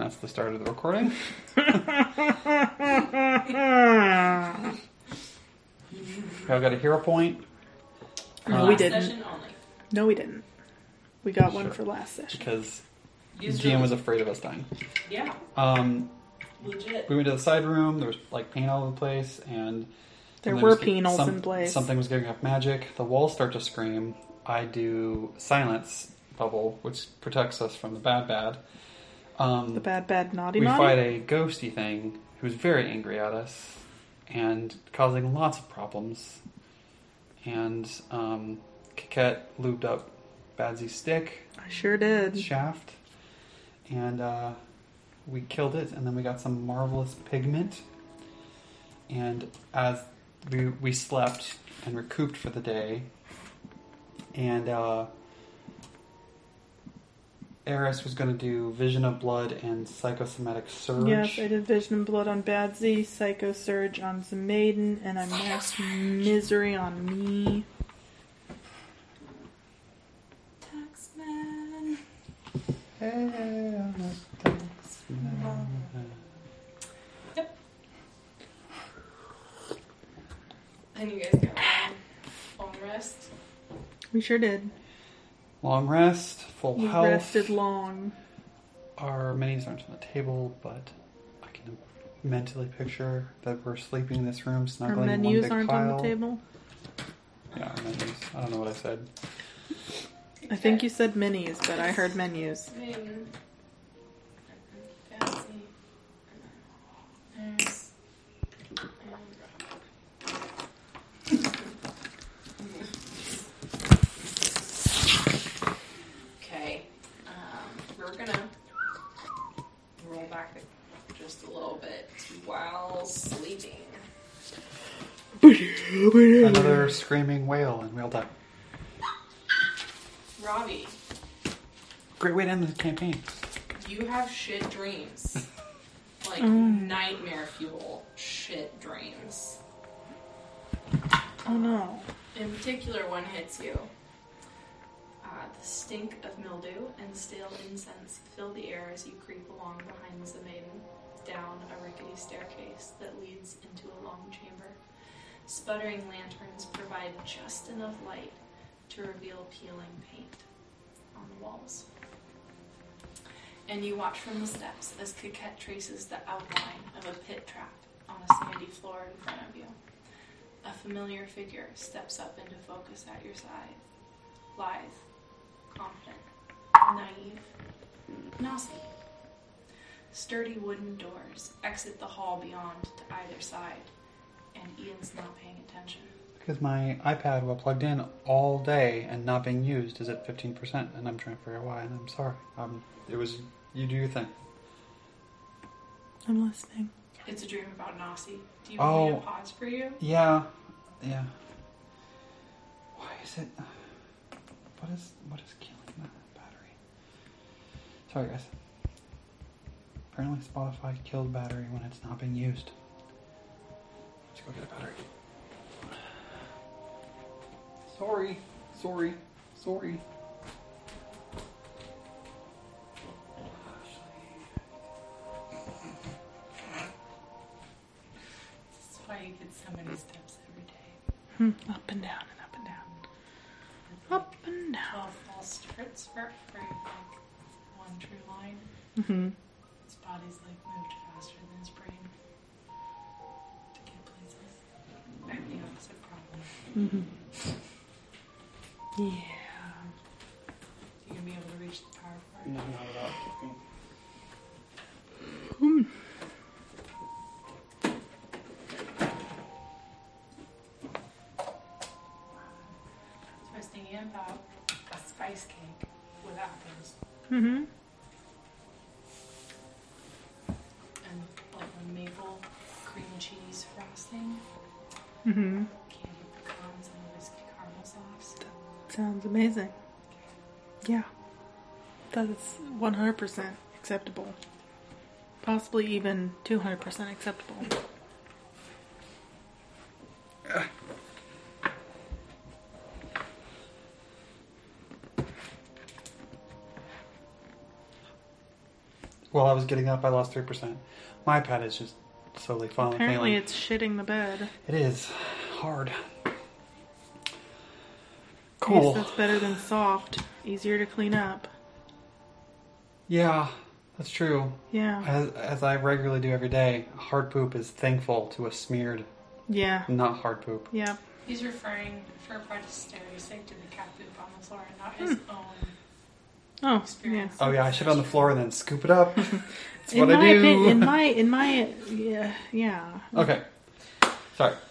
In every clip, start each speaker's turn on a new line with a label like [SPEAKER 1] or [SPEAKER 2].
[SPEAKER 1] and that's the start of the recording. We all got a hero point
[SPEAKER 2] No,
[SPEAKER 1] Uh,
[SPEAKER 2] we didn't.
[SPEAKER 3] Session only.
[SPEAKER 2] No, we didn't. We got one
[SPEAKER 1] Sure.
[SPEAKER 2] for last session.
[SPEAKER 1] because
[SPEAKER 3] These
[SPEAKER 1] GM
[SPEAKER 3] are-
[SPEAKER 1] was afraid of us dying.
[SPEAKER 3] Yeah,
[SPEAKER 1] Um,
[SPEAKER 3] legit.
[SPEAKER 1] we went to the side room. There was like paint all over the place, and
[SPEAKER 2] There
[SPEAKER 1] something
[SPEAKER 2] were
[SPEAKER 1] was get-
[SPEAKER 2] penals
[SPEAKER 1] some-
[SPEAKER 2] in place.
[SPEAKER 1] Something was giving off magic. The walls start to scream. I do silence bubble, which protects us from the bad bad. Um,
[SPEAKER 2] The bad, bad, naughty,
[SPEAKER 1] we
[SPEAKER 2] naughty.
[SPEAKER 1] fight a ghosty thing who's very angry at us and causing lots of problems. And um, Kikette lubed up Badzi's stick
[SPEAKER 2] I sure did.
[SPEAKER 1] shaft, and uh, we killed it. And then we got some marvelous pigment. And as we we slept and recouped for the day, and uh, Eris was going to do Vision of Blood and Psychosomatic Surge.
[SPEAKER 2] Yes, I did Vision of Blood on Badzi, Psycho Surge on Zemaiden, and I mass Misery on me.
[SPEAKER 3] Taxman.
[SPEAKER 1] Hey, I'm a taxman. Yep.
[SPEAKER 3] And you guys got one long rest.
[SPEAKER 2] We sure did.
[SPEAKER 1] Long rest, full
[SPEAKER 2] We
[SPEAKER 1] health.
[SPEAKER 2] rested long.
[SPEAKER 1] Our minis aren't on the table, but I can mentally picture that we're sleeping in this room,
[SPEAKER 2] Our
[SPEAKER 1] snuggling in one
[SPEAKER 2] menus
[SPEAKER 1] big
[SPEAKER 2] aren't
[SPEAKER 1] pile.
[SPEAKER 2] on the table.
[SPEAKER 1] Yeah, our menus. I don't know what I said.
[SPEAKER 2] I think you said minis, but I heard menus.
[SPEAKER 3] Maiden. Fancy. There's. Okay. Um, we're gonna roll back just a little bit while sleeping.
[SPEAKER 1] Another screaming whale, and we'll die.
[SPEAKER 3] Robbie,
[SPEAKER 1] Great way to end the campaign.
[SPEAKER 3] you have shit dreams. Like
[SPEAKER 2] Mm.
[SPEAKER 3] nightmare fuel shit dreams.
[SPEAKER 2] Oh no.
[SPEAKER 3] In particular, one hits you. Uh, the stink of mildew and stale incense fill the air as you creep along behind the maiden down a rickety staircase that leads into a long chamber. Sputtering lanterns provide just enough light to reveal peeling paint on the walls. And you watch from the steps as Coquette traces the outline of a pit trap on a sandy floor in front of you. A familiar figure steps up into focus at your side. Lithe, confident, naive, Nasi. Sturdy wooden doors exit the hall beyond to either side, and Ian's not paying attention.
[SPEAKER 1] Because my iPad, while plugged in all day and not being used, is at 15%, and I'm trying to figure out why, and I'm sorry. Um, it was, you do your thing.
[SPEAKER 2] I'm listening.
[SPEAKER 3] It's a dream about Nasi. Do you want me
[SPEAKER 1] Oh.
[SPEAKER 3] to pause for you?
[SPEAKER 1] Yeah, yeah. Why is it? What is what is killing the battery? Sorry, guys. Apparently, Spotify killed battery when it's not being used. Let's go get a battery. Sorry, sorry, sorry.
[SPEAKER 3] That's why you get so many steps every day.
[SPEAKER 2] Hmm. Up and down and up and down. Up and down.
[SPEAKER 3] Twelve false starts for for like one true line.
[SPEAKER 2] hmm
[SPEAKER 3] His body's like moved faster than his brain to get places. I have the opposite problem.
[SPEAKER 2] hmm Yeah.
[SPEAKER 3] You gonna be able to reach the power part?
[SPEAKER 1] No, not without kicking.
[SPEAKER 3] So I was thinking about a spice cake with apples
[SPEAKER 2] hmm
[SPEAKER 3] cheese frosting,
[SPEAKER 2] hmm
[SPEAKER 3] candy pecans, and whiskey caramel sauce.
[SPEAKER 2] Sounds amazing. Yeah. That is 100% acceptable. Possibly even 200% acceptable.
[SPEAKER 1] While I was getting up, I lost three percent. My pad is just slowly falling.
[SPEAKER 2] Apparently,
[SPEAKER 1] failing.
[SPEAKER 2] it's shitting the bed.
[SPEAKER 1] It is hard.
[SPEAKER 2] Yes,
[SPEAKER 1] Cool.
[SPEAKER 2] that's better than soft. Easier to clean up.
[SPEAKER 1] Yeah, that's true.
[SPEAKER 2] Yeah.
[SPEAKER 1] As, as I regularly do every day, hard poop is thankful to a smeared,
[SPEAKER 2] Yeah.
[SPEAKER 1] not hard poop.
[SPEAKER 2] Yeah.
[SPEAKER 3] He's referring, for part posterity's sake, to the cat poop on the floor not his
[SPEAKER 2] Hmm.
[SPEAKER 3] own.
[SPEAKER 2] Oh, yeah.
[SPEAKER 3] Experience.
[SPEAKER 1] Oh yeah, I shit on the floor and then scoop it up. That's
[SPEAKER 2] In
[SPEAKER 1] what
[SPEAKER 2] my
[SPEAKER 1] I do.
[SPEAKER 2] opinion, in my in my yeah yeah.
[SPEAKER 1] okay. Sorry.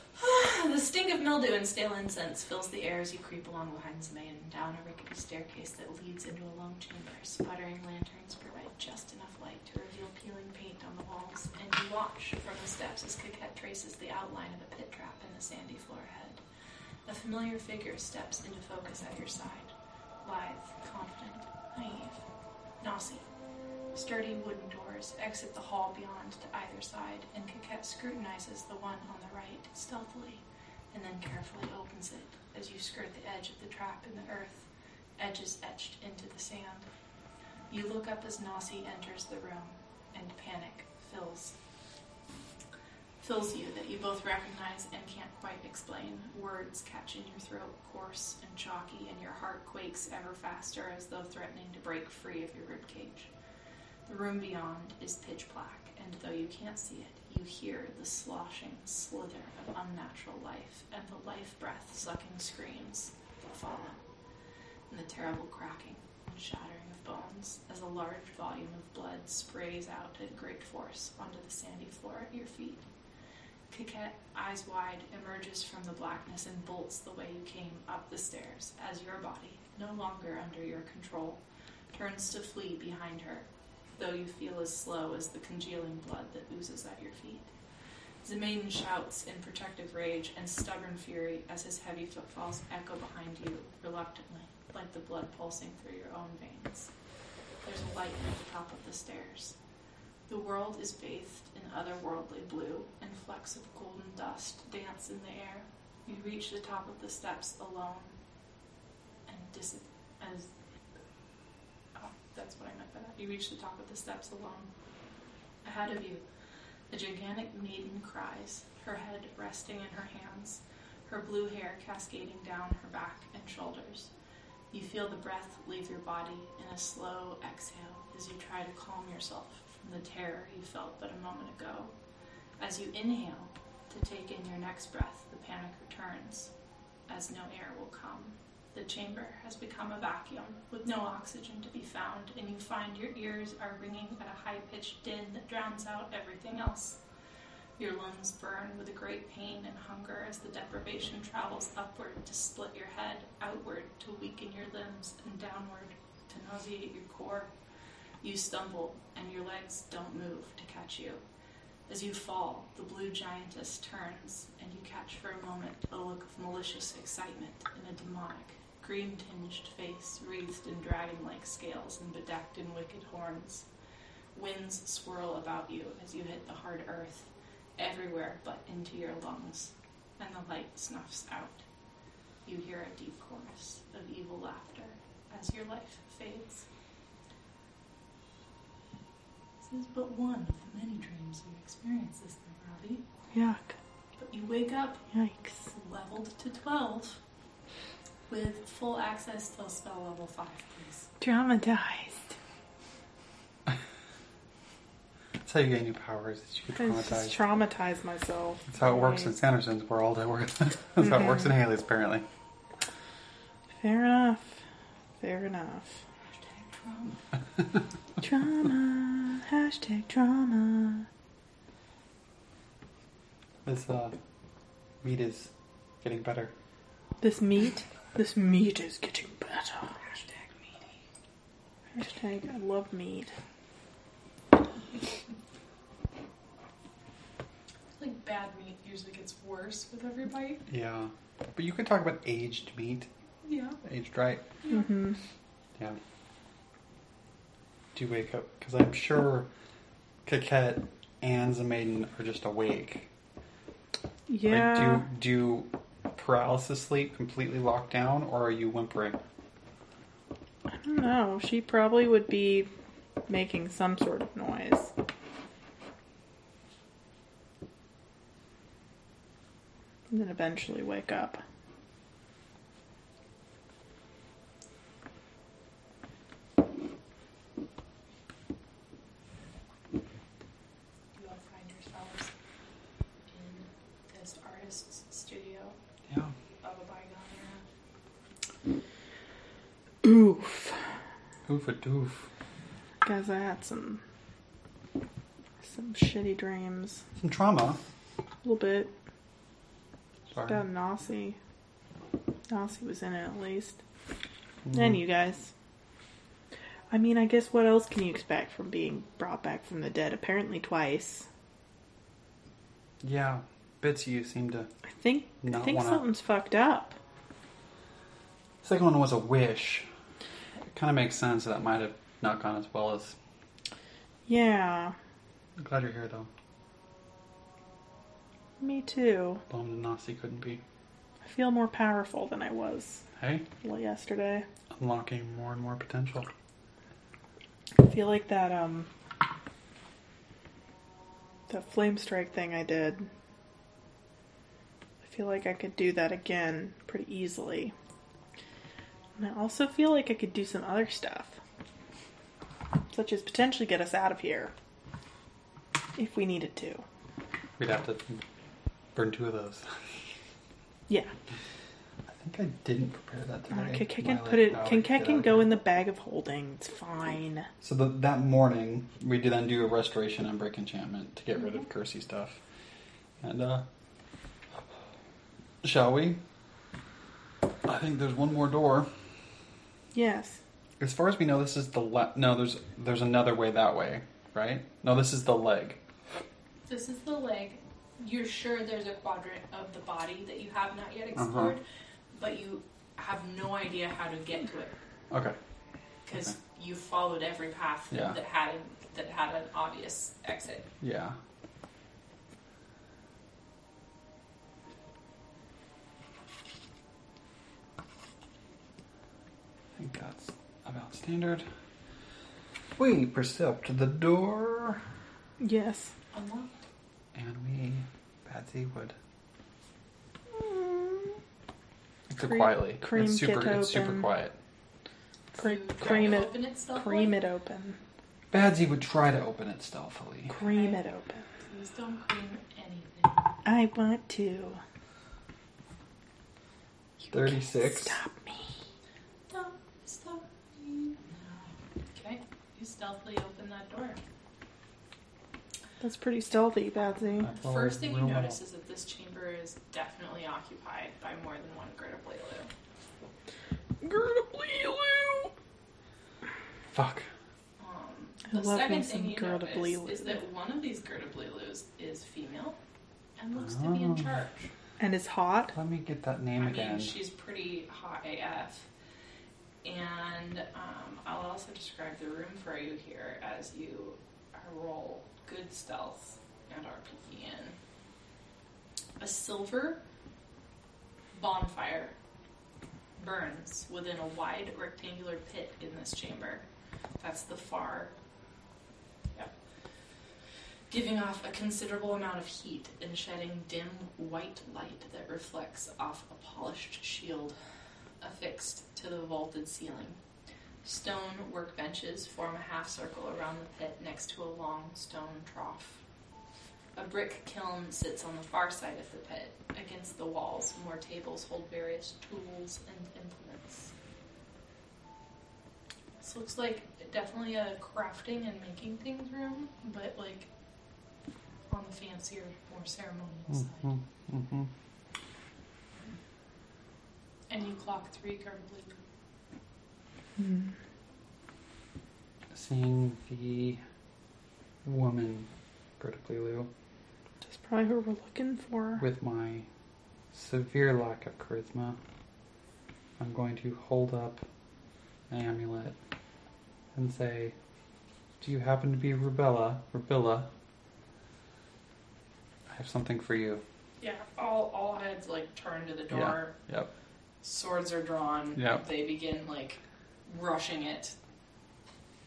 [SPEAKER 3] The stink of mildew and stale incense fills the air as you creep along behind Zemain and down a rickety staircase that leads into a long chamber. Sputtering lanterns provide just enough light to reveal peeling paint on the walls, and you watch from the steps as Coquette traces the outline of a pit trap in the sandy floor ahead. A familiar figure steps into focus at your side. Lithe, confident, naive. Nossi. Sturdy wooden doors exit the hall beyond to either side, and Coquette scrutinizes the one on the right stealthily, and then carefully opens it as you skirt the edge of the trap in the earth, edges etched into the sand. You look up as Nossi enters the room, and panic fills fills you that you both recognize and can't quite explain. Words catch in your throat, coarse and chalky, and your heart quakes ever faster as though threatening to break free of your ribcage. The room beyond is pitch black, and though you can't see it, you hear the sloshing slither of unnatural life and the life breath sucking screams that follow, and the terrible cracking and shattering of bones as a large volume of blood sprays out at great force onto the sandy floor at your feet. Coquette, eyes wide, emerges from the blackness and bolts the way you came up the stairs as your body, no longer under your control, turns to flee behind her, though you feel as slow as the congealing blood that oozes at your feet. Zemain shouts in protective rage and stubborn fury as his heavy footfalls echo behind you reluctantly, like the blood pulsing through your own veins. There's a light at the top of the stairs. The world is bathed in otherworldly blue, and flecks of golden dust dance in the air. You reach the top of the steps alone, and dis- as oh, that's what I meant by that. You reach the top of the steps alone. Ahead of you, a gigantic maiden cries, her head resting in her hands, her blue hair cascading down her back and shoulders. You feel the breath leave your body in a slow exhale as you try to calm yourself the terror you felt but a moment ago. As you inhale to take in your next breath, the panic returns, as no air will come. The chamber has become a vacuum with no oxygen to be found, and you find your ears are ringing at a high pitched din that drowns out everything else. Your lungs burn with a great pain and hunger as the deprivation travels upward to split your head, outward to weaken your limbs, and downward to nauseate your core. You stumble, and your legs don't move to catch you. As you fall, the blue giantess turns, and you catch for a moment a look of malicious excitement in a demonic, green tinged face wreathed in dragon like scales and bedecked in wicked horns. Winds swirl about you as you hit the hard earth, everywhere but into your lungs, and the light snuffs out. You hear a deep chorus of evil laughter as your life fades. This is but one of the many dreams you experience this night, Robbie.
[SPEAKER 2] Yuck.
[SPEAKER 3] But you wake up
[SPEAKER 2] Yikes.
[SPEAKER 3] leveled to 12 with full access to spell level 5, please.
[SPEAKER 2] Traumatized.
[SPEAKER 1] That's how you gain new powers. Is you get
[SPEAKER 2] I just
[SPEAKER 1] traumatized.
[SPEAKER 2] traumatize myself.
[SPEAKER 1] That's how it works in Sanderson's world. It works. That's how it mm-hmm. works in Haley's apparently.
[SPEAKER 2] Fair enough. Fair enough.
[SPEAKER 3] Hashtag trauma.
[SPEAKER 2] Trauma. Hashtag trauma.
[SPEAKER 1] This uh, meat is getting better.
[SPEAKER 2] This meat. This meat is getting better.
[SPEAKER 3] Hashtag meaty.
[SPEAKER 2] Hashtag I love meat.
[SPEAKER 3] Like bad meat usually gets worse with every bite.
[SPEAKER 1] Yeah, but you could talk about aged meat,
[SPEAKER 3] Yeah.
[SPEAKER 1] aged right.
[SPEAKER 2] Mm-hmm.
[SPEAKER 1] Yeah. Do you wake up? Because I'm sure Coquette and the maiden are just awake.
[SPEAKER 2] Yeah.
[SPEAKER 1] Like, do do paralysis sleep completely locked down, or are you whimpering?
[SPEAKER 2] I don't know. She probably would be making some sort of noise. And then eventually wake up.
[SPEAKER 3] You all find yourselves in this artist's studio
[SPEAKER 1] Yeah.
[SPEAKER 3] of a bygone era.
[SPEAKER 2] Oof.
[SPEAKER 1] Oof a doof.
[SPEAKER 2] Guys, I had some some shitty dreams.
[SPEAKER 1] Some trauma.
[SPEAKER 2] A little bit.
[SPEAKER 1] Sorry.
[SPEAKER 2] About Nasi. Nasi was in it at least.
[SPEAKER 1] Mhm.
[SPEAKER 2] And you guys. I mean, I guess what else can you expect from being brought back from the dead? Apparently twice.
[SPEAKER 1] Yeah. Bits of you seem to.
[SPEAKER 2] I think I think
[SPEAKER 1] wanna-
[SPEAKER 2] something's fucked up.
[SPEAKER 1] Second one was a wish. It kind of makes sense that might have not gone as well as.
[SPEAKER 2] Yeah,
[SPEAKER 1] I'm glad you're here though.
[SPEAKER 2] me too.
[SPEAKER 1] Bummed Nasi couldn't be.
[SPEAKER 2] I feel more powerful than I was
[SPEAKER 1] Hey,
[SPEAKER 2] well, yesterday.
[SPEAKER 1] unlocking more and more potential.
[SPEAKER 2] I feel like that um that flame strike thing I did. I feel like I could do that again pretty easily. And I also feel like I could do some other stuff. Such as potentially get us out of here. If we needed to.
[SPEAKER 1] We'd have to burn two of those.
[SPEAKER 2] Yeah.
[SPEAKER 1] I think I didn't prepare that today.
[SPEAKER 2] Uh, can put it can can go in the bag of holding. It's fine.
[SPEAKER 1] So the, that morning, we did then do a restoration and break enchantment to get rid of cursey stuff. And, uh, shall we? I think there's one more door.
[SPEAKER 2] Yes.
[SPEAKER 1] As far as we know, this is the le- no. There's there's another way that way, right? No, this is the leg.
[SPEAKER 3] This is the leg. You're sure there's a quadrant of the body that you have not yet uh-huh. explored, but you have no idea how to get to it
[SPEAKER 1] Okay.
[SPEAKER 3] because
[SPEAKER 1] Okay.
[SPEAKER 3] you followed every path
[SPEAKER 1] Yeah.
[SPEAKER 3] that had an, that had an obvious exit.
[SPEAKER 1] Yeah. I think that's about standard. We percept the door,
[SPEAKER 2] Yes.
[SPEAKER 3] Unlocked.
[SPEAKER 1] and we Badzi would. It's
[SPEAKER 2] Cream-
[SPEAKER 1] quietly.
[SPEAKER 2] cream
[SPEAKER 1] it's super.
[SPEAKER 2] get
[SPEAKER 1] It's super quiet.
[SPEAKER 2] Cre- cream it.
[SPEAKER 3] Open it?
[SPEAKER 2] Cream it open.
[SPEAKER 1] Badzi would try to open it stealthily.
[SPEAKER 2] Cream it open.
[SPEAKER 3] Please don't cream anything.
[SPEAKER 2] I want to. You
[SPEAKER 1] Thirty-six.
[SPEAKER 2] can't Stop me.
[SPEAKER 3] Don't stop me now. Okay, you stealthily open that door.
[SPEAKER 2] That's pretty stealthy, Badzi.
[SPEAKER 1] I followed
[SPEAKER 3] First thing you
[SPEAKER 1] real well.
[SPEAKER 3] notice is that this chamber is definitely occupied by more than one Gerda Blailu.
[SPEAKER 2] Gerda Bleelu.
[SPEAKER 1] Fuck.
[SPEAKER 3] Um,
[SPEAKER 2] I
[SPEAKER 3] the
[SPEAKER 2] love me
[SPEAKER 3] second
[SPEAKER 2] some
[SPEAKER 3] thing you
[SPEAKER 2] Gerda
[SPEAKER 3] notice
[SPEAKER 2] Blailu.
[SPEAKER 3] is that one of these Girtablilus is female and looks to be in
[SPEAKER 1] Oh.
[SPEAKER 3] charge.
[SPEAKER 2] And is hot.
[SPEAKER 1] Let me get that name
[SPEAKER 3] I
[SPEAKER 1] again.
[SPEAKER 3] mean, she's pretty hot AF. And um, I'll also describe the room for you here as you roll good stealth and peeking in. A silver bonfire burns within a wide rectangular pit in this chamber. That's the far. Giving off a considerable amount of heat and shedding dim white light that reflects off a polished shield affixed to the vaulted ceiling. Stone workbenches form a half circle around the pit next to a long stone trough. A brick kiln sits on the far side of the pit. Against the walls, more tables hold various tools and implements. This looks like definitely a crafting and making things room, but like on the fancier, more ceremonial side.
[SPEAKER 1] hmm hmm
[SPEAKER 3] And you clock three currently.
[SPEAKER 2] Hmm.
[SPEAKER 1] Seeing the woman, Gerda Blelu,
[SPEAKER 2] That's probably who we're looking for.
[SPEAKER 1] with my severe lack of charisma, I'm going to hold up an amulet and say, Do you happen to be Rubella? Rubella? I have something for you.
[SPEAKER 3] Yeah, all all heads like turn to the door. Yeah.
[SPEAKER 1] Yep.
[SPEAKER 3] Swords are drawn.
[SPEAKER 1] Yep.
[SPEAKER 3] They begin like rushing it.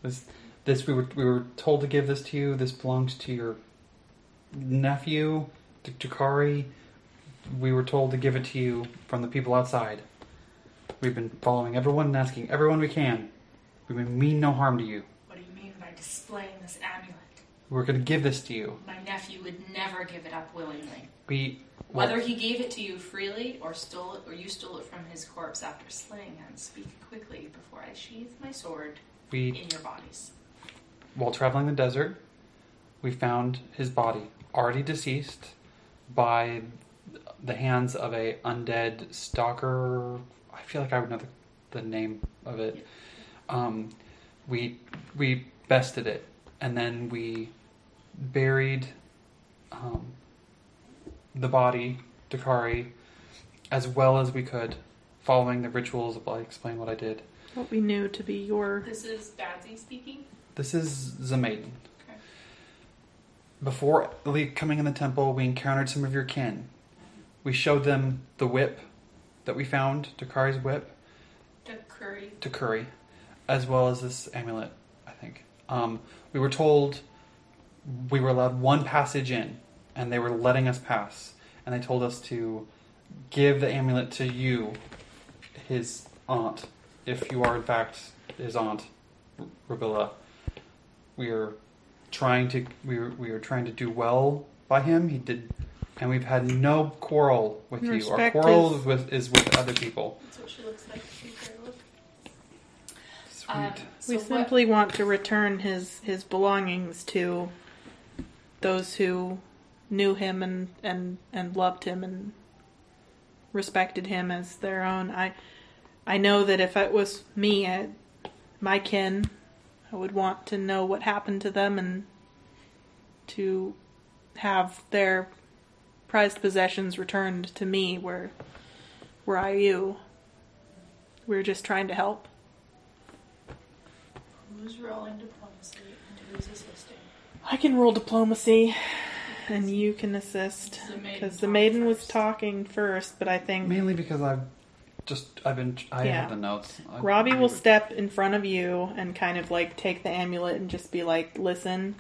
[SPEAKER 1] This This we were we were told to give this to you. This belongs to your nephew, D- Dakari. We were told to give it to you from the people outside. We've been following everyone and asking everyone we can. We mean no harm to you.
[SPEAKER 3] What do you mean by displaying this amulet?
[SPEAKER 1] We're going to give this to you.
[SPEAKER 3] My nephew would never give it up willingly.
[SPEAKER 1] We well,
[SPEAKER 3] Whether he gave it to you freely or stole it, or you stole it from his corpse after slaying him, speak quickly before I sheathe my sword
[SPEAKER 1] we
[SPEAKER 3] in your bodies.
[SPEAKER 1] while traveling the desert, we found his body already deceased by the hands of a undead stalker. I feel like I would know the, the name of it. Um, we we bested it, and then we buried um, the body, Dakari, as well as we could, following the rituals. I explain what I did.
[SPEAKER 2] What we knew to be your.
[SPEAKER 3] This is Badzi speaking.
[SPEAKER 1] This is Zamaiden.
[SPEAKER 3] Okay.
[SPEAKER 1] Before le- coming in the temple, we encountered some of your kin. We showed them the whip that we found, Dakari's whip,
[SPEAKER 3] To curry.
[SPEAKER 1] to Curry, as well as this amulet, I think. Um, we were told we were allowed one passage in, and they were letting us pass. And they told us to give the amulet to you, his aunt, if you are in fact his aunt, R- Rabilla. We are trying to we are, we are trying to do well by him. He did, and we've had no quarrel with you. Our quarrel is with is with other people.
[SPEAKER 3] That's what she looks like. She's very look.
[SPEAKER 1] Sweet.
[SPEAKER 3] Um, so
[SPEAKER 2] we
[SPEAKER 3] what-
[SPEAKER 2] simply want to return his his belongings to those who knew him and and and loved him and respected him as their own. I I know that if it was me, I, my kin, I would want to know what happened to them and to have their prized possessions returned to me where where I you. We're just trying to help.
[SPEAKER 3] Who's rolling diplomacy and who's assisting?
[SPEAKER 2] I can roll diplomacy, and you can assist because the maiden was talking first. But I think
[SPEAKER 1] Mainly because I've just I've been I
[SPEAKER 2] Yeah.
[SPEAKER 1] have the notes. I,
[SPEAKER 2] Robbie
[SPEAKER 1] I
[SPEAKER 2] will
[SPEAKER 1] would-
[SPEAKER 2] step in front of you and kind of like take the amulet and just be like, "Listen,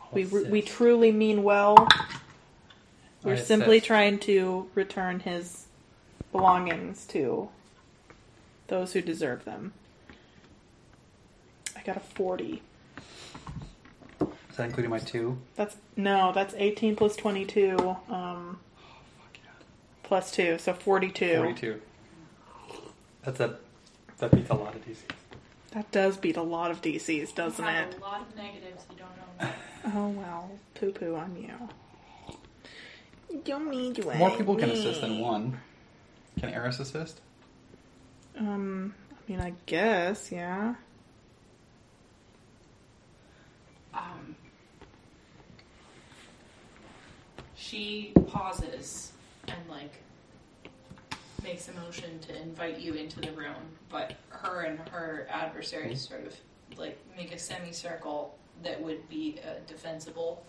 [SPEAKER 1] I'll
[SPEAKER 2] we we truly mean well. We're
[SPEAKER 1] I
[SPEAKER 2] simply
[SPEAKER 1] assist.
[SPEAKER 2] trying to return his belongings to those who deserve them." I got a forty.
[SPEAKER 1] Is that including my two?
[SPEAKER 2] That's no, that's eighteen plus twenty-two. Um, plus two, so forty-two.
[SPEAKER 1] Forty-two. That's a that beats a lot of DCs.
[SPEAKER 2] That does beat a lot of DCs, doesn't
[SPEAKER 3] you have
[SPEAKER 2] it?
[SPEAKER 3] A lot of negatives you don't know.
[SPEAKER 2] Oh well, poo poo on you. You don't need you.
[SPEAKER 1] More people can assist than one. Can Eris assist?
[SPEAKER 2] Um, I mean, I guess, yeah.
[SPEAKER 3] um, she pauses and like makes a motion to invite you into the room, but her and her adversary mm-hmm. sort of like make a semicircle that would be a defensible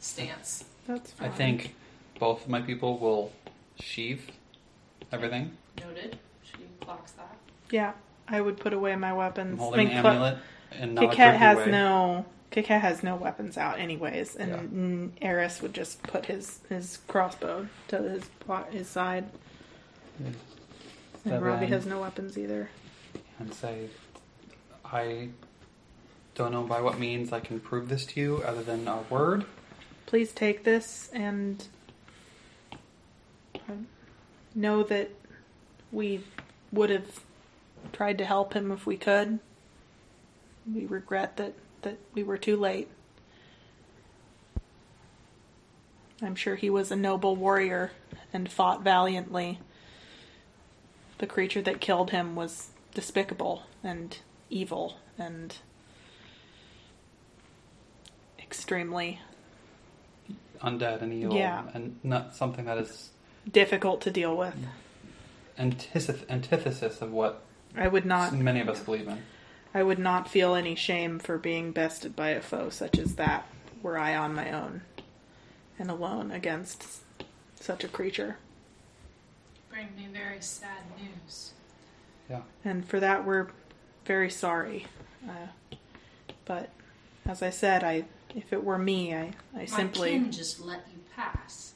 [SPEAKER 3] stance.
[SPEAKER 2] That's fine.
[SPEAKER 1] I think both of my people will sheath everything.
[SPEAKER 3] Noted. She clocks that.
[SPEAKER 2] Yeah, I would put away my weapons.
[SPEAKER 1] I'm holding
[SPEAKER 2] I
[SPEAKER 1] the
[SPEAKER 2] Cla-
[SPEAKER 1] amulet and not
[SPEAKER 2] Kit
[SPEAKER 1] a
[SPEAKER 2] Kat
[SPEAKER 1] creepy
[SPEAKER 2] has
[SPEAKER 1] way.
[SPEAKER 2] no. Kit Kat has no weapons out, anyways, and
[SPEAKER 1] Yeah.
[SPEAKER 2] Eris would just put his his crossbow to his his side, and
[SPEAKER 1] Step
[SPEAKER 2] Robbie
[SPEAKER 1] in
[SPEAKER 2] has no weapons either.
[SPEAKER 1] and say, I don't know by what means I can prove this to you other than a word.
[SPEAKER 2] please take this and um, know that we would have tried to help him if we could. We regret that, that we were too late. I'm sure he was a noble warrior and fought valiantly. The creature that killed him was despicable and evil and extremely
[SPEAKER 1] Undead and evil,
[SPEAKER 2] Yeah.
[SPEAKER 1] and not something that is
[SPEAKER 2] difficult to deal with.
[SPEAKER 1] antithesis, antithesis of what
[SPEAKER 2] I would not
[SPEAKER 1] many of us believe in.
[SPEAKER 2] I would not feel any shame for being bested by a foe such as that were I on my own and alone against such a creature.
[SPEAKER 3] Bring me very sad news.
[SPEAKER 1] Yeah.
[SPEAKER 2] And for that we're very sorry. Uh, But as I said, I if it were me, I, I
[SPEAKER 3] My
[SPEAKER 2] simply
[SPEAKER 3] kin just let you pass.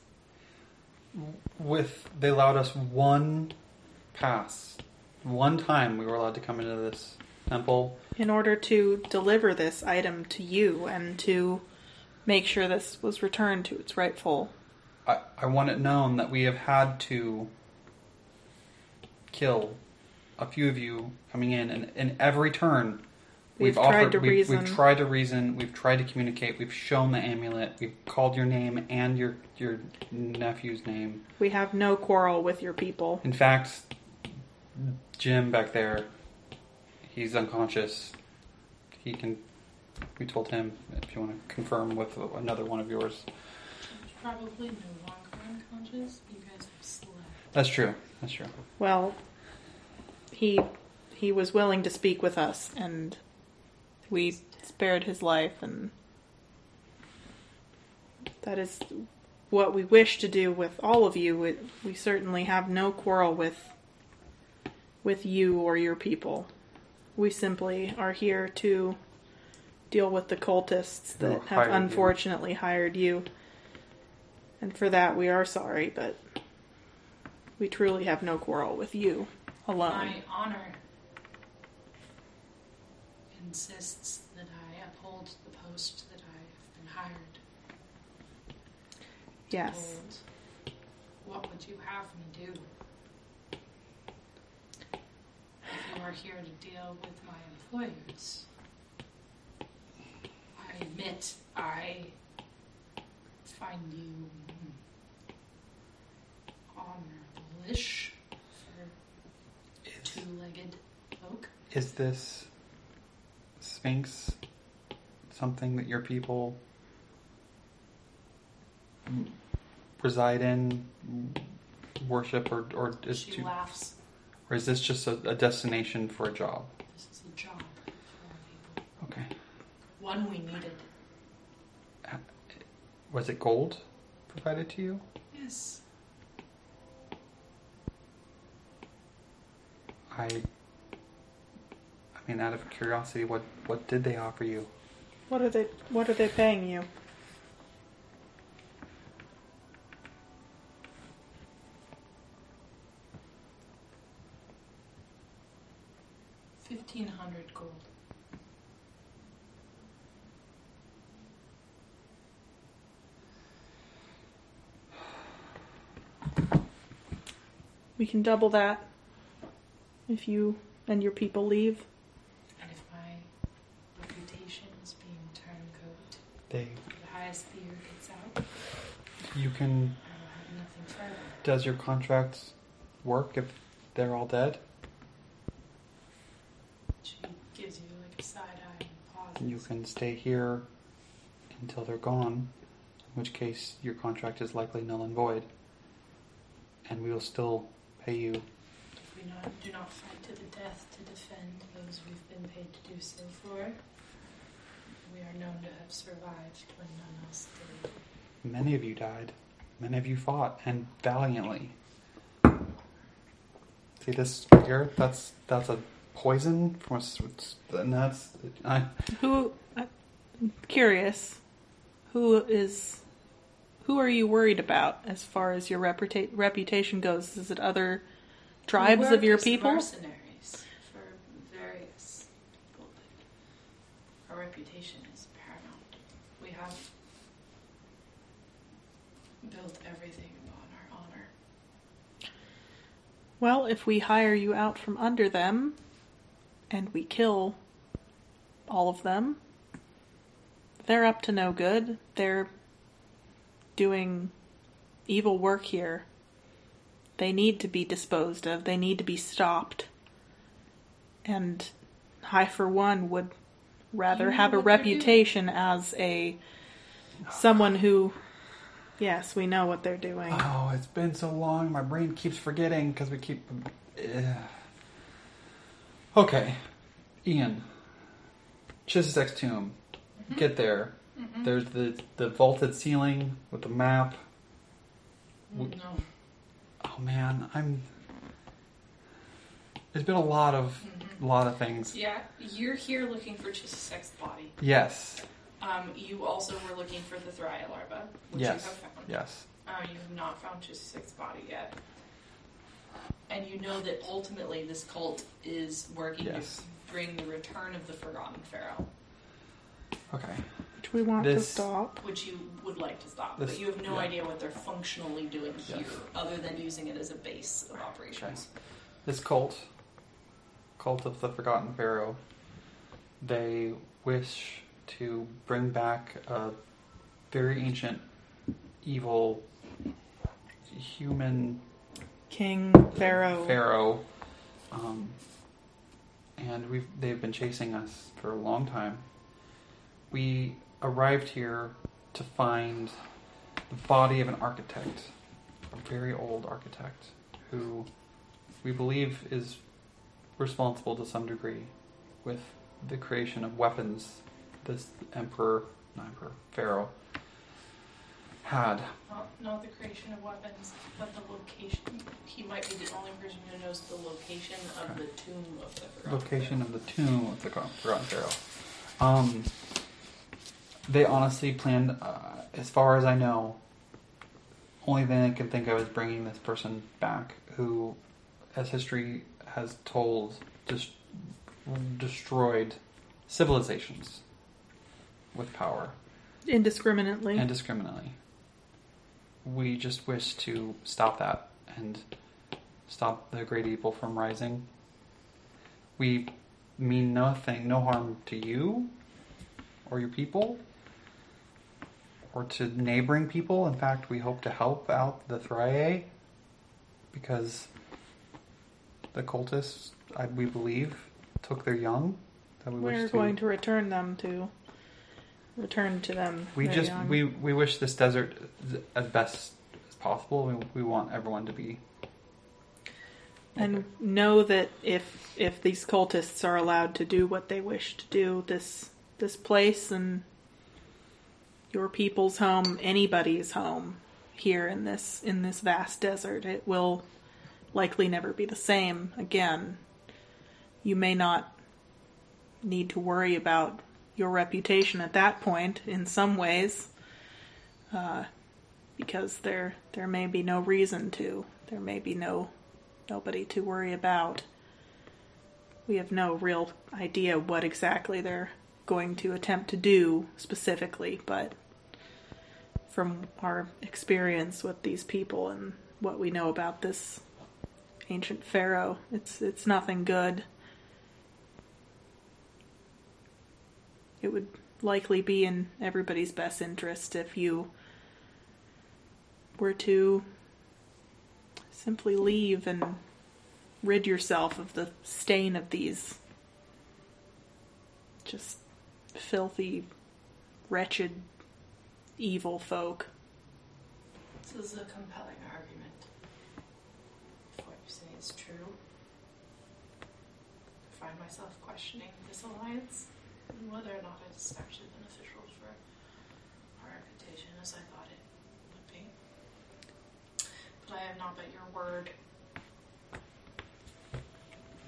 [SPEAKER 1] With they allowed us one pass, one time we were allowed to come into this temple.
[SPEAKER 2] in order to deliver this item to you and to make sure this was returned to its rightful
[SPEAKER 1] I, I want it known that we have had to kill a few of you coming in, and in every turn,
[SPEAKER 2] We've tried to
[SPEAKER 1] we've,
[SPEAKER 2] reason.
[SPEAKER 1] We've tried to reason. We've tried to communicate. We've shown the amulet. We've called your name and your your nephew's name.
[SPEAKER 2] We have no quarrel with your people.
[SPEAKER 1] In fact, Jim back there, he's unconscious. He can. We told him if you want to confirm with another one of yours.
[SPEAKER 3] Probably no longer unconscious. You guys have slept.
[SPEAKER 1] That's true. That's true.
[SPEAKER 2] Well, he he was willing to speak with us and we spared his life and that is what we wish to do with all of you. We, we certainly have no quarrel with with you or your people. We simply are here to deal with the cultists
[SPEAKER 1] Who
[SPEAKER 2] that have
[SPEAKER 1] hired you.
[SPEAKER 2] unfortunately hired you. And for that we are sorry, but we truly have no quarrel with you alone.
[SPEAKER 3] My honor insists that I uphold the post that I have been hired.
[SPEAKER 2] Yes.
[SPEAKER 3] hold. What would you have me do? If you are here to deal with my employers, I admit I find you honorable-ish for
[SPEAKER 1] Is,
[SPEAKER 3] two-legged folk.
[SPEAKER 1] is this Sphinx something that your people reside in, worship, or or is,
[SPEAKER 3] She
[SPEAKER 1] to,
[SPEAKER 3] laughs.
[SPEAKER 1] Or is this just a, a destination for a job?
[SPEAKER 3] This is a job for people.
[SPEAKER 1] Okay.
[SPEAKER 3] One we needed.
[SPEAKER 1] Was it gold provided to you?
[SPEAKER 3] Yes.
[SPEAKER 1] I. I mean, out of curiosity, what what did they offer you?
[SPEAKER 2] What are they what are they paying you?
[SPEAKER 3] Fifteen hundred gold.
[SPEAKER 2] We can double that if you and your people leave.
[SPEAKER 3] And if my reputation is being turncoat,
[SPEAKER 1] They.
[SPEAKER 3] the highest bidder gets out,
[SPEAKER 1] You can.
[SPEAKER 3] I will have nothing further.
[SPEAKER 1] Does your contract work if they're all dead?
[SPEAKER 3] She gives you like a side eye and pauses.
[SPEAKER 1] You can stay here until they're gone, in which case your contract is likely null and void. And we will still pay you.
[SPEAKER 3] If we not, do not fight to the death to defend those we've been paid to do so for, we are known to have survived when none else did.
[SPEAKER 1] Many of you died. Many of you fought, and valiantly. See this here? That's that's a poison from a. s- And that's. I,
[SPEAKER 2] Who I'm curious. Who is who are you worried about as far as your reputa- reputation goes? Is it other tribes
[SPEAKER 3] We
[SPEAKER 2] of your people?
[SPEAKER 3] Mercenaries for various people. but Our reputation is paramount. We have built everything upon our honor.
[SPEAKER 2] Well, if we hire you out from under them and we kill all of them, they're up to no good. They're doing evil work here. They need to be disposed of. They need to be stopped. And I, for one, would rather
[SPEAKER 3] You know
[SPEAKER 2] have a
[SPEAKER 3] what doing.
[SPEAKER 2] reputation as a someone who. Yes, we know what they're doing.
[SPEAKER 1] oh, it's been so long. My brain keeps forgetting because we keep. Ugh. Okay, Ian. Chisisek tomb. Get there. There's the the vaulted ceiling with the map.
[SPEAKER 3] No.
[SPEAKER 1] Oh man, I'm. There's been a lot of,
[SPEAKER 3] Mhm.
[SPEAKER 1] a lot of things.
[SPEAKER 3] Yeah, you're here looking for Chisisek's body.
[SPEAKER 1] Yes,
[SPEAKER 3] Um, you also were looking for the thriae larva, which
[SPEAKER 1] Yes.
[SPEAKER 3] you have found.
[SPEAKER 1] yes.
[SPEAKER 3] Uh, you have not found Chisisek's body yet. And you know that ultimately this cult is working
[SPEAKER 1] Yes.
[SPEAKER 3] to bring the return of the Forgotten Pharaoh,
[SPEAKER 1] Okay.
[SPEAKER 2] Which we want to stop.
[SPEAKER 3] which you would like to stop.
[SPEAKER 1] This-
[SPEAKER 3] but you have no
[SPEAKER 1] yeah.
[SPEAKER 3] idea what they're functionally doing here, other than using it as a base of operations.
[SPEAKER 1] This cult, cult of the Forgotten Pharaoh, they wish to bring back a very ancient, evil, human
[SPEAKER 2] King Pharaoh.
[SPEAKER 1] pharaoh, um, and we've they've been chasing us for a long time. We arrived here to find the body of an architect, a very old architect, who we believe is responsible to some degree with the creation of weapons this emperor, not emperor, pharaoh had.
[SPEAKER 3] Not, not the creation of weapons, but the location. He might be the only person who knows the location of
[SPEAKER 1] Okay.
[SPEAKER 3] the tomb of the Forgotten
[SPEAKER 1] location of the tomb of the Forgotten Pharaoh. Um, they honestly planned, uh, as far as I know, only thing I can think of is bringing this person back, who, as history has told, just destroyed civilizations with power
[SPEAKER 2] Indiscriminately.
[SPEAKER 1] indiscriminately. We just wish to stop that and stop the great evil from rising. We mean nothing, no harm to you or your people or to neighboring people. In fact, we hope to help out the Thriae because the cultists, I, we believe, took their young. That we
[SPEAKER 2] We're
[SPEAKER 1] wish
[SPEAKER 2] going to return them to return to them.
[SPEAKER 1] we just
[SPEAKER 2] young.
[SPEAKER 1] we we wish this desert as best as possible. We, we want everyone to be.
[SPEAKER 2] and know that if if these cultists are allowed to do what they wish to do, this this place and your people's home, anybody's home here in this in this vast desert, it will likely never be the same again. You may not need to worry about your reputation at that point in some ways, uh, because there there may be no reason to. There may be no nobody to worry about. We have no real idea what exactly they're going to attempt to do specifically, but from our experience with these people and what we know about this ancient pharaoh, it's it's nothing good. It would likely be in everybody's best interest if you were to simply leave and rid yourself of the stain of these just filthy, wretched, evil folk.
[SPEAKER 3] This is a compelling argument. If what you say is true, I find myself questioning this alliance whether or not it's actually beneficial for our reputation as I thought it would be. But I have not but your word.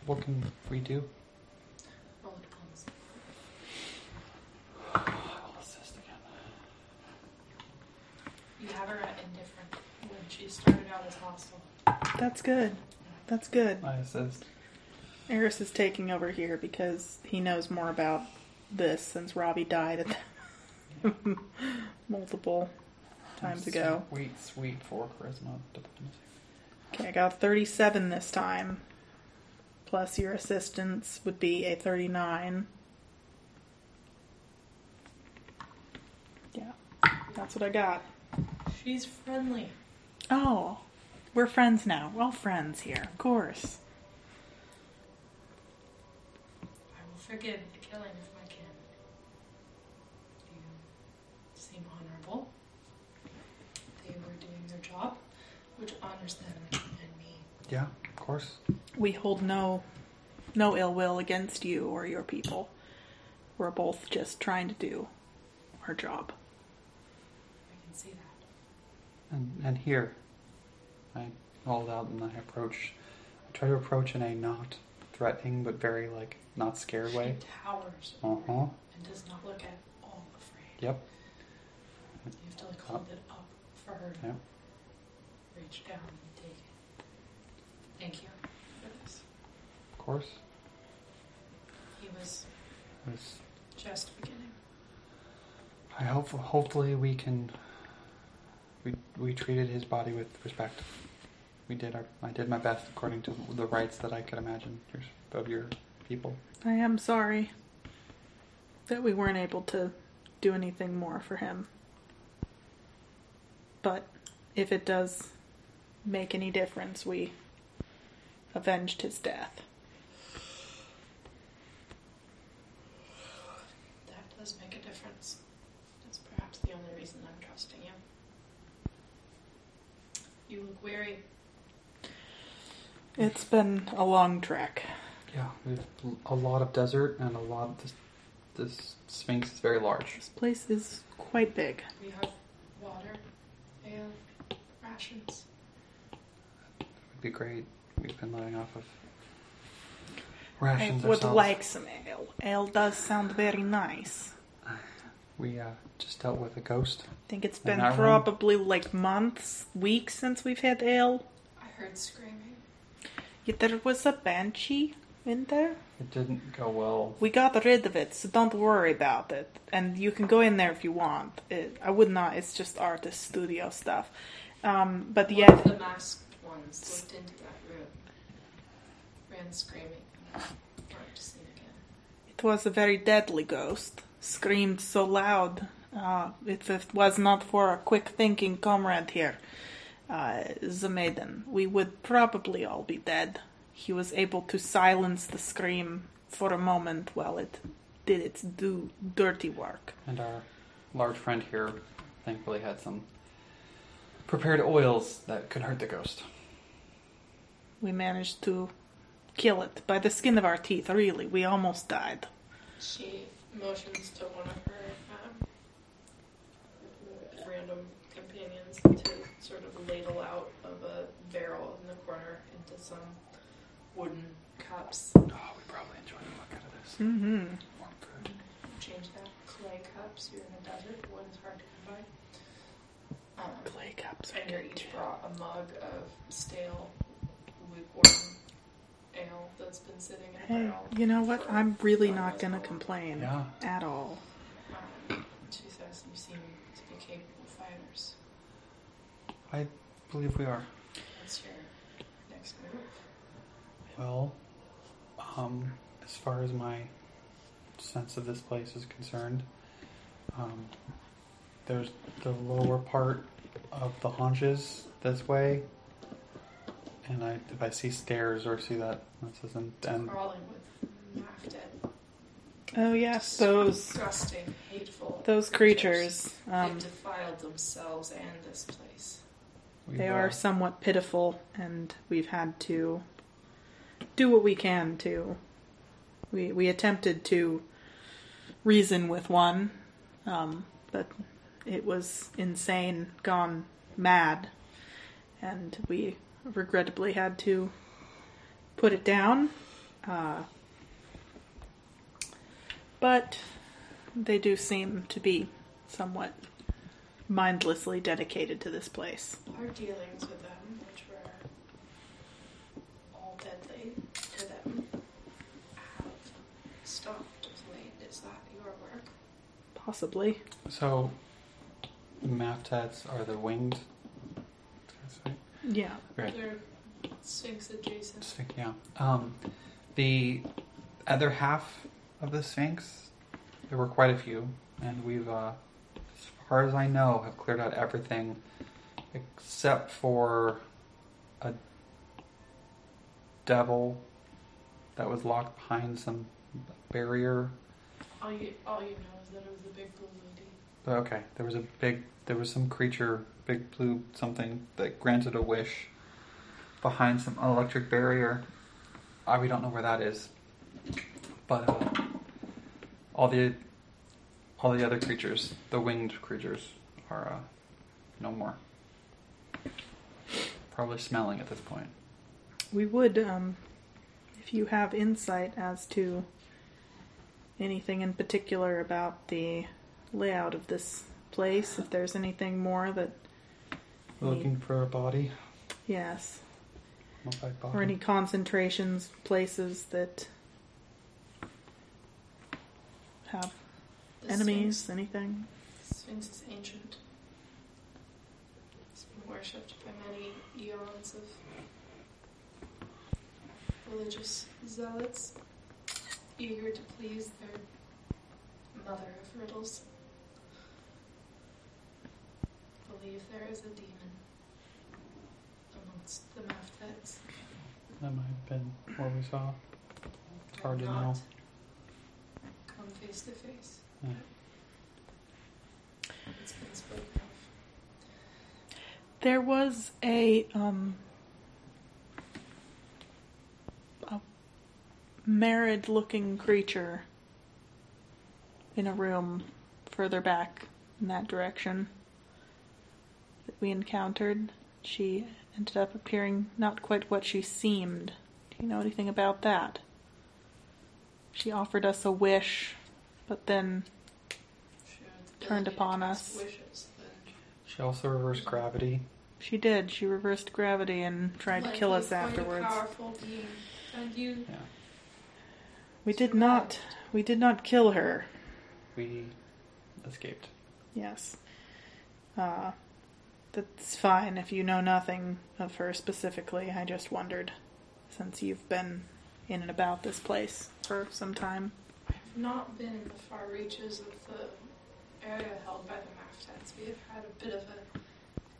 [SPEAKER 1] What can we do?
[SPEAKER 3] Roll diplomacy.
[SPEAKER 1] I'll assist again.
[SPEAKER 3] You have her at indifferent when she started out as hostile.
[SPEAKER 2] That's good. That's good.
[SPEAKER 1] I assist.
[SPEAKER 2] Eris is taking over here because he knows more about this since Robbie died at the multiple times ago.
[SPEAKER 1] Sweet, sweet for charisma diplomacy.
[SPEAKER 2] Okay, I got 37 this time. Plus your assistance would be a 39. Yeah, that's what I got.
[SPEAKER 3] She's friendly.
[SPEAKER 2] Oh, we're friends now. We're all friends here, of course.
[SPEAKER 3] I will forgive the killing of my kin. You seem honorable. They were doing their job, which honors them and me.
[SPEAKER 1] Yeah, of course.
[SPEAKER 2] We hold no no ill will against you or your people. We're both just trying to do our job.
[SPEAKER 3] I can see that.
[SPEAKER 1] And and here, I hold out and I approach. I try to approach in a not threatening but very like not scared way.
[SPEAKER 3] He towers
[SPEAKER 1] Uh huh.
[SPEAKER 3] and does not look at all afraid.
[SPEAKER 1] Yep.
[SPEAKER 3] You have to like hold it up for her to
[SPEAKER 1] Yep.
[SPEAKER 3] reach down and take it. Thank you for this.
[SPEAKER 1] Of course.
[SPEAKER 3] He was
[SPEAKER 1] was-
[SPEAKER 3] just beginning.
[SPEAKER 1] I hope hopefully we can. We we treated his body with respect. We did our. I did my best according to the rites that I could imagine of your people.
[SPEAKER 2] I am sorry that we weren't able to do anything more for him. But if it does make any difference, we avenged his death.
[SPEAKER 3] That does make a difference. That's perhaps the only reason I'm trusting you. You look weary.
[SPEAKER 2] It's been a long trek.
[SPEAKER 1] Yeah, we've a lot of desert and a lot of this. This sphinx is very large.
[SPEAKER 2] This place is quite big.
[SPEAKER 3] We have water, ale, rations.
[SPEAKER 1] It'd be great. We've been living off of
[SPEAKER 2] I would
[SPEAKER 1] ourselves.
[SPEAKER 2] like some ale. Ale does sound very nice.
[SPEAKER 1] We uh, just dealt with a ghost.
[SPEAKER 2] I think it's been
[SPEAKER 1] our room?
[SPEAKER 2] probably like months, weeks since we've had ale.
[SPEAKER 3] I heard screaming.
[SPEAKER 2] Yet there was a banshee in there.
[SPEAKER 1] It didn't go well.
[SPEAKER 2] We got rid of it, so don't worry about it. And you can go in there if you want. It, I would not. It's just artist studio stuff. Um, but
[SPEAKER 3] One
[SPEAKER 2] yeah,
[SPEAKER 3] the masked ones looked into that room, ran screaming, and weren't seen again.
[SPEAKER 2] it was a very deadly ghost. Screamed so loud. Uh, if it was not for a quick thinking comrade here, uh, the maiden, we would probably all be dead. He was able to silence the scream for a moment while it did its do dirty work.
[SPEAKER 1] And our large friend here thankfully had some prepared oils that could hurt the ghost.
[SPEAKER 2] We managed to kill it by the skin of our teeth, really. We almost died.
[SPEAKER 3] She motions to one of her um, random companions to sort of ladle out of a barrel in the corner into some wooden cups.
[SPEAKER 1] Oh, we probably enjoyed the look out of this.
[SPEAKER 2] Mm-hmm.
[SPEAKER 1] Warm food.
[SPEAKER 3] Change that clay cups. You're in the desert. Wood is hard to come by. Um,
[SPEAKER 2] Clay cups.
[SPEAKER 3] and you're each brought a mug of stale, lukewarm ale that's been sitting in a
[SPEAKER 2] Hey,
[SPEAKER 3] barrel.
[SPEAKER 2] you know what? I'm really not gonna complain
[SPEAKER 1] Yeah.
[SPEAKER 2] at all.
[SPEAKER 3] Um, she says you seem to be capable fighters.
[SPEAKER 1] I believe we are.
[SPEAKER 3] What's your next move?
[SPEAKER 1] Well, um, as far as my sense of this place is concerned, um, there's the lower part of the haunches this way, and I if I see stairs or see that this isn't and
[SPEAKER 3] Crawling with Maftet.
[SPEAKER 2] Oh yes, those
[SPEAKER 3] disgusting, hateful.
[SPEAKER 2] those creatures.
[SPEAKER 3] They've
[SPEAKER 2] Um,
[SPEAKER 3] defiled themselves and this place.
[SPEAKER 2] they are somewhat pitiful, and we've had to do what we can to. We we attempted to reason with one, um, but it was insane, gone mad, and we regrettably had to put it down. Uh, but they do seem to be somewhat mindlessly dedicated to this place.
[SPEAKER 3] Our dealings with them, which were all deadly to them, have stopped of late. Is that your work?
[SPEAKER 2] Possibly.
[SPEAKER 1] So, Maftets are the winged. That's right.
[SPEAKER 2] Yeah.
[SPEAKER 1] Right.
[SPEAKER 3] They're Sphinx adjacent.
[SPEAKER 1] Sphinx, yeah. Um, the other half of the Sphinx, there were quite a few, and we've, uh, as far as I know, have cleared out everything except for a devil that was locked behind some barrier.
[SPEAKER 3] All you, all you know is that it was the big blue lady.
[SPEAKER 1] Okay, there was a big, there was some creature, big blue something that granted a wish behind some electric barrier. Uh, we don't know where that is, but uh, all the all the other creatures, the winged creatures, are uh, no more. Probably smelling at this point.
[SPEAKER 2] We would, um, if you have insight as to anything in particular about the layout of this place, if there's anything more that,
[SPEAKER 1] Looking for a body,
[SPEAKER 2] yes,
[SPEAKER 1] mummified body.
[SPEAKER 2] or any concentrations, places that have
[SPEAKER 3] The
[SPEAKER 2] enemies,
[SPEAKER 3] Sphinx,
[SPEAKER 2] anything.
[SPEAKER 3] Sphinx is ancient. It's been worshipped by many eons of religious zealots, eager to please their mother of riddles. Believe there is a demon amongst the Maftets.
[SPEAKER 1] That might have been what we saw. It's hard to
[SPEAKER 3] Not
[SPEAKER 1] know.
[SPEAKER 3] Come face to face.
[SPEAKER 1] Yeah.
[SPEAKER 3] It's been spoken of.
[SPEAKER 2] There was a um a marid looking creature in a room further back in that direction that we encountered. She ended up appearing not quite what she seemed. Do you know anything about that? She offered us a wish, but then
[SPEAKER 3] She
[SPEAKER 2] Turned upon us.
[SPEAKER 3] Wishes
[SPEAKER 1] She also reversed gravity.
[SPEAKER 2] she did. She reversed gravity and tried to kill us afterwards.
[SPEAKER 3] powerful being. And you
[SPEAKER 1] Yeah.
[SPEAKER 2] We did not. We did not kill her.
[SPEAKER 1] We escaped.
[SPEAKER 2] Yes. Uh, that's fine if you know nothing of her specifically. I just wondered, since you've been in and about this place for some time.
[SPEAKER 3] I have not been in the far reaches of the area held by the Maftets. We have had a bit of a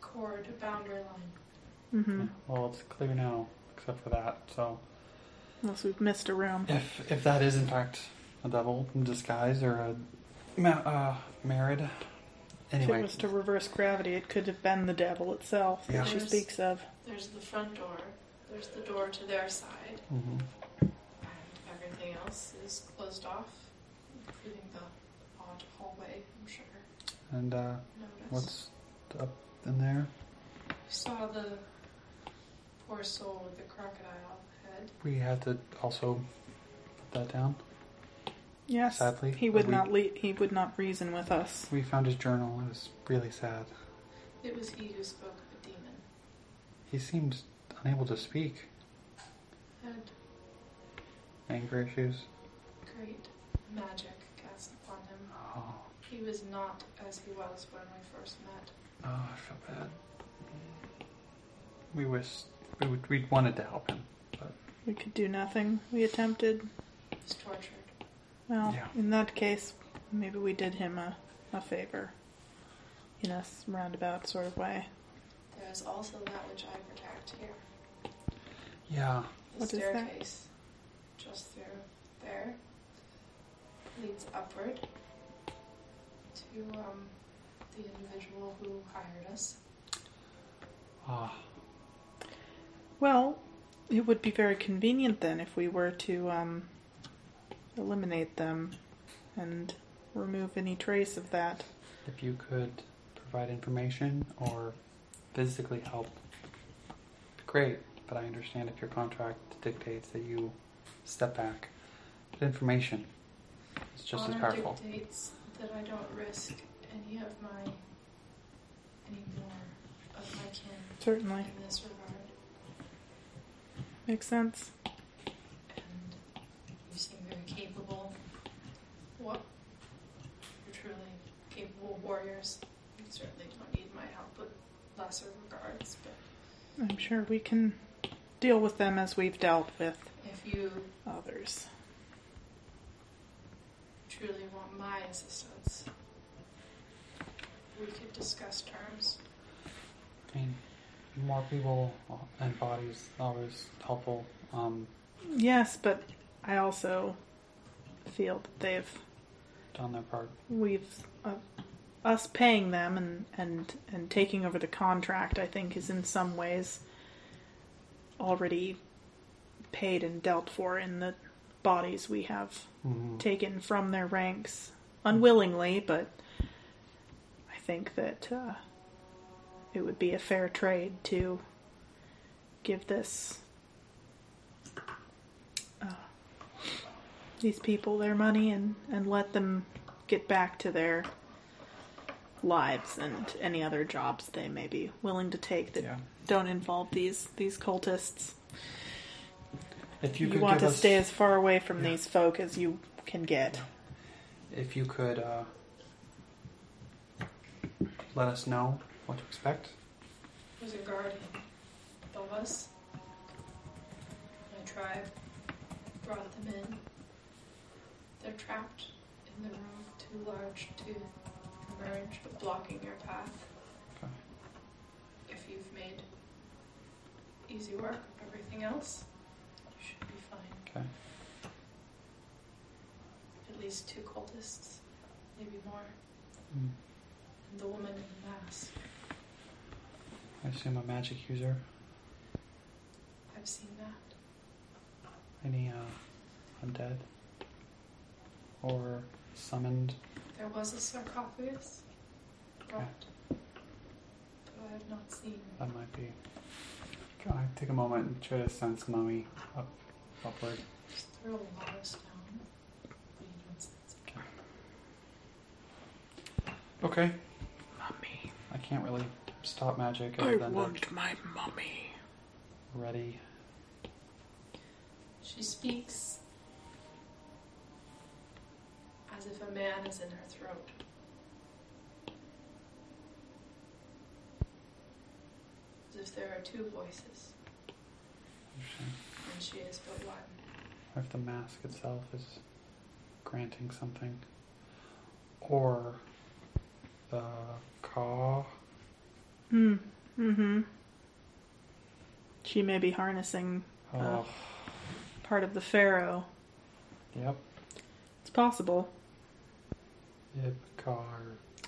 [SPEAKER 3] cord boundary line.
[SPEAKER 2] Mm-hmm.
[SPEAKER 1] Well, it's clear now, except for that. So,
[SPEAKER 2] Unless we've missed a room.
[SPEAKER 1] if if that is in fact a devil in disguise or a ma- uh, marid,
[SPEAKER 2] If it was to reverse gravity, it could have been the devil itself
[SPEAKER 1] Yeah.
[SPEAKER 2] that she
[SPEAKER 3] There's-
[SPEAKER 2] speaks of.
[SPEAKER 3] There's the front door. There's the door to their side.
[SPEAKER 1] hmm
[SPEAKER 3] And everything else is closed off, including the odd hallway, I'm sure.
[SPEAKER 1] and uh,
[SPEAKER 3] Notice.
[SPEAKER 1] what's up in there?
[SPEAKER 3] You saw the poor soul with the crocodile head.
[SPEAKER 1] We had to also put that down.
[SPEAKER 2] Yes.
[SPEAKER 1] Sadly,
[SPEAKER 2] he would
[SPEAKER 1] we-
[SPEAKER 2] not. Le- he would not reason with us.
[SPEAKER 1] We found his journal. It was really sad.
[SPEAKER 3] It was he who spoke of a demon.
[SPEAKER 1] He seemed unable to speak.
[SPEAKER 3] Had
[SPEAKER 1] Anger issues.
[SPEAKER 3] great magic cast upon him.
[SPEAKER 1] Oh,
[SPEAKER 3] He was not as he was when we first met.
[SPEAKER 1] oh I feel bad. We wish we would, we wanted to help him, but
[SPEAKER 2] We could do nothing. We attempted.
[SPEAKER 3] He was tortured.
[SPEAKER 2] Well,
[SPEAKER 1] Yeah.
[SPEAKER 2] in that case, maybe we did him a, a favor. In a roundabout sort of way.
[SPEAKER 3] There is also that which I protect here.
[SPEAKER 1] yeah,
[SPEAKER 3] The
[SPEAKER 2] What is that?
[SPEAKER 3] staircase, just through there, leads upward to um, the individual who hired us.
[SPEAKER 1] ah,
[SPEAKER 2] Well, it would be very convenient then if we were to um, eliminate them and remove any trace of that.
[SPEAKER 1] if you could provide information or physically help, great. But I understand if your contract dictates that you step back. But information is just as
[SPEAKER 3] Honor
[SPEAKER 1] powerful.
[SPEAKER 3] dictates that I don't risk any of my, any more of my kin
[SPEAKER 2] Certainly.
[SPEAKER 3] in this regard.
[SPEAKER 2] Makes sense.
[SPEAKER 3] And you seem very capable. What? You're truly capable warriors. You certainly don't need my help with lesser regards, but
[SPEAKER 2] I'm sure we can deal with them as we've dealt with
[SPEAKER 3] if you
[SPEAKER 2] others.
[SPEAKER 3] truly want my assistance, we could discuss terms.
[SPEAKER 1] I mean, more people and bodies always helpful. Um,
[SPEAKER 2] Yes, but I also feel that they've
[SPEAKER 1] done their part.
[SPEAKER 2] we've uh, us paying them and and and taking over the contract i think is in some ways already paid and dealt for in the bodies we have
[SPEAKER 1] Mhm.
[SPEAKER 2] taken from their ranks unwillingly but i think that uh, it would be a fair trade to give this these people their money and, and let them get back to their lives and any other jobs they may be willing to take that
[SPEAKER 1] Yeah.
[SPEAKER 2] don't involve these these cultists.
[SPEAKER 1] If you,
[SPEAKER 2] You, want to
[SPEAKER 1] us,
[SPEAKER 2] stay as far away from
[SPEAKER 1] Yeah.
[SPEAKER 2] these folk as you can get.
[SPEAKER 1] if you could uh, let us know what to expect.
[SPEAKER 3] There's a guardian above us. My tribe brought them in. They're trapped in the room, too large to emerge, but blocking your path.
[SPEAKER 1] Okay.
[SPEAKER 3] If you've made easy work of everything else, you should be fine.
[SPEAKER 1] Okay.
[SPEAKER 3] At least two cultists, maybe more.
[SPEAKER 1] Mm.
[SPEAKER 3] And the woman in the mask.
[SPEAKER 1] I assume a magic user.
[SPEAKER 3] I've seen that.
[SPEAKER 1] Any uh, undead or summoned?
[SPEAKER 3] There was a sarcophagus brought, but I have not seen.
[SPEAKER 1] That might be. Can I take a moment and try to sense mummy up, upward?
[SPEAKER 3] Just throw a lot of stone. But you don't sense it.
[SPEAKER 1] Okay.
[SPEAKER 2] Mummy,
[SPEAKER 1] I can't really stop magic other than to
[SPEAKER 2] my mummy.
[SPEAKER 1] ready.
[SPEAKER 3] She speaks as if a man is in her throat. As if there are two voices,
[SPEAKER 1] Interesting.
[SPEAKER 3] and she is but one.
[SPEAKER 1] Or if the mask itself is granting something. Or the caw.
[SPEAKER 2] Hmm. Mm-hmm. She may be harnessing
[SPEAKER 1] Oh,
[SPEAKER 2] part of the pharaoh.
[SPEAKER 1] yep.
[SPEAKER 2] It's possible.
[SPEAKER 1] Yep, caw. Or,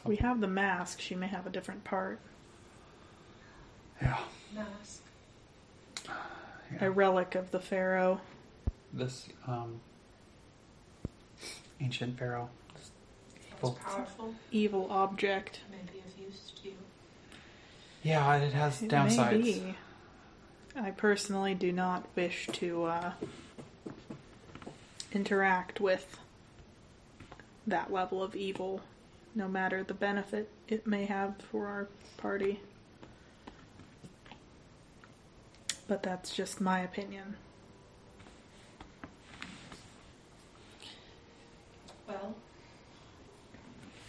[SPEAKER 2] We have the mask. She may have a different part.
[SPEAKER 1] yeah.
[SPEAKER 3] Mask.
[SPEAKER 1] yeah.
[SPEAKER 2] A relic of the pharaoh.
[SPEAKER 1] This um, ancient pharaoh. This
[SPEAKER 3] That's
[SPEAKER 1] evil.
[SPEAKER 3] powerful.
[SPEAKER 2] Evil object.
[SPEAKER 3] May be of use to you.
[SPEAKER 1] Yeah, it has
[SPEAKER 2] It
[SPEAKER 1] downsides.
[SPEAKER 2] may be. I personally do not wish to uh, interact with that level of evil, no matter the benefit it may have for our party. But that's just my opinion.
[SPEAKER 3] Well,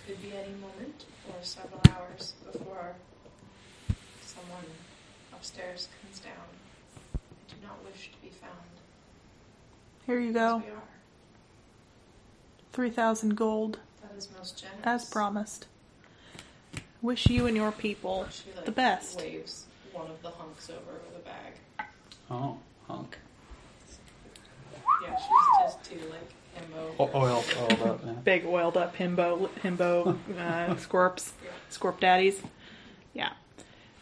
[SPEAKER 3] could be any moment or several hours before someone upstairs comes down. I do not wish to be found.
[SPEAKER 2] Here you go.
[SPEAKER 3] We are.
[SPEAKER 2] 3,000 gold,
[SPEAKER 3] That is most generous.
[SPEAKER 2] as promised. Wish you and your people
[SPEAKER 3] She, like,
[SPEAKER 2] the best.
[SPEAKER 3] Waves one of the hunks over with a bag.
[SPEAKER 1] Oh, hunk.
[SPEAKER 3] Yeah, she's just too like himbo.
[SPEAKER 1] O- oil, oiled up. Yeah.
[SPEAKER 2] Big oiled up himbo, himbo uh, scorps.
[SPEAKER 3] Yeah.
[SPEAKER 2] Scorp Daddies. Yeah.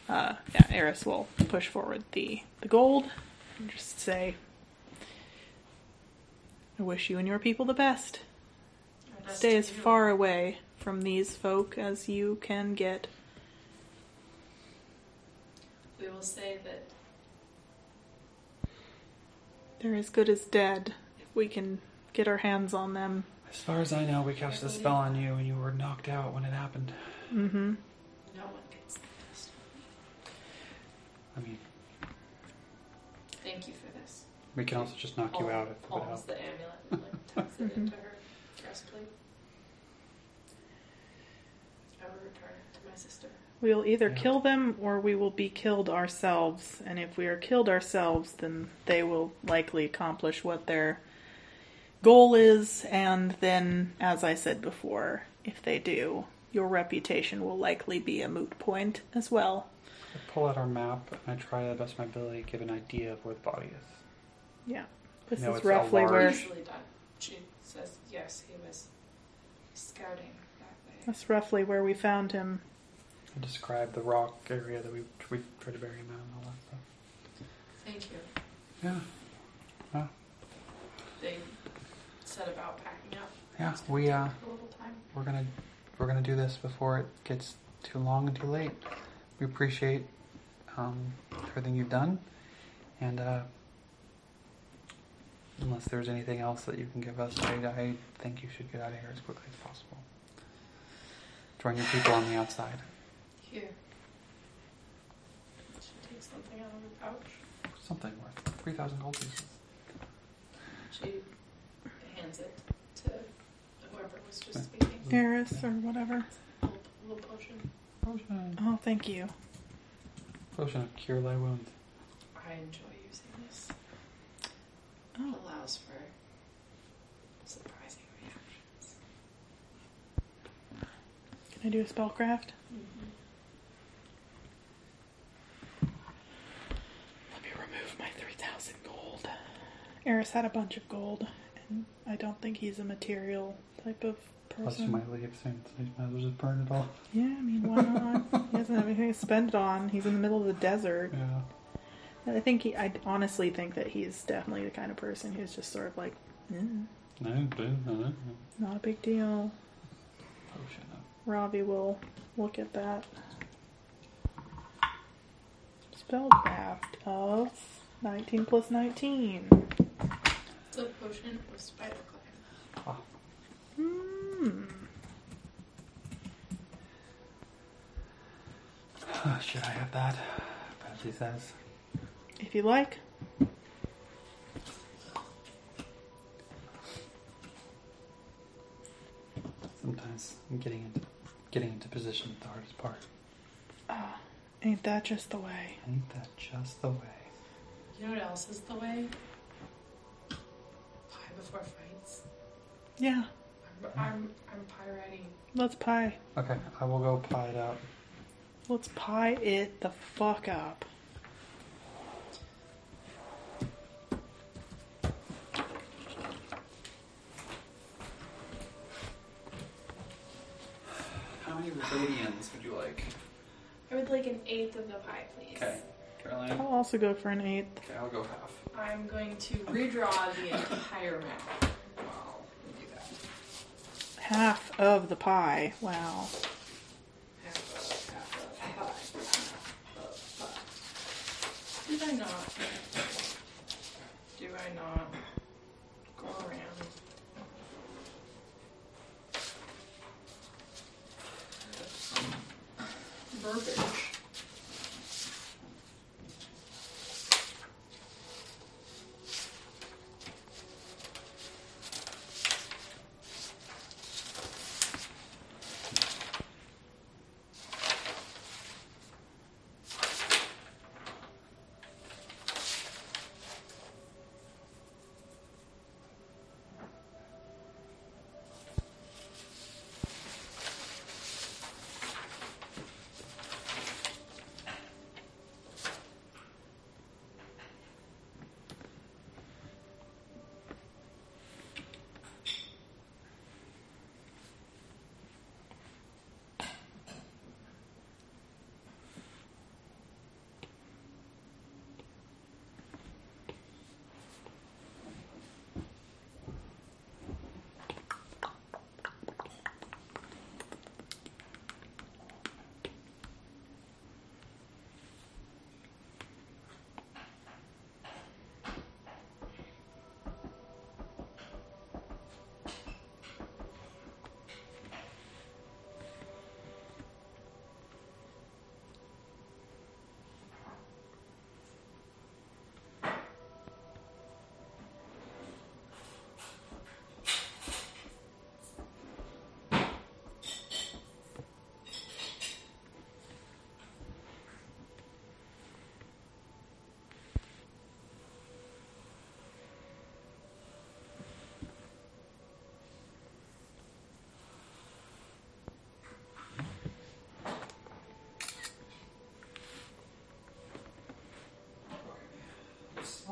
[SPEAKER 2] Uh, yeah, Eris will push forward the, the gold and just say, I wish you and your people the best.
[SPEAKER 3] Our best
[SPEAKER 2] Stay as far away from these folk as you can get.
[SPEAKER 3] We will say that
[SPEAKER 2] They're as good as dead if we can get our hands on them.
[SPEAKER 1] As far as I know, we cast a spell on you and you were knocked out when it happened.
[SPEAKER 2] Mm-hmm.
[SPEAKER 3] no one gets the best.
[SPEAKER 1] I mean,
[SPEAKER 3] Thank you for this.
[SPEAKER 1] we can also just knock you out if it would
[SPEAKER 3] Palms
[SPEAKER 1] help.
[SPEAKER 3] the amulet and like tucks it into her breastplate. I will return it to my sister.
[SPEAKER 2] We'll either
[SPEAKER 1] Yeah.
[SPEAKER 2] kill them or we will be killed ourselves. And if we are killed ourselves, then they will likely accomplish what their goal is. And then, as I said before, if they do, your reputation will likely be a moot point as well.
[SPEAKER 1] I pull out our map and I try the best of my ability to give an idea of where the body is.
[SPEAKER 2] Yeah. This
[SPEAKER 1] No,
[SPEAKER 2] is roughly
[SPEAKER 1] large-
[SPEAKER 2] where
[SPEAKER 3] Easily done. She says yes, he was scouting that way.
[SPEAKER 2] that's roughly where we found him.
[SPEAKER 1] I describe the rock area that we, we tried to bury him in and all that stuff.
[SPEAKER 3] Thank you.
[SPEAKER 1] Yeah. Yeah.
[SPEAKER 3] They set about packing up.
[SPEAKER 1] Yeah,
[SPEAKER 3] It's gonna
[SPEAKER 1] we,
[SPEAKER 3] take
[SPEAKER 1] uh,
[SPEAKER 3] a little time.
[SPEAKER 1] We're gonna we're gonna do this before it gets too long and too late. We appreciate um, everything you've done, and uh, Unless there's anything else that you can give us, I, I think you should get out of here as quickly as possible. Join your people on the outside.
[SPEAKER 3] Here. She takes something out of her pouch.
[SPEAKER 1] Something worth 3,000 gold pieces.
[SPEAKER 3] She hands it to whoever was just speaking.
[SPEAKER 2] Eris or whatever.
[SPEAKER 3] Little, little potion.
[SPEAKER 1] Potion.
[SPEAKER 2] Oh, thank you.
[SPEAKER 1] Potion of cure thy wounds.
[SPEAKER 3] I enjoy using this.
[SPEAKER 2] Oh,
[SPEAKER 3] allows for surprising reactions.
[SPEAKER 2] can I do a spellcraft? Let me remove my 3,000 gold. Eris had a bunch of gold, and I don't think he's a material type of
[SPEAKER 1] Plus, you
[SPEAKER 2] person.
[SPEAKER 1] might leave soon, so you might as well just burn it all.
[SPEAKER 2] Yeah, I mean, why not? he doesn't have anything to spend it on. He's in the middle of the desert.
[SPEAKER 1] Yeah.
[SPEAKER 2] And I think he, I honestly think that he's definitely the kind of person who's just sort of like, eh,
[SPEAKER 1] No, no, no, no.
[SPEAKER 2] not a big deal.
[SPEAKER 1] Potion of
[SPEAKER 2] Ravi will look at that. Spellcraft of 19 plus 19.
[SPEAKER 3] It's a potion of spider climb.
[SPEAKER 1] Ah,
[SPEAKER 2] Hmm.
[SPEAKER 1] should I have that? Betsy says.
[SPEAKER 2] If you like.
[SPEAKER 1] Sometimes getting into getting into position is the hardest part.
[SPEAKER 2] Ah, ain't that just the way?
[SPEAKER 1] Ain't that just the way?
[SPEAKER 3] You know what else is the way? Pie before fights.
[SPEAKER 2] Yeah,
[SPEAKER 3] I'm, I'm, I'm pie ready.
[SPEAKER 2] let's pie.
[SPEAKER 1] Okay, I will go pie it out.
[SPEAKER 2] Let's pie it the fuck up.
[SPEAKER 1] How many radians would you like?
[SPEAKER 3] I would like an eighth of the pie, please.
[SPEAKER 1] Okay, Caroline.
[SPEAKER 2] I'll also go for an eighth.
[SPEAKER 1] Okay, I'll go half.
[SPEAKER 3] I'm going to redraw the entire map. Wow, let do that.
[SPEAKER 2] Half of the pie. Wow.
[SPEAKER 3] Half of, half of pie. Half of pie. Did I not? Do I not go around? Verbiage.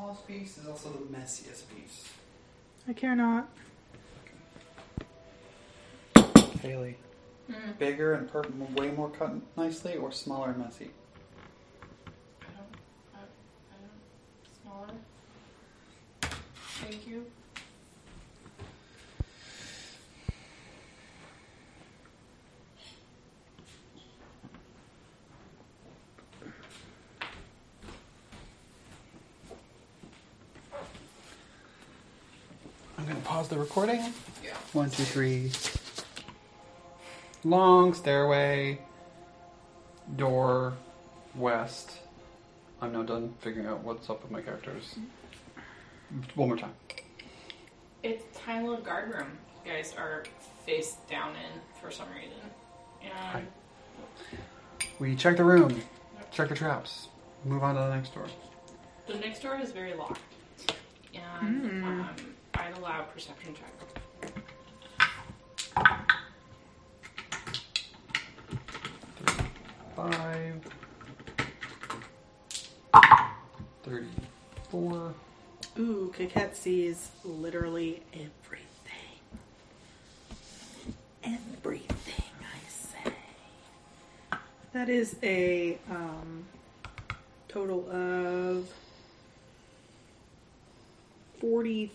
[SPEAKER 1] Smallest piece is also the messiest piece.
[SPEAKER 2] I care not.
[SPEAKER 1] Haley.
[SPEAKER 3] Hmm.
[SPEAKER 1] bigger and per- way more cut nicely, or smaller and messy?
[SPEAKER 3] I don't. I, I don't. Smaller. Thank you.
[SPEAKER 1] pause the recording.
[SPEAKER 3] Yeah.
[SPEAKER 1] One, two, three. Long stairway, door, west. I'm now done figuring out what's up with my characters. One more time.
[SPEAKER 3] It's a tiny little guard room. You guys are face down in for some reason. And
[SPEAKER 1] We check the room, check the traps, move on to the next door.
[SPEAKER 3] the next door is very locked. And
[SPEAKER 2] hmm.
[SPEAKER 3] I'd allow a perception check.
[SPEAKER 1] Five. Thirty-four.
[SPEAKER 2] Ooh, Coquette sees literally everything. Everything, I say. That is a um, total of 43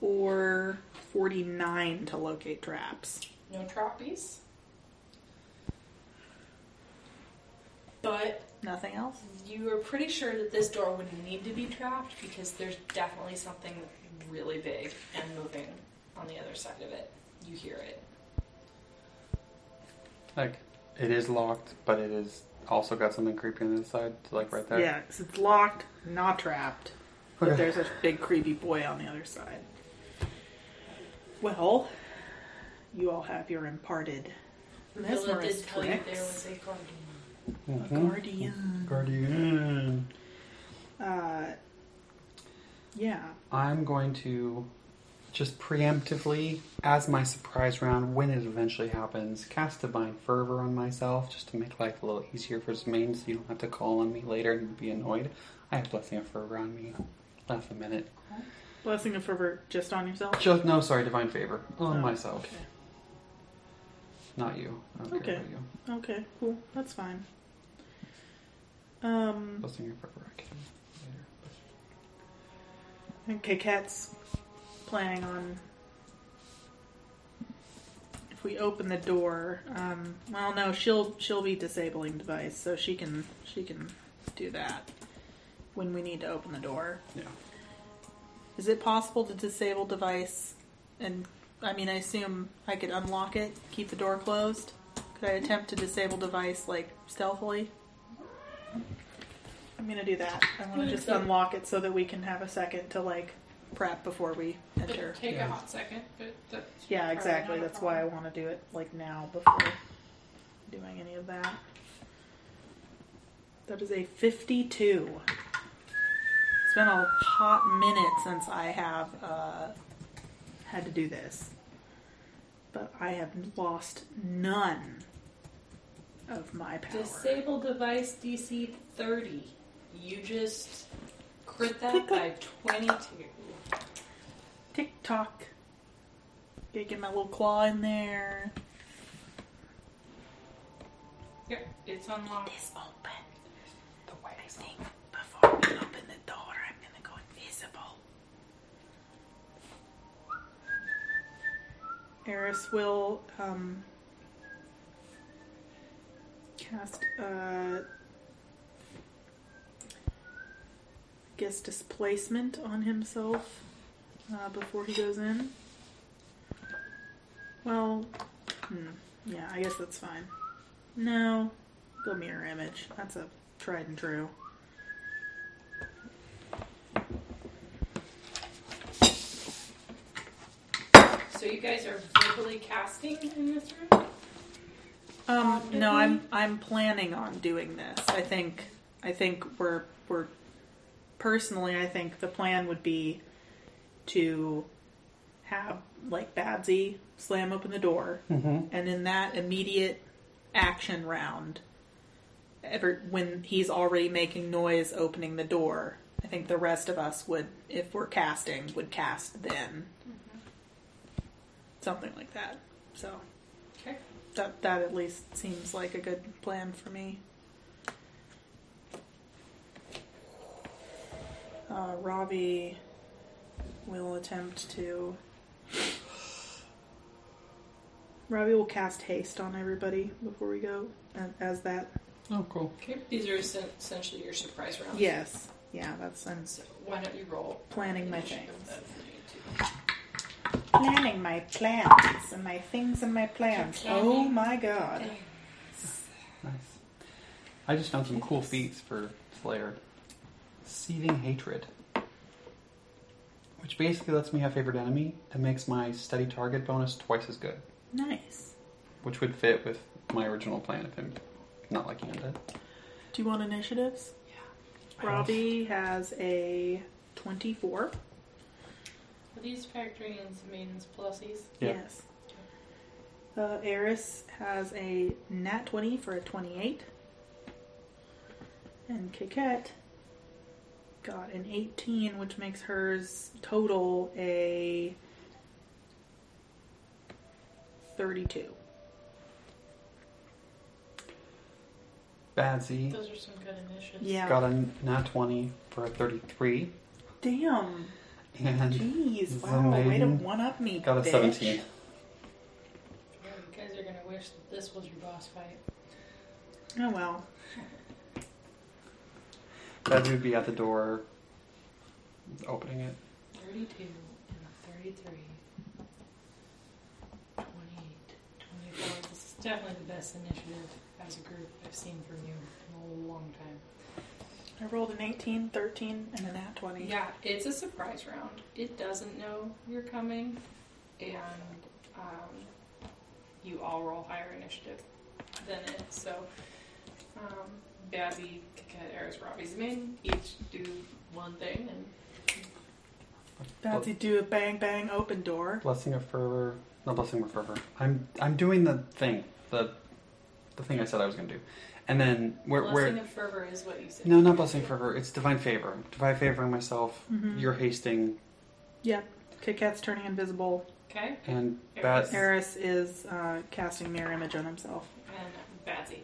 [SPEAKER 2] or 49 to locate traps.
[SPEAKER 3] No trappies. But
[SPEAKER 2] Nothing else?
[SPEAKER 3] you are pretty sure that this door would need to be trapped because there's definitely something really big and moving on the other side of it. You hear it.
[SPEAKER 1] Like, it is locked, but it is also got something creepy on the inside, like right there.
[SPEAKER 2] Yeah, 'cause it's locked, not trapped. But
[SPEAKER 1] Okay.
[SPEAKER 2] there's a big creepy boy on the other side. Well, you all have your imparted
[SPEAKER 3] Villa
[SPEAKER 2] mesmerist
[SPEAKER 3] did tell you there was a guardian.
[SPEAKER 2] Guardian.
[SPEAKER 1] Guardian.
[SPEAKER 2] Uh, yeah.
[SPEAKER 1] I'm going to just preemptively, as my surprise round, when it eventually happens, cast Divine Fervor on myself just to make life a little easier for Zemaine so you don't have to call on me later and be annoyed. I have Blessing of Fervor on me. Last a minute.
[SPEAKER 2] Blessing of fervor just on yourself.
[SPEAKER 1] Just, no, sorry, Divine Favor. On
[SPEAKER 2] Oh,
[SPEAKER 1] myself.
[SPEAKER 2] Okay.
[SPEAKER 1] Not you. I don't
[SPEAKER 2] Okay.
[SPEAKER 1] care about you.
[SPEAKER 2] Okay. Cool. That's fine. Um.
[SPEAKER 1] Blessing of Fervor, I can later.
[SPEAKER 2] And Coquette's planning on if we open the door. Um, well, no, she'll she'll be disabling device, so she can she can do that when we need to open the door.
[SPEAKER 1] Yeah.
[SPEAKER 2] Is it possible to disable device? And I mean, I assume I could unlock it, keep the door closed. Could I attempt to disable device like stealthily? I'm gonna do that. I want to mm-hmm. just
[SPEAKER 3] Okay.
[SPEAKER 2] unlock it so that we can have a second to like prep before we enter.
[SPEAKER 3] It'd take
[SPEAKER 1] Yeah.
[SPEAKER 3] a hot second, but that's
[SPEAKER 2] Yeah,
[SPEAKER 3] probably
[SPEAKER 2] exactly.
[SPEAKER 3] not a
[SPEAKER 2] That's why I
[SPEAKER 3] problem.
[SPEAKER 2] want to do it like now before doing any of that. That is a 52. It's been a hot minute since I have uh, had to do this, but I have lost none of my power.
[SPEAKER 3] Disable device DC 30. You just crit that
[SPEAKER 2] Click
[SPEAKER 3] by 22.
[SPEAKER 2] Tick tock. Get my little claw in there.
[SPEAKER 3] Yep, it's unlocked.
[SPEAKER 2] This open.
[SPEAKER 1] The way
[SPEAKER 2] I think before we open the door, I'm gonna go invisible. Eris will um, cast, uh, I guess, displacement on himself uh, before he goes in. Well, hmm, yeah, I guess that's fine. No, go mirror image. That's a tried and true.
[SPEAKER 3] You guys are verbally casting in this room?
[SPEAKER 2] Um, no, I'm I'm planning on doing this. I think I think we're we're personally I think the plan would be to have like Badzi slam open the door
[SPEAKER 1] Mm-hmm.
[SPEAKER 2] and in that immediate action round ever when he's already making noise opening the door, I think the rest of us would if we're casting would cast then. Something like that. So
[SPEAKER 3] Okay.
[SPEAKER 2] that that at least seems like a good plan for me. Uh, Ravi will attempt to. Ravi will cast haste on everybody before we go, and as that.
[SPEAKER 1] Oh, cool.
[SPEAKER 3] Okay. These are essentially your surprise rounds.
[SPEAKER 2] Yes, yeah, that's I'm
[SPEAKER 3] So why don't you roll?
[SPEAKER 2] planning my
[SPEAKER 3] Each
[SPEAKER 2] things.
[SPEAKER 3] them for me, too.
[SPEAKER 2] Planning my plans and my things and my plans. Oh my god.
[SPEAKER 1] Nice. I just found some cool feats for Slayer. Seething Hatred. Which basically lets me have favorite enemy and makes my steady target bonus twice as good.
[SPEAKER 2] Nice.
[SPEAKER 1] Which would fit with my original plan if I'm not liking undead.
[SPEAKER 2] Do you want initiatives?
[SPEAKER 3] Yeah.
[SPEAKER 2] Robbie has a 24.
[SPEAKER 3] Are these factoring in some maidens pluses?
[SPEAKER 1] Yeah.
[SPEAKER 2] Yes. Uh, Eris has a nat 20 for a 28. And Coquette got an 18, which makes hers total a 32.
[SPEAKER 1] Badzi
[SPEAKER 3] Those are some good initiatives.
[SPEAKER 2] Yeah.
[SPEAKER 1] got a nat 20 for a 33.
[SPEAKER 2] Damn.
[SPEAKER 1] And
[SPEAKER 2] Jeez.
[SPEAKER 1] the
[SPEAKER 2] Wow. Way to
[SPEAKER 1] maiden
[SPEAKER 2] one up me.
[SPEAKER 1] got a
[SPEAKER 2] bitch.
[SPEAKER 1] 17.
[SPEAKER 3] Yeah, you guys are gonna wish that this was your boss fight.
[SPEAKER 2] Oh well.
[SPEAKER 1] Badzi would be at the door opening it.
[SPEAKER 3] 32 and 33. 28, 24. This is definitely the best initiative as a group I've seen from you in a long time.
[SPEAKER 2] I rolled an 18, 13, and a nat 20.
[SPEAKER 3] Yeah, it's a surprise round. It doesn't know you're coming, and um, you all roll higher initiative than it. So, um, Babby, Coquette, Eris, Robbie's main each do one thing, and
[SPEAKER 2] Badzi do a bang bang open door.
[SPEAKER 1] Blessing of fervor. Not blessing of fervor. I'm I'm doing the thing. The the thing I said I was gonna do. And then where
[SPEAKER 3] blessing
[SPEAKER 1] where
[SPEAKER 3] of fervor is what you said.
[SPEAKER 1] No, not blessing of fervor. It's divine favor. Divine favoring myself.
[SPEAKER 2] Mhm.
[SPEAKER 1] You're hasting
[SPEAKER 2] Yep. Kat's turning invisible.
[SPEAKER 3] Okay,
[SPEAKER 1] and
[SPEAKER 3] Eris.
[SPEAKER 1] Bat
[SPEAKER 2] Eris is uh, casting mirror image on himself.
[SPEAKER 3] and Badzi.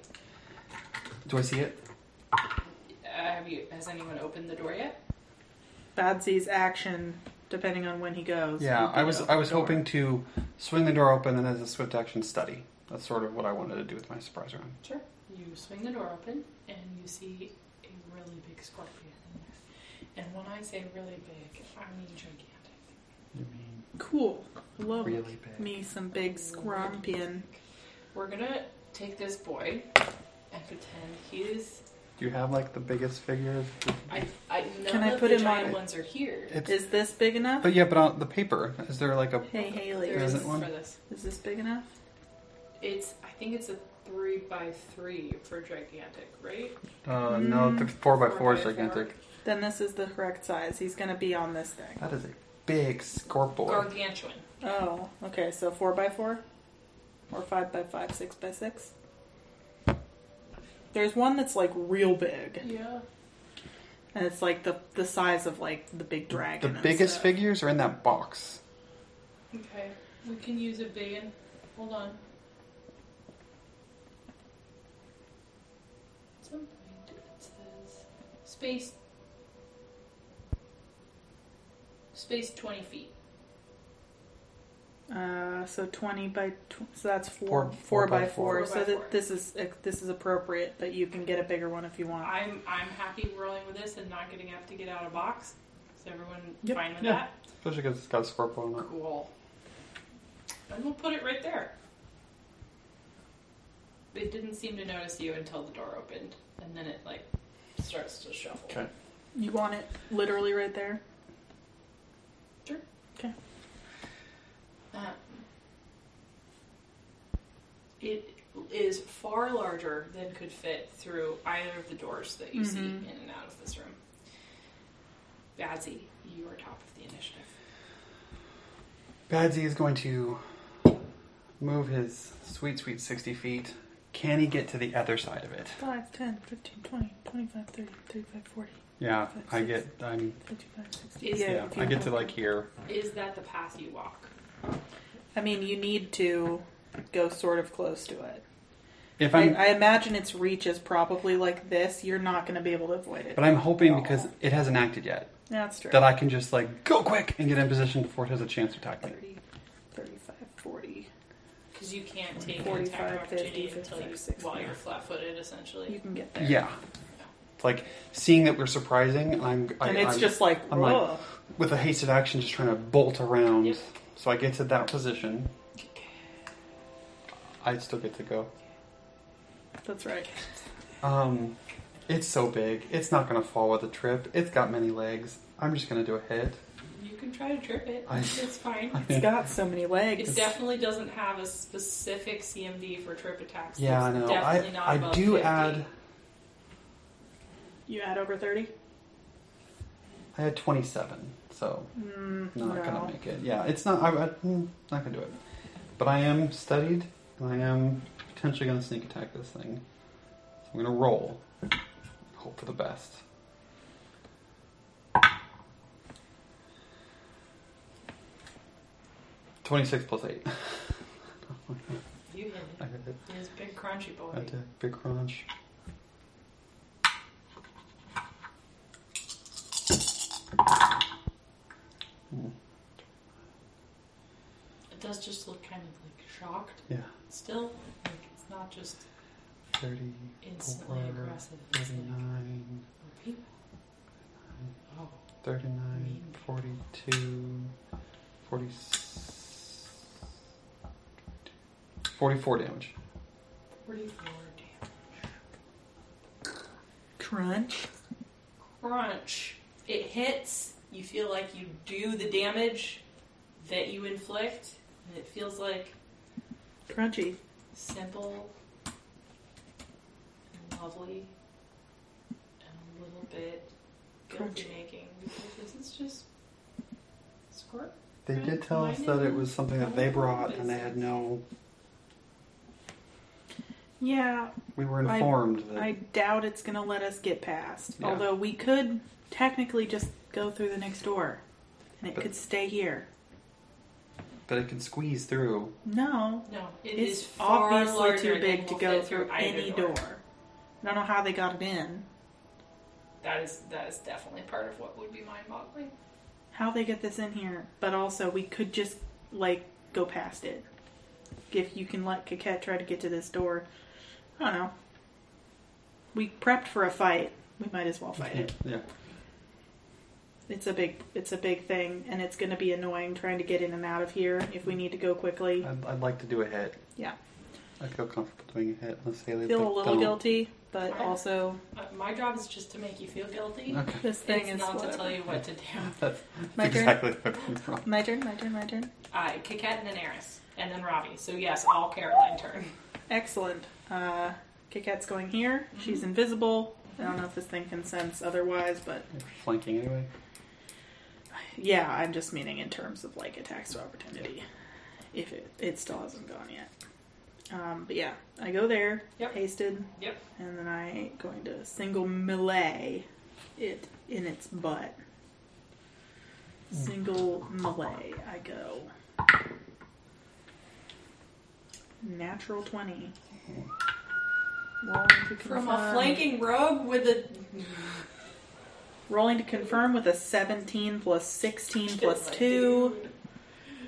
[SPEAKER 1] Do I see it?
[SPEAKER 3] Uh, have you? Has anyone opened the door yet?
[SPEAKER 2] Badzi's action, depending on when he goes.
[SPEAKER 1] Yeah,
[SPEAKER 2] would
[SPEAKER 1] I was I was hoping to swing the door open and as a swift action study. That's sort of what I wanted to do with my surprise round.
[SPEAKER 3] Sure. You swing the door open and you see a really big scorpion in there. And when I say really big, I mean gigantic.
[SPEAKER 1] You mean
[SPEAKER 2] Cool. Love
[SPEAKER 1] really big?
[SPEAKER 2] me some big scorpion.
[SPEAKER 3] We're gonna take this boy and pretend he is.
[SPEAKER 1] Do you have like the biggest figure?
[SPEAKER 3] I, I none
[SPEAKER 2] Can I
[SPEAKER 3] of
[SPEAKER 2] put
[SPEAKER 3] the
[SPEAKER 2] him
[SPEAKER 3] giant
[SPEAKER 2] on-
[SPEAKER 3] ones are here.
[SPEAKER 1] It's,
[SPEAKER 2] Is this big enough?
[SPEAKER 1] but yeah, but on the paper, is there like a
[SPEAKER 2] Hey Haley,
[SPEAKER 3] There
[SPEAKER 1] There
[SPEAKER 3] is
[SPEAKER 1] isn't one?
[SPEAKER 3] for this.
[SPEAKER 2] is this big enough?
[SPEAKER 3] It's I think it's a three by three for gigantic, right?
[SPEAKER 1] uh, no the four by
[SPEAKER 3] Four
[SPEAKER 1] four is
[SPEAKER 3] by
[SPEAKER 1] gigantic.
[SPEAKER 2] Then this is the correct size. He's gonna be on this thing.
[SPEAKER 1] That is a big scorp boy.
[SPEAKER 3] Gargantuan.
[SPEAKER 2] Oh, okay. So four by four, or five by five, six by six. There's one that's like real big,
[SPEAKER 3] Yeah.
[SPEAKER 2] and it's like the the size of like the big
[SPEAKER 1] The
[SPEAKER 2] dragon. and
[SPEAKER 1] biggest
[SPEAKER 2] stuff.
[SPEAKER 1] figures are in that box.
[SPEAKER 3] Okay. We can use a big one. Hold on. Space space twenty feet.
[SPEAKER 2] Uh, so twenty by tw- so that's four
[SPEAKER 1] Four-
[SPEAKER 2] four,
[SPEAKER 1] four
[SPEAKER 2] by
[SPEAKER 1] by
[SPEAKER 2] four.
[SPEAKER 3] four.
[SPEAKER 2] So
[SPEAKER 3] Four by
[SPEAKER 2] that this is this is appropriate, but you can get a bigger one if you want.
[SPEAKER 3] I'm I'm happy rolling with this and not getting have to get out of box. Is everyone
[SPEAKER 2] Yep.
[SPEAKER 3] fine with
[SPEAKER 1] Yeah.
[SPEAKER 3] that?
[SPEAKER 1] Especially because it's got a scorp on it.
[SPEAKER 3] Cool. And we'll put it right there. It didn't seem to notice you until the door opened, and then it like starts to shuffle.
[SPEAKER 1] Okay.
[SPEAKER 2] You want it literally right there. Sure. Okay.
[SPEAKER 3] Um, it is far larger than could fit through either of the doors that you see in and out of this room. Badzi, you are top of the initiative.
[SPEAKER 1] Badzi is going to move his sweet, sweet 60 feet. Can he get to the other side of it?
[SPEAKER 2] 5, 10, 15, 20, 25, 30, 35, 40,
[SPEAKER 1] Yeah, I get. I'm.
[SPEAKER 2] 55, 60.
[SPEAKER 3] Is-
[SPEAKER 1] Yeah, I get to like here.
[SPEAKER 3] Is that the path you walk?
[SPEAKER 2] I mean, you need to go sort of close to it.
[SPEAKER 1] If
[SPEAKER 2] I,
[SPEAKER 1] I'm,
[SPEAKER 2] I imagine its reach is probably like this. You're not going to be able to avoid it.
[SPEAKER 1] but I'm hoping because it hasn't acted yet
[SPEAKER 2] That's true.
[SPEAKER 1] that I can just like go quick and get in position before it has a chance to attack me.
[SPEAKER 2] 30, 40.
[SPEAKER 3] Because you can't take an
[SPEAKER 2] 45,
[SPEAKER 3] attack of opportunity
[SPEAKER 2] 50,
[SPEAKER 3] until you
[SPEAKER 2] 55,
[SPEAKER 3] while
[SPEAKER 2] 60.
[SPEAKER 3] you're flat-footed, essentially.
[SPEAKER 2] You can get there.
[SPEAKER 1] Yeah, like seeing that we're surprising. I'm. I,
[SPEAKER 2] And it's
[SPEAKER 1] I'm-
[SPEAKER 2] just like,
[SPEAKER 1] I'm like- with a hasted action, just trying to bolt around.
[SPEAKER 3] Yep.
[SPEAKER 1] so I get to that position. I still get to go.
[SPEAKER 2] That's right.
[SPEAKER 1] Um, it's so big. It's not going to fall with a trip. It's got many legs. I'm just going to do a hit.
[SPEAKER 3] You can try to trip it.
[SPEAKER 1] I-
[SPEAKER 3] it's fine.
[SPEAKER 2] It's got so many legs.
[SPEAKER 3] It definitely doesn't have a specific CMD for trip attacks.
[SPEAKER 1] Yeah, I
[SPEAKER 3] It's
[SPEAKER 1] know.
[SPEAKER 3] Definitely
[SPEAKER 1] I
[SPEAKER 3] not
[SPEAKER 1] I
[SPEAKER 3] above
[SPEAKER 1] do
[SPEAKER 3] 50.
[SPEAKER 1] add.
[SPEAKER 2] You add over 30?
[SPEAKER 1] I had 27, so
[SPEAKER 2] Mm,
[SPEAKER 1] not
[SPEAKER 2] no.
[SPEAKER 1] gonna make it. Yeah, it's not. I, I, mm, not gonna do it. But I am studied, and I am potentially gonna sneak attack this thing. So I'm gonna roll. Hope for the best. Twenty-six plus eight.
[SPEAKER 3] You hit
[SPEAKER 1] I
[SPEAKER 3] it.
[SPEAKER 1] hit it.
[SPEAKER 3] He is big crunchy boy.
[SPEAKER 1] I did. Big crunch.
[SPEAKER 3] It does just look kind of like shocked
[SPEAKER 1] Yeah,
[SPEAKER 3] still. Like it's not just
[SPEAKER 1] thirty.
[SPEAKER 3] instantly
[SPEAKER 1] Four,
[SPEAKER 3] aggressive. It's
[SPEAKER 1] 39,
[SPEAKER 3] oh, people. Oh,
[SPEAKER 1] 39, 42, 40, 44 damage.
[SPEAKER 3] 44 damage.
[SPEAKER 2] Crunch.
[SPEAKER 3] Crunch. It hits. You feel like you do the damage that you inflict. And it feels like
[SPEAKER 2] Crunchy.
[SPEAKER 3] simple and lovely and a little bit guilty making because this is just squirt.
[SPEAKER 1] They did tell us that it was something that they brought, and they had no.
[SPEAKER 2] Yeah,
[SPEAKER 1] We were
[SPEAKER 2] I-
[SPEAKER 1] informed that.
[SPEAKER 2] I doubt it's going to let us get past.
[SPEAKER 1] Yeah.
[SPEAKER 2] Although we could technically just go through the next door and it
[SPEAKER 1] But-
[SPEAKER 2] could stay here.
[SPEAKER 1] but it can squeeze through.
[SPEAKER 2] No,
[SPEAKER 3] No, it
[SPEAKER 2] it's
[SPEAKER 3] is far
[SPEAKER 2] obviously
[SPEAKER 3] larger
[SPEAKER 2] too
[SPEAKER 3] than
[SPEAKER 2] big to go
[SPEAKER 3] fit
[SPEAKER 2] through
[SPEAKER 3] either
[SPEAKER 2] any door. I don't know how they got it in.
[SPEAKER 3] That is that is definitely part of what would be mind-boggling.
[SPEAKER 2] How they get this in here, but also we could just like go past it. If you can let Coquette try to get to this door, I don't know. We prepped for a fight. We might as well fight it.
[SPEAKER 1] Yeah.
[SPEAKER 2] It's a big, it's a big thing, and it's going to be annoying trying to get in and out of here if we need to go quickly.
[SPEAKER 1] I'd, I'd like to do a hit.
[SPEAKER 2] Yeah,
[SPEAKER 1] I feel comfortable doing a hit. Let's say they
[SPEAKER 2] feel a little
[SPEAKER 1] don't.
[SPEAKER 2] guilty, but
[SPEAKER 3] Fine.
[SPEAKER 2] also
[SPEAKER 3] Uh, my job is just to make you feel guilty.
[SPEAKER 1] Okay.
[SPEAKER 2] this thing
[SPEAKER 3] It's
[SPEAKER 2] is
[SPEAKER 3] not to
[SPEAKER 2] whatever.
[SPEAKER 3] tell you what to do.
[SPEAKER 1] That's
[SPEAKER 2] My turn?
[SPEAKER 1] exactly what comes from.
[SPEAKER 2] My turn, my turn, my turn.
[SPEAKER 3] I, Coquette and then and then Ravi. So yes, all Caroline turn.
[SPEAKER 2] Excellent. Uh, Coquette's going here. She's invisible. I don't know if this thing can sense otherwise, but
[SPEAKER 1] You're flanking anyway.
[SPEAKER 2] yeah, I'm just meaning in terms of like attacks of opportunity. If it it still hasn't gone yet. Um, but yeah, I go there,
[SPEAKER 3] Yep.
[SPEAKER 2] hasted,
[SPEAKER 3] Yep.
[SPEAKER 2] and then I going to single melee it in its butt. Single melee. I go. Natural twenty. Rolling to
[SPEAKER 3] From a flanking rogue with a
[SPEAKER 2] Rolling to confirm with a 17 plus 16 plus 2.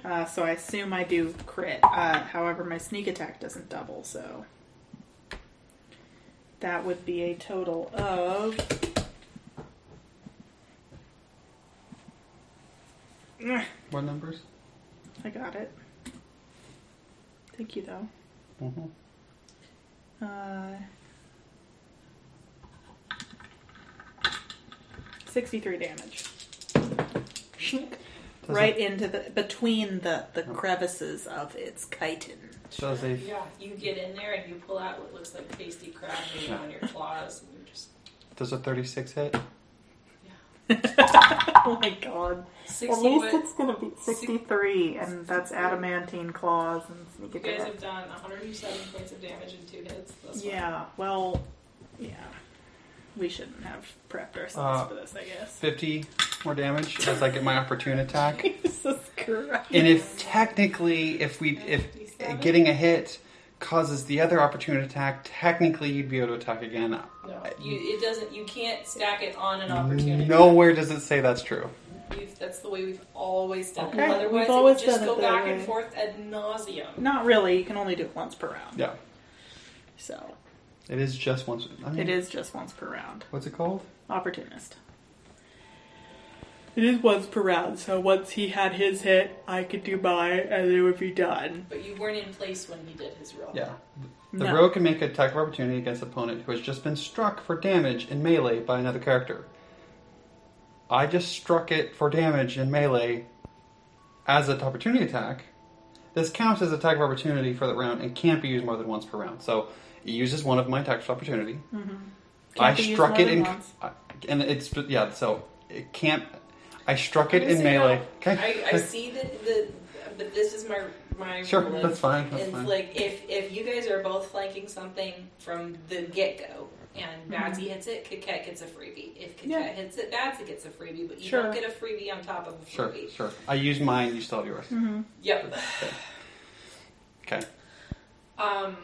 [SPEAKER 2] Uh, so I assume I do crit. Uh, however, my sneak attack doesn't double, so. That would be a total of. Ugh,
[SPEAKER 1] What numbers?
[SPEAKER 2] I got it. Thank you, though.
[SPEAKER 1] Mm-hmm.
[SPEAKER 2] Uh, 63 damage. Shink. Right into the between the the crevices of its chitin.
[SPEAKER 1] Does a
[SPEAKER 3] Yeah, you get in there and you pull out what looks like tasty crab meat on your claws, and you just
[SPEAKER 1] does a thirty six hit?
[SPEAKER 2] oh my god! At least
[SPEAKER 3] What
[SPEAKER 2] it's gonna be sixty-three, and that's adamantine claws and sneak attack.
[SPEAKER 3] you guys have done 107 points of damage in two hits. Thus far.
[SPEAKER 2] Yeah, well, yeah, we shouldn't have prepped ourselves
[SPEAKER 1] Uh,
[SPEAKER 2] for this, I guess.
[SPEAKER 1] Fifty more damage as I get my opportune attack.
[SPEAKER 2] Jesus Christ!
[SPEAKER 1] And if technically, if we if getting a hit causes the other opportunity attack, technically you'd be able to attack again.
[SPEAKER 3] No, you, it doesn't. You can't stack it on an opportunity.
[SPEAKER 1] Nowhere does it say that's true.
[SPEAKER 3] We've, that's the way we've always done
[SPEAKER 2] Okay,
[SPEAKER 3] it. Otherwise,
[SPEAKER 2] we've
[SPEAKER 3] it
[SPEAKER 2] always
[SPEAKER 3] would just
[SPEAKER 2] done
[SPEAKER 3] go
[SPEAKER 2] it that
[SPEAKER 3] back and forth ad nauseum.
[SPEAKER 2] Not really. You can only do it once per round.
[SPEAKER 1] Yeah,
[SPEAKER 2] So
[SPEAKER 1] it is just once. I mean,
[SPEAKER 2] it is just once per round.
[SPEAKER 1] What's it called?
[SPEAKER 2] Opportunist. It is once per round, so once he had his hit, I could do mine, and it would be done.
[SPEAKER 3] But you weren't in place when he did his roll.
[SPEAKER 1] Yeah. The
[SPEAKER 2] No.
[SPEAKER 1] rogue can make an attack of opportunity against an opponent who has just been struck for damage in melee by another character. I just struck it for damage in melee as an opportunity attack. This counts as attack of opportunity for the round and can't be used more than once per round. So it uses one of my attacks of opportunity. Mm-hmm. I
[SPEAKER 2] Can't be used
[SPEAKER 1] struck
[SPEAKER 2] more
[SPEAKER 1] it
[SPEAKER 2] than
[SPEAKER 1] in,
[SPEAKER 2] once.
[SPEAKER 1] And it's yeah. So it can't. I struck it in melee.
[SPEAKER 3] no.
[SPEAKER 1] Okay.
[SPEAKER 3] I, I see that the, but this is my my
[SPEAKER 1] Sure,
[SPEAKER 3] ruling.
[SPEAKER 1] that's fine. That's
[SPEAKER 3] It's
[SPEAKER 1] fine.
[SPEAKER 3] like if if you guys are both flanking something from the get go, and Badzi hits it, Coquette gets a freebie. If Coquette
[SPEAKER 2] Mm-hmm. Yeah.
[SPEAKER 3] hits it, Badzi gets a freebie, but you
[SPEAKER 2] Sure.
[SPEAKER 3] don't get a freebie on top of a freebie.
[SPEAKER 1] sure. sure. I used mine. You still have yours.
[SPEAKER 2] Mm-hmm.
[SPEAKER 3] Yep.
[SPEAKER 1] Okay.
[SPEAKER 3] Um,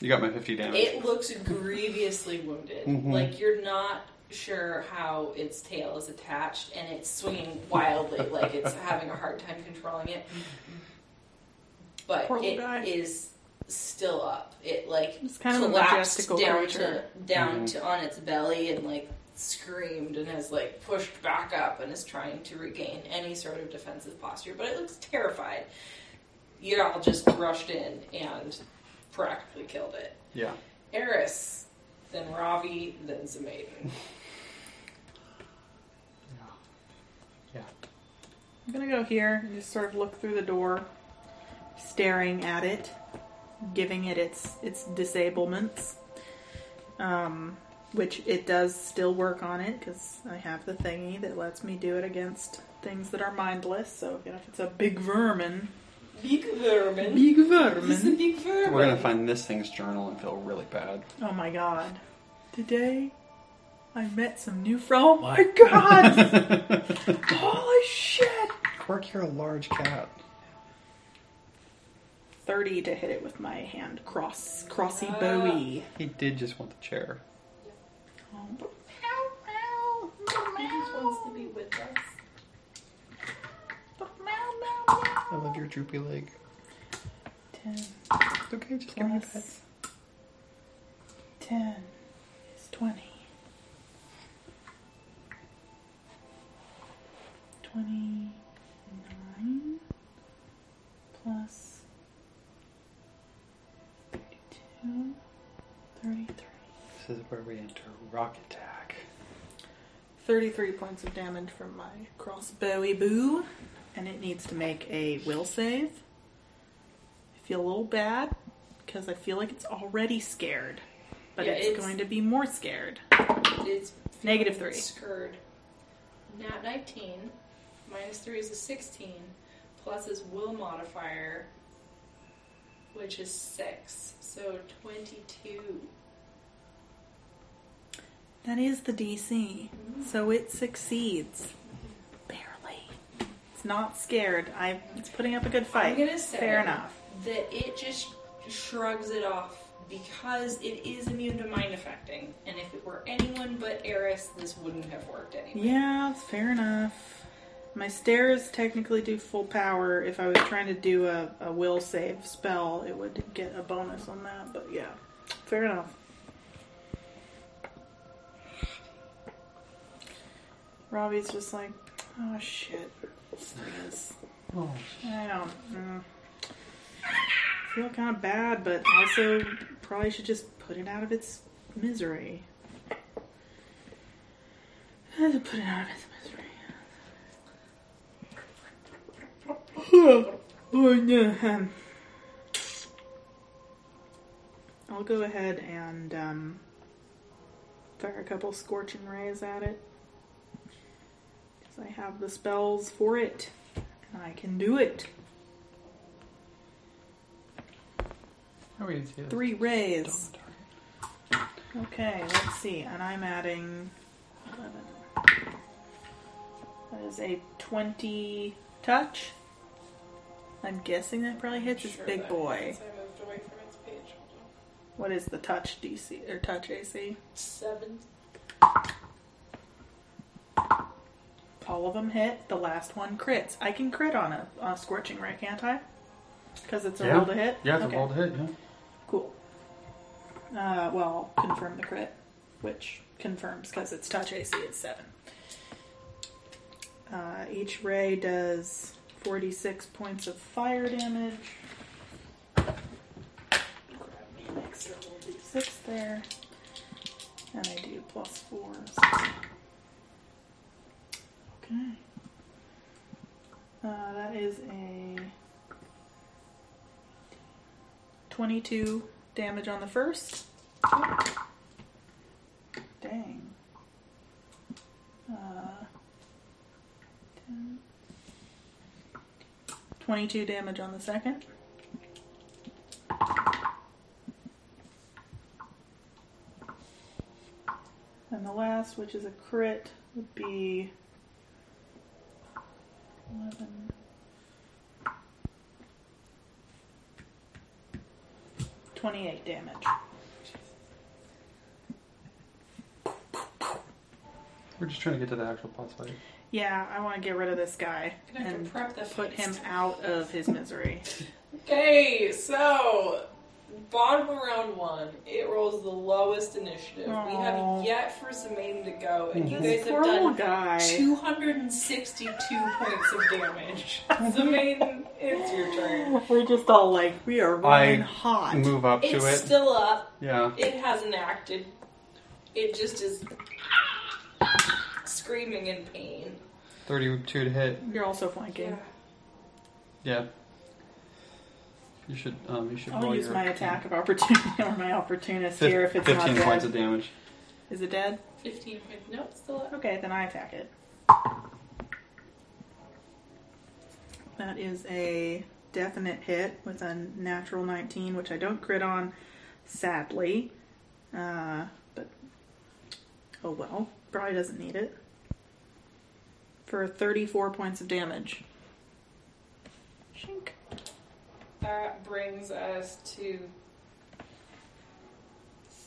[SPEAKER 1] You got my 50 damage.
[SPEAKER 3] it looks grievously wounded.
[SPEAKER 1] Mhm.
[SPEAKER 3] Like you're not sure how its tail is attached, and it's swinging wildly, like it's having a hard time controlling it. But
[SPEAKER 2] Poor little
[SPEAKER 3] it
[SPEAKER 2] guy.
[SPEAKER 3] is still up. It like
[SPEAKER 2] It's kind of
[SPEAKER 3] collapsed
[SPEAKER 2] majestical
[SPEAKER 3] down
[SPEAKER 2] creature.
[SPEAKER 3] to down
[SPEAKER 1] Mhm.
[SPEAKER 3] to on its belly and like screamed and has like pushed back up and is trying to regain any sort of defensive posture. But it looks terrified. You all just rushed in and practically killed it.
[SPEAKER 1] yeah.
[SPEAKER 3] Eris, then Ravi, then Zemaiden.
[SPEAKER 1] Yeah.
[SPEAKER 2] I'm gonna go here and just sort of look through the door, staring at it, giving it its its disablements. Um, which it does still work on it because I have the thingy that lets me do it against things that are mindless. So you know, if it's a big vermin,
[SPEAKER 3] Big vermin.
[SPEAKER 2] big
[SPEAKER 3] He's a
[SPEAKER 2] vermin.
[SPEAKER 3] big vermin.
[SPEAKER 1] We're gonna find this thing's journal and feel really bad.
[SPEAKER 2] Oh my god! Today, I met some new friends. Oh my god! Holy shit!
[SPEAKER 1] Quirk, you're a large cat.
[SPEAKER 2] 30 to hit it with my hand cross crossy
[SPEAKER 3] Ah.
[SPEAKER 2] bowie.
[SPEAKER 1] He did just want the chair.
[SPEAKER 3] He just wants to be with us.
[SPEAKER 1] I love your droopy leg.
[SPEAKER 2] 10
[SPEAKER 1] It's okay, just give me a pet.
[SPEAKER 2] plus 10 is 20. 29 plus 32, 33.
[SPEAKER 1] This is where we enter rock attack.
[SPEAKER 2] 33 points of damage from my crossbowy boo, and it needs to make a will save. I feel a little bad because I feel like it's already scared, but
[SPEAKER 3] Yeah,
[SPEAKER 2] it's,
[SPEAKER 3] it's-
[SPEAKER 2] going to be more scared.
[SPEAKER 3] It's
[SPEAKER 2] three.
[SPEAKER 3] Scared. Nat 19. Minus 3 is a 16. Plus his will modifier, which is 6. So 22.
[SPEAKER 2] That is the DC, mm-hmm. so it succeeds. Barely. It's not scared. I. It's putting up a good fight.
[SPEAKER 3] I'm gonna say
[SPEAKER 2] Fair enough.
[SPEAKER 3] that it just shrugs it off because it is immune to mind affecting. And if it were anyone but Eris, this wouldn't have worked anyway.
[SPEAKER 2] Yeah, fair enough. My stairs technically do full power. If I was trying to do a, a will save spell, it would get a bonus on that, but yeah. Fair enough. Robbie's just like, oh shit. This.
[SPEAKER 1] Oh,
[SPEAKER 2] I don't. Mm, feel kind of bad, but also probably should just put it out of its misery. Put it out of its misery. Oh I'll go ahead and um, fire a couple scorching rays at it. Because I have the spells for it. And I can do it.
[SPEAKER 1] How are we gonna see this?
[SPEAKER 2] Three rays. Okay, let's see. And I'm adding 11. That is a 20 touch. I'm guessing that probably hits its
[SPEAKER 3] Sure
[SPEAKER 2] big
[SPEAKER 3] that
[SPEAKER 2] boy.
[SPEAKER 3] happens. I moved away from its page. Hold on.
[SPEAKER 2] What is the touch DC or touch AC?
[SPEAKER 3] Seven.
[SPEAKER 2] All of them hit. The last one crits. I can crit on a, on a scorching ray, can't I? Because it's a
[SPEAKER 1] Yeah.
[SPEAKER 2] roll to hit.
[SPEAKER 1] Yeah, it's
[SPEAKER 2] okay.
[SPEAKER 1] a roll to hit, yeah.
[SPEAKER 2] Cool. Uh, well, I'll confirm the crit, which confirms because its touch AC is seven. Uh, each ray does 46 points of fire damage. Grab me an extra little d6 there. And I do plus four. Okay. Uh, that is a 22 damage on the first. Dang. Uh, 10. 22 damage on the second. And the last, which is a crit, would be 11. Twenty-eight damage.
[SPEAKER 1] We're just trying to get to the actual boss fight.
[SPEAKER 2] Yeah, I want to get rid of this guy
[SPEAKER 4] Gonna have to
[SPEAKER 2] and
[SPEAKER 4] prep the
[SPEAKER 2] put
[SPEAKER 4] face.
[SPEAKER 2] him out of his misery.
[SPEAKER 3] Okay, so bottom of round one, it rolls the lowest initiative. We
[SPEAKER 2] Aw.
[SPEAKER 3] have yet for Zemaine to go, and you
[SPEAKER 2] This
[SPEAKER 3] guys have
[SPEAKER 2] little
[SPEAKER 3] done
[SPEAKER 2] guy.
[SPEAKER 3] 262 points of damage. Zemaine, it's your turn.
[SPEAKER 2] We're just all like, we are running
[SPEAKER 1] I
[SPEAKER 2] hot.
[SPEAKER 1] Move up to it.
[SPEAKER 3] It's
[SPEAKER 1] it.
[SPEAKER 3] still up.
[SPEAKER 1] yeah.
[SPEAKER 3] It hasn't acted. It just is screaming in pain.
[SPEAKER 1] 32 to hit.
[SPEAKER 2] You're also flanking.
[SPEAKER 1] Yeah. You should um you should
[SPEAKER 2] I'll
[SPEAKER 1] roll
[SPEAKER 2] use
[SPEAKER 1] your
[SPEAKER 2] my attack of opportunity or my opportunist
[SPEAKER 1] Fif-
[SPEAKER 2] here if it's
[SPEAKER 1] 15
[SPEAKER 2] not
[SPEAKER 1] points
[SPEAKER 2] dead.
[SPEAKER 1] of damage.
[SPEAKER 2] Is it dead?
[SPEAKER 3] 15 points. No, it's still up.
[SPEAKER 2] Okay, then I attack it. That is a definite hit with a natural 19, which I don't crit on, sadly. Uh, but oh well, probably doesn't need it. For 34 points of damage. Shink.
[SPEAKER 3] That brings us to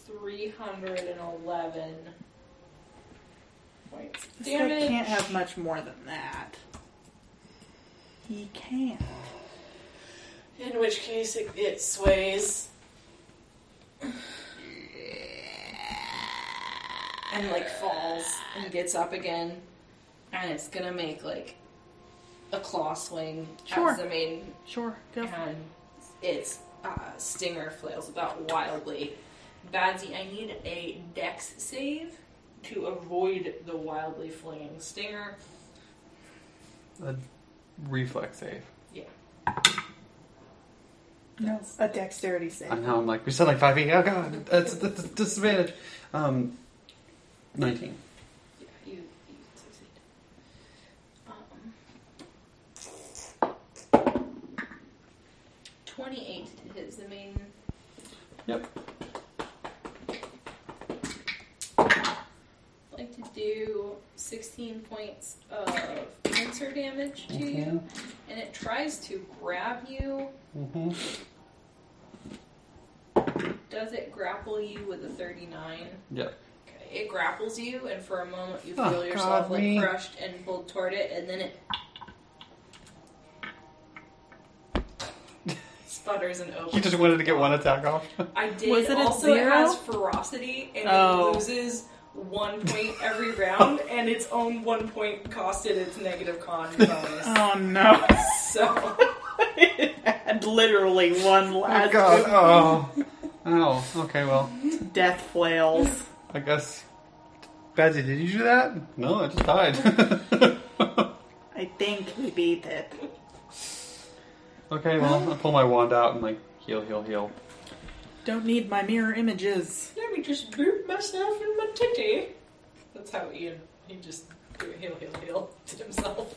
[SPEAKER 3] 311 points.
[SPEAKER 2] This guy can't have much more than that. He can't.
[SPEAKER 3] In which case it, it sways. And like falls and gets up again. And it's gonna make like a claw swing
[SPEAKER 2] Sure.
[SPEAKER 3] at the main
[SPEAKER 2] Sure, go
[SPEAKER 3] and its uh, stinger flails about wildly. Badzi, I need a dex save to avoid the wildly flinging stinger.
[SPEAKER 1] A reflex save. Yeah.
[SPEAKER 2] No, a dexterity save.
[SPEAKER 1] I know. I'm like we said like five feet. Oh god, that's that's a disadvantage. Um, 19.
[SPEAKER 3] Yeah, you, you succeed. Um, 28 to hit the main.
[SPEAKER 1] Yep.
[SPEAKER 3] I'd like to do 16 points of cancer damage to you, and it tries to grab you.
[SPEAKER 1] Mm-hmm.
[SPEAKER 3] Does it grapple you with a 39?
[SPEAKER 1] Yep.
[SPEAKER 3] It grapples you, and for a moment you
[SPEAKER 1] Oh,
[SPEAKER 3] feel yourself
[SPEAKER 1] God,
[SPEAKER 3] like
[SPEAKER 1] me.
[SPEAKER 3] crushed and pulled toward it, and then it sputters and opens.
[SPEAKER 1] You just wanted to get one attack off.
[SPEAKER 3] I did.
[SPEAKER 2] Was it a
[SPEAKER 3] also,
[SPEAKER 2] zero?
[SPEAKER 3] it has ferocity, and
[SPEAKER 2] Oh.
[SPEAKER 3] it loses one point every round, and its own one point costed its negative con bonus.
[SPEAKER 2] Oh no.
[SPEAKER 3] So
[SPEAKER 2] it had literally one
[SPEAKER 1] oh
[SPEAKER 2] last
[SPEAKER 1] god. Oh. Oh. Okay. Well,
[SPEAKER 2] death flails.
[SPEAKER 1] I guess. Badzi, did you do that? No, I just died.
[SPEAKER 2] I think we beat it.
[SPEAKER 1] Okay. Well, I'll pull my wand out and like heal, heal, heal.
[SPEAKER 2] Don't need my mirror images.
[SPEAKER 3] let me just boot myself in my titty. That's how Ian he just heal, heal, heal to himself.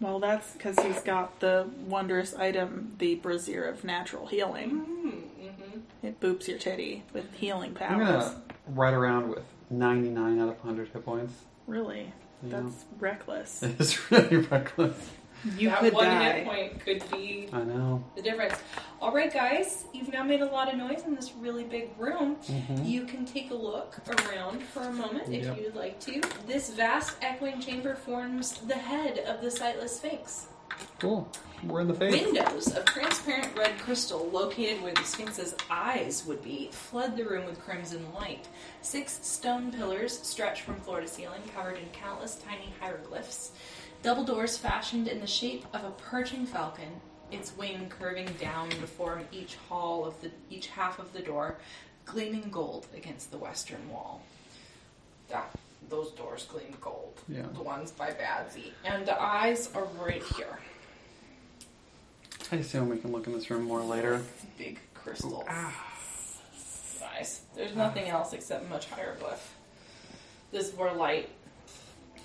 [SPEAKER 2] Well, that's because he's got the wondrous item, the Brazier of Natural Healing.
[SPEAKER 3] Mm-hmm.
[SPEAKER 2] It boops your titty with healing
[SPEAKER 1] I'm
[SPEAKER 2] powers.
[SPEAKER 1] gonna ride around with 99 out of 100 hit points.
[SPEAKER 2] Really?
[SPEAKER 1] Yeah.
[SPEAKER 2] That's reckless.
[SPEAKER 1] It's really reckless.
[SPEAKER 2] You
[SPEAKER 3] that
[SPEAKER 2] could
[SPEAKER 3] one
[SPEAKER 2] die.
[SPEAKER 3] hit point could be
[SPEAKER 1] I know.
[SPEAKER 3] the difference. All right, guys, you've now made a lot of noise in this really big room.
[SPEAKER 1] Mhm.
[SPEAKER 3] You can take a look around for a moment if you'd like to. This vast echoing chamber forms the head of the sightless sphinx.
[SPEAKER 1] Cool. We're in the face.
[SPEAKER 3] Windows of transparent red crystal located where the Sphinx's eyes would be flood the room with crimson light. Six stone pillars stretch from floor to ceiling, covered in countless tiny hieroglyphs. Double doors fashioned in the shape of a perching falcon, its wing curving down to form each hall of the each half of the door, gleaming gold against the western wall. That those doors gleam gold.
[SPEAKER 1] Yeah.
[SPEAKER 3] The ones by Badzi. And the eyes are right here.
[SPEAKER 1] I assume we can look in this room more later.
[SPEAKER 3] big crystals.
[SPEAKER 1] Ah.
[SPEAKER 3] Nice. There's nothing else except much hieroglyph. This is more light.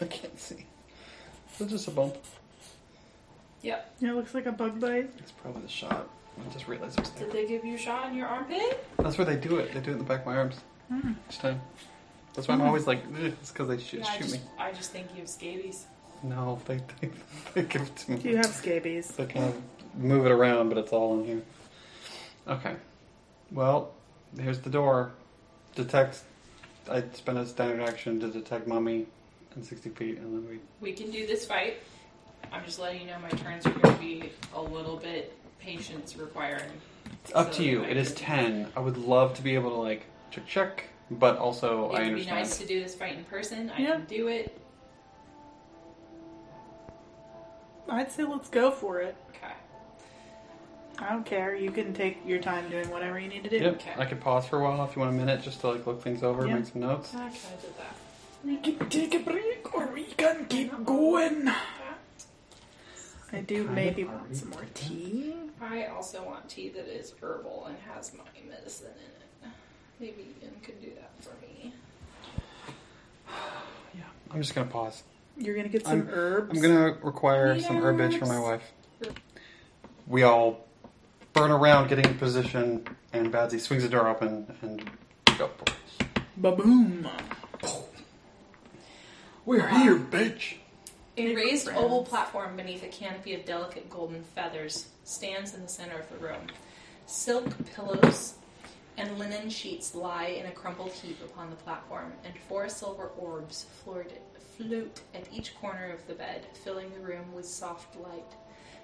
[SPEAKER 1] I can't see. Is it just a bump?
[SPEAKER 3] Yep.
[SPEAKER 2] Yeah, it looks like a bug bite.
[SPEAKER 1] It's probably the shot. I just realized it was there.
[SPEAKER 3] Did they give you a shot in your armpit?
[SPEAKER 1] That's where they do it. They do it in the back of my arms
[SPEAKER 2] Hmm.
[SPEAKER 1] each time. That's why I'm always like, "Ugh," it's because they shoot,
[SPEAKER 3] yeah, I just,
[SPEAKER 1] me.
[SPEAKER 3] I just think you have scabies.
[SPEAKER 1] No, they, they, they give it to me.
[SPEAKER 2] Do you have scabies?
[SPEAKER 1] They kind of move it around, but it's all in here. Okay. Well, here's the door. Detect. I spent a standard action to detect mummy in 60 feet, and then we.
[SPEAKER 3] We can do this fight. I'm just letting you know my turns are going to be a little bit patience requiring.
[SPEAKER 1] It's up
[SPEAKER 3] So
[SPEAKER 1] to you.
[SPEAKER 3] I
[SPEAKER 1] It is
[SPEAKER 3] can-
[SPEAKER 1] 10. I would love to be able to, like, check, check, but also I It
[SPEAKER 3] would be
[SPEAKER 1] understand.
[SPEAKER 3] nice to do this fight in person. I
[SPEAKER 2] Yeah.
[SPEAKER 3] can do it.
[SPEAKER 2] I'd say let's go for it.
[SPEAKER 3] Okay.
[SPEAKER 2] I don't care. You can take your time doing whatever you need to do.
[SPEAKER 1] Yep.
[SPEAKER 3] Okay.
[SPEAKER 1] I could pause for a while if you want a minute just to, like, look things over,
[SPEAKER 2] Yeah.
[SPEAKER 1] make some notes.
[SPEAKER 3] I kind of did that.
[SPEAKER 2] We can take a break or we can keep going. I do maybe want some more tea.
[SPEAKER 3] I also want tea that is herbal and has my medicine in it. Maybe Ian could do that for me.
[SPEAKER 1] Yeah. I'm just going to pause.
[SPEAKER 2] You're gonna get some
[SPEAKER 1] I'm-
[SPEAKER 2] herbs.
[SPEAKER 1] I'm gonna require some herbage for my wife. We all burn around getting in position, and Badzi swings the door open and go.
[SPEAKER 2] Ba-boom.
[SPEAKER 1] We're here, bitch.
[SPEAKER 3] A raised
[SPEAKER 2] friends.
[SPEAKER 3] oval platform beneath a canopy of delicate golden feathers stands in the center of the room. Silk pillows and linen sheets lie in a crumpled heap upon the platform, and four silver orbs float, float at each corner of the bed, filling the room with soft light.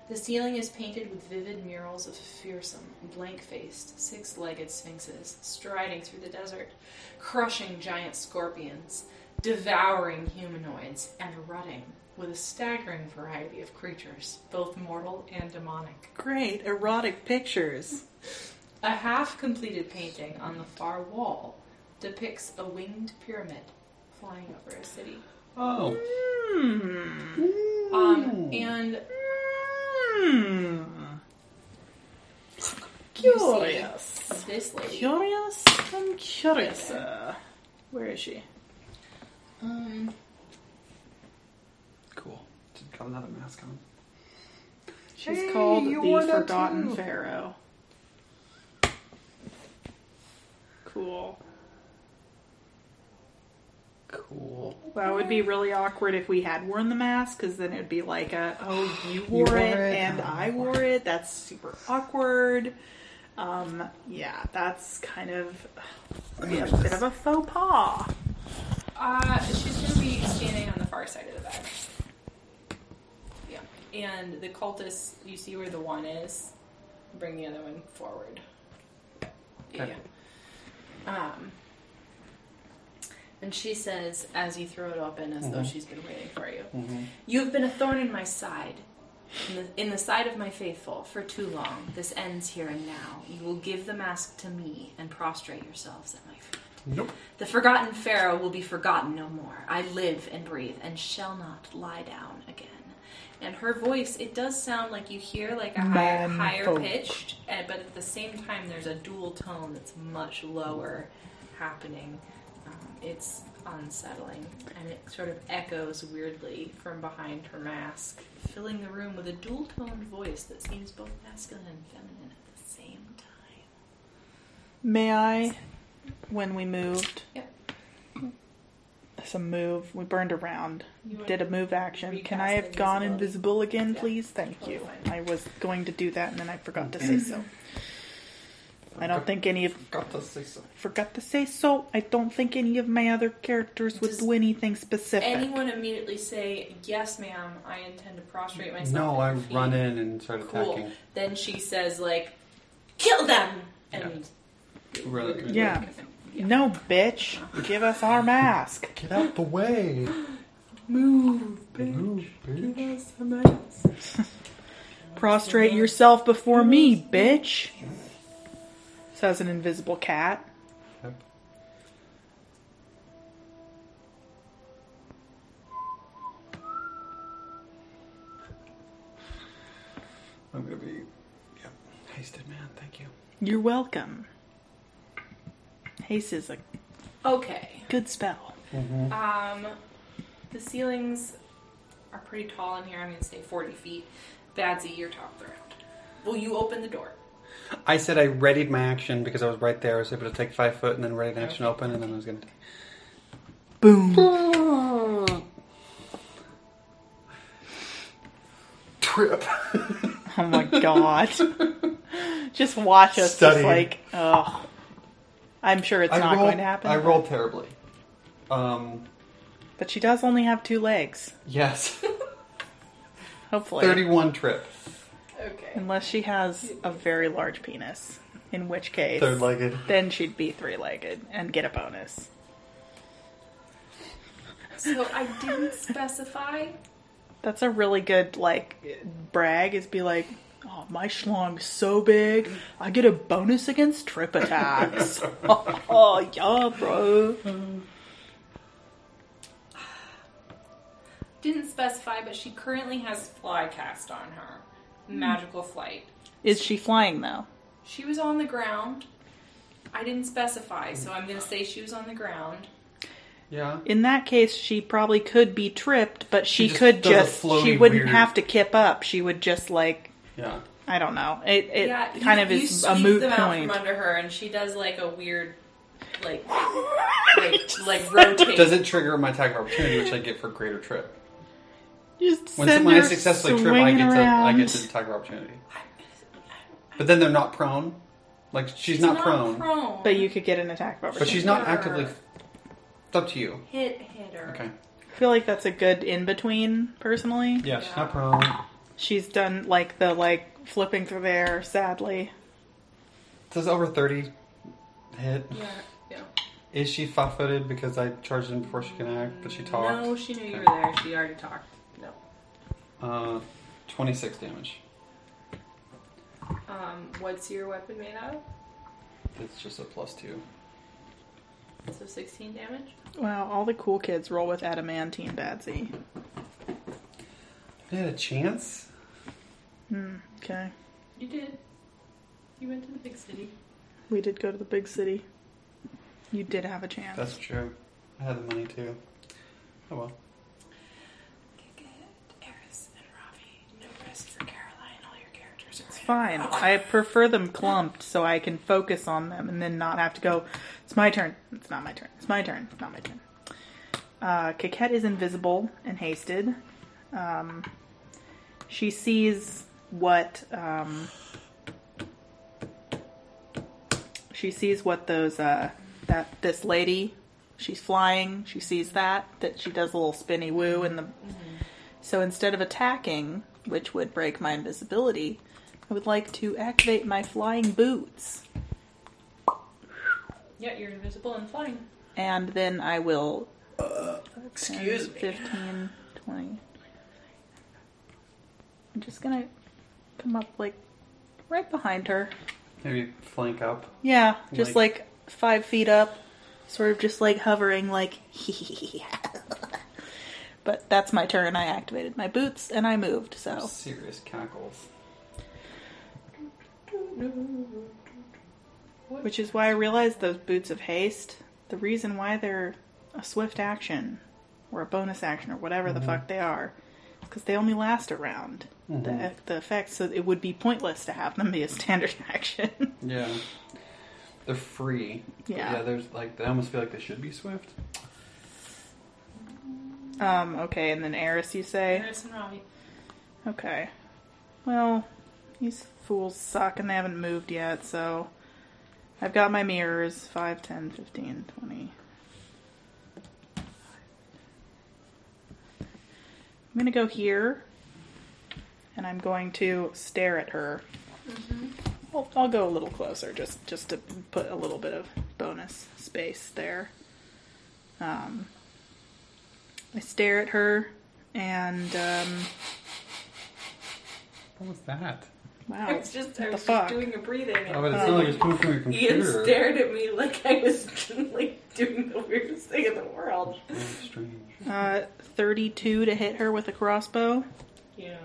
[SPEAKER 3] The ceiling is painted with vivid murals of fearsome, blank faced, six legged sphinxes striding through the desert, crushing giant scorpions, devouring humanoids, and rutting with a staggering variety of creatures, both mortal and demonic.
[SPEAKER 2] Great erotic pictures.
[SPEAKER 3] A half completed painting on the far wall depicts a winged pyramid flying over a city.
[SPEAKER 1] Oh.
[SPEAKER 2] Hmm.
[SPEAKER 3] Um, and you
[SPEAKER 2] Curious.
[SPEAKER 3] see this lady.
[SPEAKER 2] Curious and curious. Uh, where is she?
[SPEAKER 3] Um,
[SPEAKER 1] Cool. Just got another mask on.
[SPEAKER 2] She's
[SPEAKER 1] Hey,
[SPEAKER 2] called the Forgotten
[SPEAKER 1] too.
[SPEAKER 2] Pharaoh. Cool.
[SPEAKER 1] Cool.
[SPEAKER 2] That would be really awkward if we had worn the mask, because then it would be like a, oh, you wore,
[SPEAKER 1] wore
[SPEAKER 2] it,
[SPEAKER 1] it,
[SPEAKER 2] and
[SPEAKER 1] I
[SPEAKER 2] I wore it. That's super awkward. Um, yeah, that's kind of
[SPEAKER 1] Let
[SPEAKER 2] be
[SPEAKER 1] me
[SPEAKER 2] a bit of a faux pas.
[SPEAKER 3] Uh, she's going to be standing on the far side of the bed. Yeah. And the cultist, you see where the one is? Bring the other one forward. Yeah.
[SPEAKER 1] Okay.
[SPEAKER 3] Um, and she says, as you throw it open, as though
[SPEAKER 1] Mhm.
[SPEAKER 3] she's been waiting for you,
[SPEAKER 1] Mm-hmm.
[SPEAKER 3] You have been a thorn in my side, in the, in the side of my faithful, for too long. This ends here and now. You will give the mask to me and prostrate yourselves at my feet.
[SPEAKER 1] Nope.
[SPEAKER 3] The forgotten Pharaoh will be forgotten no more. I live and breathe and shall not lie down again. And her voice, it does sound like you hear like a higher, higher pitched, uh, but at the same time, there's a dual tone that's much lower happening. Um, it's unsettling, and it sort of echoes weirdly from behind her mask, filling the room with a dual toned voice that seems both masculine and feminine at the same time.
[SPEAKER 2] May I, when we moved,
[SPEAKER 3] Yep.
[SPEAKER 2] some move, we burned around,
[SPEAKER 3] You
[SPEAKER 2] did a move action. Can I have gone invisible again,
[SPEAKER 3] Yeah,
[SPEAKER 2] please? Thank
[SPEAKER 3] totally
[SPEAKER 2] you.
[SPEAKER 3] fine.
[SPEAKER 2] I was going to do that and then I forgot to say so. I don't think any of
[SPEAKER 1] Got to say so.
[SPEAKER 2] forgot to say so. I don't think any of my other characters would
[SPEAKER 3] Does
[SPEAKER 2] do anything specific.
[SPEAKER 3] Anyone immediately say, Yes, ma'am, I intend to prostrate myself.
[SPEAKER 1] No,
[SPEAKER 3] at
[SPEAKER 1] I
[SPEAKER 3] your feet."
[SPEAKER 1] run in and start
[SPEAKER 3] Cool.
[SPEAKER 1] attacking.
[SPEAKER 3] Then she says, like, Kill them! And
[SPEAKER 1] Really?
[SPEAKER 2] Yeah. No, bitch. Give us our mask.
[SPEAKER 1] Get out the way.
[SPEAKER 3] move,
[SPEAKER 1] Move, bitch.
[SPEAKER 3] Give us a mask.
[SPEAKER 2] Prostrate yourself before me, bitch. Says an invisible cat.
[SPEAKER 1] Yep. I'm gonna be, yep, hasted, man. Thank you.
[SPEAKER 2] You're welcome. Haste is a
[SPEAKER 3] Okay.
[SPEAKER 2] good spell.
[SPEAKER 3] Um, the ceilings are pretty tall in here. I'm going to say 40 feet. Badzi, you're top of the. Will you open the door?
[SPEAKER 1] I said I readied my action because I was right there. I was able to take five foot and then ready an action open, and then I was gonna.
[SPEAKER 2] Boom.
[SPEAKER 1] Trip.
[SPEAKER 2] Oh my god. just watch us
[SPEAKER 1] Study.
[SPEAKER 2] just like, oh. I'm sure it's
[SPEAKER 1] I
[SPEAKER 2] not
[SPEAKER 1] rolled,
[SPEAKER 2] going to happen.
[SPEAKER 1] I rolled terribly. Um.
[SPEAKER 2] But she does only have two legs.
[SPEAKER 1] Yes.
[SPEAKER 2] Hopefully.
[SPEAKER 1] Thirty-one trip.
[SPEAKER 3] Okay.
[SPEAKER 2] Unless she has a very large penis. In which case,
[SPEAKER 1] Third-legged.
[SPEAKER 2] then she'd be three legged and get a bonus.
[SPEAKER 3] So I didn't specify.
[SPEAKER 2] That's a really good, like, brag is be like, oh, my schlong's so big, I get a bonus against trip attacks. oh, yeah, bro.
[SPEAKER 3] Didn't specify, but she currently has fly cast on her. Hmm. Magical flight.
[SPEAKER 2] Is she flying, though?
[SPEAKER 3] She was on the ground. I didn't specify, so I'm going to say she was on the ground.
[SPEAKER 1] Yeah.
[SPEAKER 2] In that case, she probably could be tripped, but she,
[SPEAKER 1] She just
[SPEAKER 2] could
[SPEAKER 1] does a
[SPEAKER 2] just, she wouldn't
[SPEAKER 1] weird-
[SPEAKER 2] have to kip up. She would just, like,
[SPEAKER 1] Yeah.
[SPEAKER 2] I don't know. It, it
[SPEAKER 3] yeah,
[SPEAKER 2] kind
[SPEAKER 3] you,
[SPEAKER 2] of is a
[SPEAKER 3] sweep
[SPEAKER 2] moot
[SPEAKER 3] them out
[SPEAKER 2] point.
[SPEAKER 3] from under her, and she does like a weird, like, like, like rotate.
[SPEAKER 1] Does it trigger my attack of opportunity, which I get for greater trip?
[SPEAKER 2] Just
[SPEAKER 1] When,
[SPEAKER 2] send
[SPEAKER 1] when I successfully trip, I
[SPEAKER 2] swinging
[SPEAKER 1] get to I
[SPEAKER 2] around.
[SPEAKER 1] get to attack of opportunity. But then they're not prone. Like she's, not, prone,
[SPEAKER 2] But you could get an attack of
[SPEAKER 1] but she's not actively. It's up to you.
[SPEAKER 3] hit hit her.
[SPEAKER 1] Okay.
[SPEAKER 2] I feel like that's a good in between, personally.
[SPEAKER 1] Yeah, she's
[SPEAKER 3] Yeah.
[SPEAKER 1] not prone.
[SPEAKER 2] She's done like the like flipping through there. sadly.
[SPEAKER 1] It says over thirty hit.
[SPEAKER 3] Yeah, yeah.
[SPEAKER 1] Is she flat-footed because I charged in before she can act, but she talked?
[SPEAKER 3] No, she knew you were there. She already talked. No.
[SPEAKER 1] Uh, twenty-six damage.
[SPEAKER 3] Um, what's your weapon made out of?
[SPEAKER 1] It's just a plus two.
[SPEAKER 3] So 16 damage.
[SPEAKER 2] Wow, all the cool kids roll with adamantine Badzi.
[SPEAKER 1] I had a chance.
[SPEAKER 2] Hmm, okay.
[SPEAKER 3] You did. You went to the big city.
[SPEAKER 2] We did go to the big city. You did have a chance.
[SPEAKER 1] That's true. I had the money too. Oh well.
[SPEAKER 3] Eris and Ravi. No rest for Caroline. All your characters are
[SPEAKER 2] It's fine. I prefer them clumped so I can focus on them and then not have to go, it's my turn. It's not my turn. It's my turn. It's not my turn. Uh, Coquette is invisible and hasted. Um, she sees what. Um, she sees what those. Uh, that this lady. She's flying. She sees that. That she does a little spinny woo in the. So instead of attacking, which would break my invisibility, I would like to activate my flying boots.
[SPEAKER 3] Yeah, you're invisible and flying.
[SPEAKER 2] And then I will.
[SPEAKER 1] excuse
[SPEAKER 2] 10, 15, 20. I'm just gonna come up like right behind her.
[SPEAKER 1] Maybe flank up.
[SPEAKER 2] Yeah, just
[SPEAKER 1] Like-
[SPEAKER 2] like, five feet up, sort of just like hovering, like. but that's my turn. I activated my boots and I moved, so.
[SPEAKER 1] Serious cackles.
[SPEAKER 2] Which is why I realized those boots of haste, the reason why they're a swift action or a bonus action or whatever the mm-hmm. fuck they are, because they only last a round. The, the effects, so it would be pointless to have them be a standard action.
[SPEAKER 1] Yeah. They're free.
[SPEAKER 2] Yeah.
[SPEAKER 1] yeah, there's like I almost feel like they should be swift.
[SPEAKER 2] um, okay, and then Eris, you say?
[SPEAKER 3] Eris and Robbie.
[SPEAKER 2] Okay. Well, these fools suck and they haven't moved yet, so I've got my mirrors 5, 10, 15, 20. Going to go here and I'm going to stare at her. I'll, I'll go a little closer just, just to put a little bit of bonus space there. Um, I stare at her and um,
[SPEAKER 1] What was that?
[SPEAKER 2] wow,
[SPEAKER 4] I was just, I
[SPEAKER 2] the
[SPEAKER 4] was
[SPEAKER 2] fuck?
[SPEAKER 4] just doing a breathing.
[SPEAKER 1] Oh, but it sounded like it was coming from your
[SPEAKER 4] Ian stared at me like I was like doing the weirdest thing in the world.
[SPEAKER 1] Very strange.
[SPEAKER 2] Uh, 32 to hit her with a crossbow.
[SPEAKER 4] Yeah.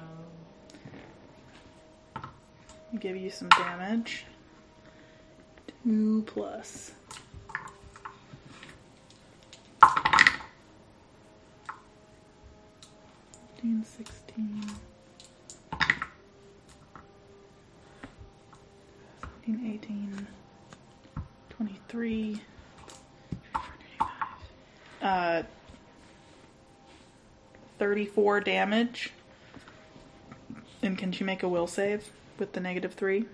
[SPEAKER 2] Give you some damage. Two plus. Fifteen, sixteen. Seventeen, eighteen. Twenty-three. Uh, thirty-four damage. And can she make a will save with the negative three?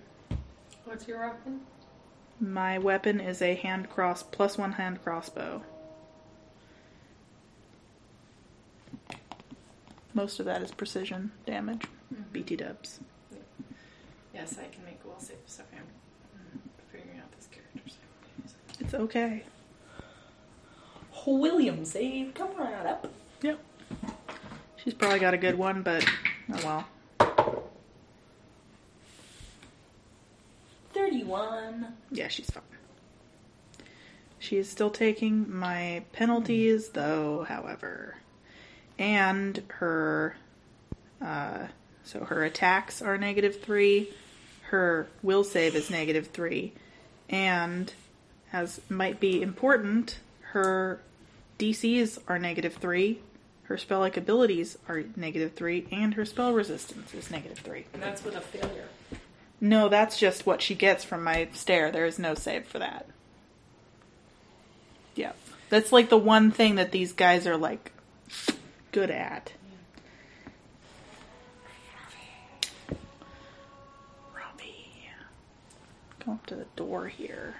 [SPEAKER 4] What's your weapon?
[SPEAKER 2] My weapon is a hand cross plus one hand crossbow. Most of that is precision damage. BT dubs.
[SPEAKER 4] Yes, I can make a will save. Sorry, I'm mm, figuring out this character.
[SPEAKER 2] It's okay.
[SPEAKER 3] William save. Come right up.
[SPEAKER 2] She's probably got a good one, but oh well.
[SPEAKER 3] 31.
[SPEAKER 2] Yeah, she's fine. She is still taking my penalties, though, however. And her. Uh, so her attacks are negative three, her will save is negative three, and, as might be important, her DCs are negative three, her spell like abilities are negative three, and her spell resistance is negative three.
[SPEAKER 4] And that's with a failure.
[SPEAKER 2] No, that's just what she gets from my stare. There is no save for that. Yeah. That's like the one thing that these guys are like good at. Robbie. Go up to the door here.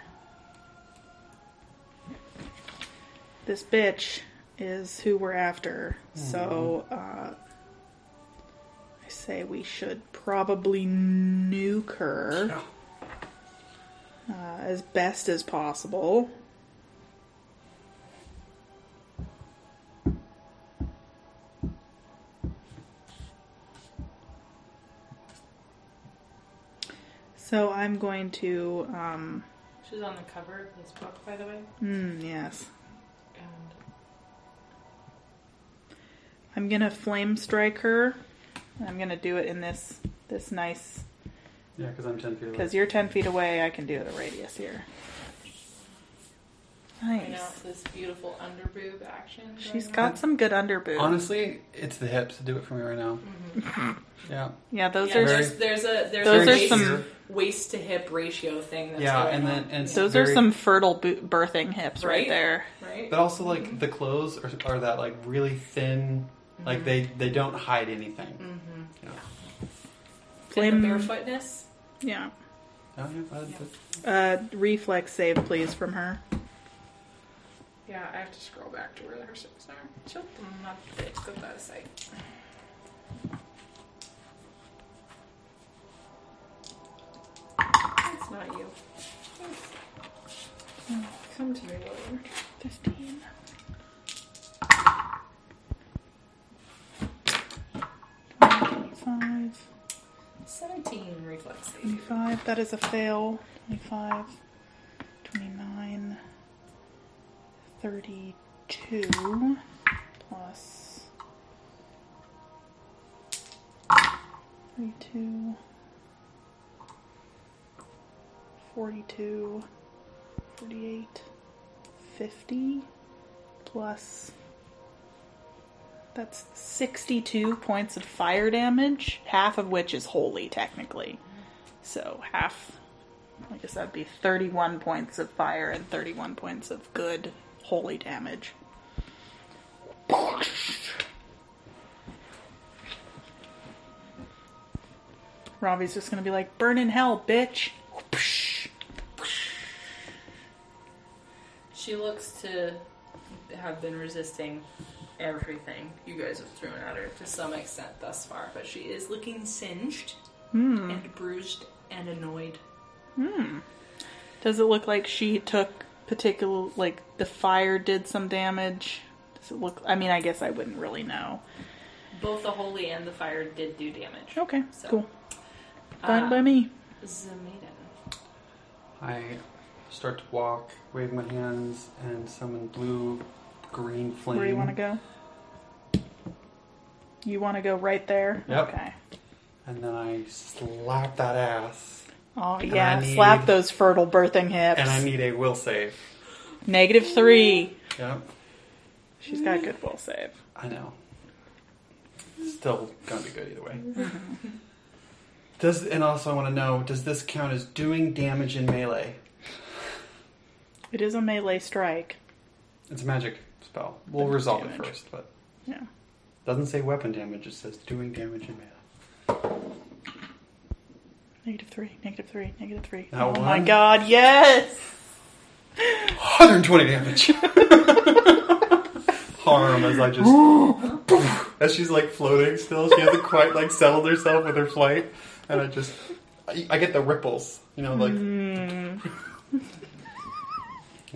[SPEAKER 2] This bitch is who we're after. So, uh, I say we should probably nuke her uh, as best as possible. So I'm going to, um,
[SPEAKER 4] She's on the cover of this book, by the way.
[SPEAKER 2] mm, yes, I'm gonna flame strike her. I'm gonna do it in this this nice
[SPEAKER 1] Yeah, because I'm 10 feet away.
[SPEAKER 2] because you're ten feet away. I can do the radius here.
[SPEAKER 4] I know
[SPEAKER 2] Nice.
[SPEAKER 4] this beautiful underboob action. going
[SPEAKER 2] She's
[SPEAKER 4] on.
[SPEAKER 2] got some good underboob.
[SPEAKER 1] Honestly, it's the hips to do it for me right now. Mm-hmm. Yeah.
[SPEAKER 2] yeah, those
[SPEAKER 4] Yeah,
[SPEAKER 2] are
[SPEAKER 1] Very-
[SPEAKER 4] there's, there's a there's
[SPEAKER 2] Those
[SPEAKER 4] a
[SPEAKER 2] are
[SPEAKER 4] waist,
[SPEAKER 2] some-
[SPEAKER 4] waist to hip ratio thing. That's
[SPEAKER 1] Yeah,
[SPEAKER 4] going
[SPEAKER 1] and then-
[SPEAKER 4] on.
[SPEAKER 1] and
[SPEAKER 4] Yeah.
[SPEAKER 2] those are some fertile bo- birthing hips right,
[SPEAKER 4] Right?
[SPEAKER 2] there.
[SPEAKER 4] right.
[SPEAKER 1] But also, like, the clothes are, are that, like, really thin. Like, they, they don't hide anything.
[SPEAKER 4] mm-hmm.
[SPEAKER 1] Yeah.
[SPEAKER 2] Flame-
[SPEAKER 4] the barefootness.
[SPEAKER 2] Yeah.
[SPEAKER 1] Oh, yeah, that-
[SPEAKER 2] Uh, reflex save, please, from her.
[SPEAKER 4] Yeah, I have to scroll back to where her ships are. She'll not bitch, go out of sight. That's not you. Come to me, William.
[SPEAKER 2] Fifteen. Twenty-five.
[SPEAKER 4] 17 reflex save.
[SPEAKER 2] 25, that is a fail. 25, 29, 32, plus 32, 42, 48, 50, plus that's 62 points of fire damage, half of which is holy, technically. So half, I guess that'd be 31 points of fire and 31 points of good holy damage. Robbie's just gonna be like, burn in hell, bitch.
[SPEAKER 3] She looks to have been resisting everything you guys have thrown at her to some extent thus far, but she is looking singed
[SPEAKER 2] Hmm.
[SPEAKER 3] and bruised and annoyed.
[SPEAKER 2] Hmm. Does it look like she took particular like the fire did some damage? Does it look? I mean, I guess I wouldn't really know.
[SPEAKER 3] Both the holy and the fire did do damage.
[SPEAKER 2] Okay,
[SPEAKER 3] So,
[SPEAKER 2] cool. Fine
[SPEAKER 3] Uh,
[SPEAKER 2] by me.
[SPEAKER 3] Zamaiden.
[SPEAKER 1] I start to walk, wave my hands, and summon blue, green flame.
[SPEAKER 2] Where do you want to go? You want to go right there?
[SPEAKER 1] Yep.
[SPEAKER 2] Okay.
[SPEAKER 1] And then I slap that ass,
[SPEAKER 2] Oh
[SPEAKER 1] And
[SPEAKER 2] yeah,
[SPEAKER 1] need-
[SPEAKER 2] slap those fertile birthing hips.
[SPEAKER 1] and I need a will save.
[SPEAKER 2] Negative three.
[SPEAKER 1] Yep,
[SPEAKER 2] She's got a good will save.
[SPEAKER 1] I know. Still gonna be good either way. Does and also I want to know: Does this count as doing damage in melee?
[SPEAKER 2] It is a melee strike.
[SPEAKER 1] It's magic spell. We'll resolve it first, but
[SPEAKER 2] Yeah.
[SPEAKER 1] doesn't say weapon damage. It says doing damage in melee.
[SPEAKER 2] Negative three. Negative three. Negative three.
[SPEAKER 1] Now
[SPEAKER 2] oh my god! Yes.
[SPEAKER 1] 120 damage. Harm as I just as she's like floating still. She hasn't quite like settled herself with her flight, and I just I, I get the ripples, you know, like
[SPEAKER 2] Mm,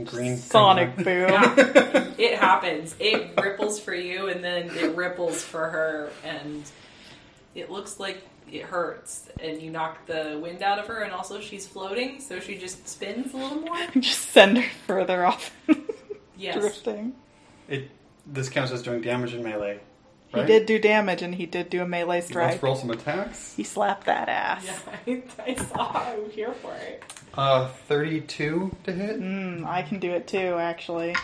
[SPEAKER 1] green
[SPEAKER 2] sonic
[SPEAKER 1] green-
[SPEAKER 2] boom.
[SPEAKER 3] Yeah, it happens. It ripples for you, and then it ripples for her, and it looks like it hurts. And you knock the wind out of her, and also she's floating, so she just spins a little more.
[SPEAKER 2] Just send her further off,
[SPEAKER 3] Yes.
[SPEAKER 2] drifting.
[SPEAKER 1] It this counts as doing damage in melee.
[SPEAKER 2] He did do damage, and he did do a melee
[SPEAKER 1] Let's
[SPEAKER 2] strike.
[SPEAKER 1] roll some attacks.
[SPEAKER 2] He slapped that ass.
[SPEAKER 3] Yeah, I, I saw. I'm here for it.
[SPEAKER 1] Uh, 32 to hit.
[SPEAKER 2] Mm, I can do it too, actually.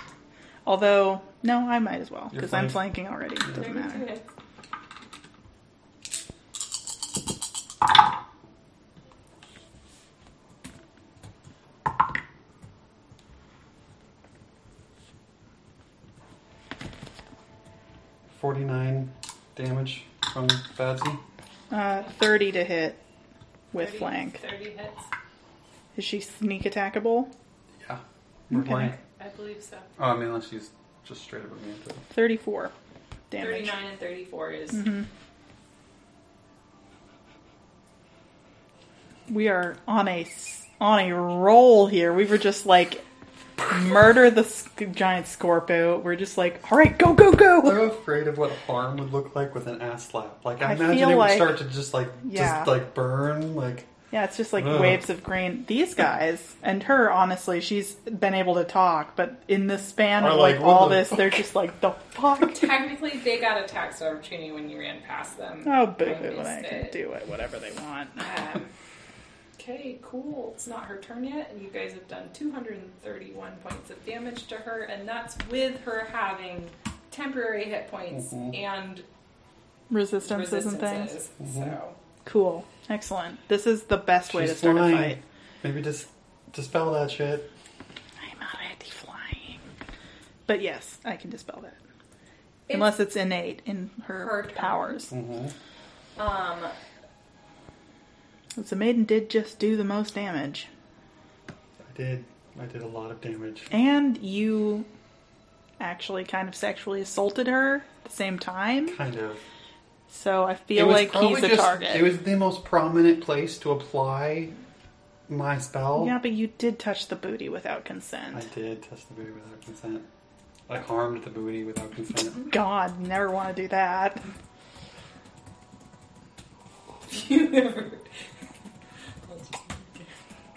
[SPEAKER 2] Although, no, I might as well because I'm flanking already. It doesn't matter.
[SPEAKER 1] Forty-nine damage from Badzi.
[SPEAKER 2] Uh, Thirty to hit with
[SPEAKER 3] 30
[SPEAKER 2] flank.
[SPEAKER 3] Thirty hits.
[SPEAKER 2] Is she sneak attackable?
[SPEAKER 1] Yeah. We're
[SPEAKER 2] Okay.
[SPEAKER 1] flank.
[SPEAKER 3] I believe so.
[SPEAKER 1] Oh, I mean, unless she's just straight up immune to it.
[SPEAKER 2] Thirty-four damage.
[SPEAKER 3] Thirty-nine and thirty-four is.
[SPEAKER 2] hmm We are on a s- on a roll here. We were just like murder the sk- giant Scorpio. We're just like, all right, go, go,
[SPEAKER 1] I'm
[SPEAKER 2] go.
[SPEAKER 1] afraid of what harm would look like with an ass slap. Like I,
[SPEAKER 2] I
[SPEAKER 1] imagine
[SPEAKER 2] feel
[SPEAKER 1] it would
[SPEAKER 2] like-
[SPEAKER 1] start to just like
[SPEAKER 2] Yeah.
[SPEAKER 1] just like burn. Like
[SPEAKER 2] Yeah, it's just like
[SPEAKER 1] Ugh.
[SPEAKER 2] waves of green. These guys and her, honestly, she's been able to talk, but in the span
[SPEAKER 1] Are
[SPEAKER 2] of
[SPEAKER 1] like,
[SPEAKER 2] like all
[SPEAKER 1] the
[SPEAKER 2] this, they're just like the fuck.
[SPEAKER 3] Technically, they got a tax opportunity when you ran past them.
[SPEAKER 2] Oh, boo
[SPEAKER 3] I
[SPEAKER 2] hoo! I
[SPEAKER 3] missed
[SPEAKER 2] can do it, whatever they want.
[SPEAKER 3] Um, okay, cool. It's not her turn yet, and you guys have done 231 points of damage to her, and that's with her having temporary hit points
[SPEAKER 1] Mhm.
[SPEAKER 3] and
[SPEAKER 2] Resistances, and things.
[SPEAKER 3] resistances.
[SPEAKER 1] Mhm.
[SPEAKER 3] So,
[SPEAKER 2] Cool, excellent. This is the best way to start
[SPEAKER 1] flying.
[SPEAKER 2] a fight.
[SPEAKER 1] maybe just dispel that shit.
[SPEAKER 2] I'm already flying. But yes, I can dispel that.
[SPEAKER 3] It's-
[SPEAKER 2] Unless it's innate in her,
[SPEAKER 3] Her
[SPEAKER 2] powers.
[SPEAKER 1] Mm-hmm.
[SPEAKER 3] um,
[SPEAKER 2] The maiden did just do the most damage.
[SPEAKER 1] I did. I did a lot of damage.
[SPEAKER 2] And you actually kind of sexually assaulted her at the same time.
[SPEAKER 1] Kind of.
[SPEAKER 2] So I feel like he's a
[SPEAKER 1] just-
[SPEAKER 2] target.
[SPEAKER 1] It was the most prominent place to apply my spell.
[SPEAKER 2] Yeah, but you did touch the booty without consent.
[SPEAKER 1] I did test the booty without consent. I harmed the booty without consent.
[SPEAKER 2] God, never want to do that.
[SPEAKER 3] you ever,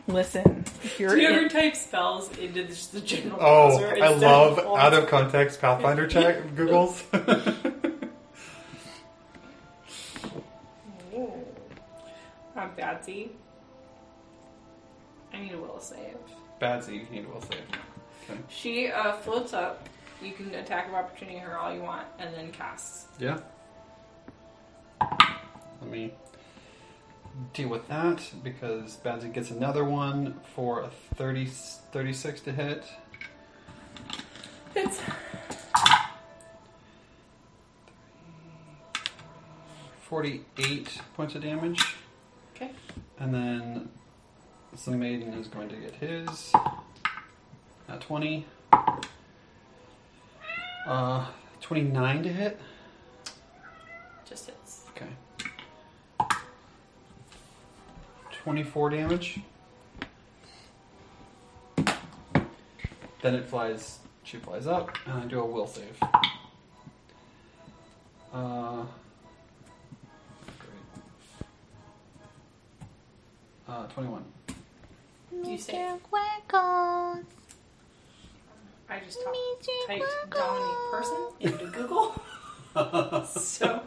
[SPEAKER 2] Listen, if you're
[SPEAKER 3] do you
[SPEAKER 2] in-
[SPEAKER 3] ever type spells into just the general
[SPEAKER 1] Oh,
[SPEAKER 3] browser
[SPEAKER 1] I
[SPEAKER 3] instead
[SPEAKER 1] love
[SPEAKER 3] all
[SPEAKER 1] out
[SPEAKER 3] the-
[SPEAKER 1] of context Pathfinder check Googles.
[SPEAKER 3] Ooh. I'm Badzi. I need a will save.
[SPEAKER 1] Badzi, you need a will save. Okay.
[SPEAKER 3] She uh, floats up. You can attack of opportunity her all you want, and then casts.
[SPEAKER 1] Yeah. Let me deal with that because Badzi gets another one for a 30, 36 to hit.
[SPEAKER 3] It's
[SPEAKER 1] 48 points of damage.
[SPEAKER 3] okay.
[SPEAKER 1] And then the maiden is going to get his at 20. Uh, 29 to hit.
[SPEAKER 3] Just hits.
[SPEAKER 1] Okay. 24 damage. Then it flies, she flies up, and I do a will save. Uh, great. Uh, 21.
[SPEAKER 3] You save.
[SPEAKER 5] Quackles.
[SPEAKER 3] I just talk, typed dominate person into Google. so,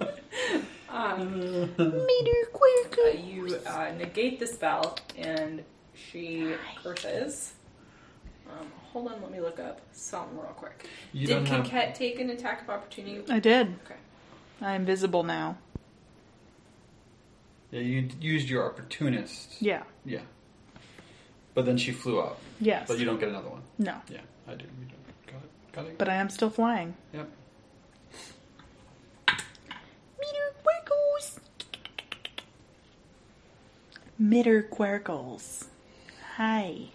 [SPEAKER 3] um,
[SPEAKER 5] Meter
[SPEAKER 3] uh, you uh, negate the spell, and she curses. Um, hold on, let me look up something real quick.
[SPEAKER 1] You
[SPEAKER 3] Did
[SPEAKER 1] don't have-
[SPEAKER 3] take an attack of opportunity?
[SPEAKER 2] I did.
[SPEAKER 3] Okay.
[SPEAKER 2] I'm visible now.
[SPEAKER 1] Yeah, you used your opportunist.
[SPEAKER 2] Yeah.
[SPEAKER 1] Yeah. But then she flew up.
[SPEAKER 2] Yes.
[SPEAKER 1] But you don't get another one.
[SPEAKER 2] No.
[SPEAKER 1] Yeah, I do. You don't. Got it. Got it.
[SPEAKER 2] But I am still flying.
[SPEAKER 1] Yep.
[SPEAKER 5] Meter Quackles.
[SPEAKER 2] Mitter Quirkles. Hi.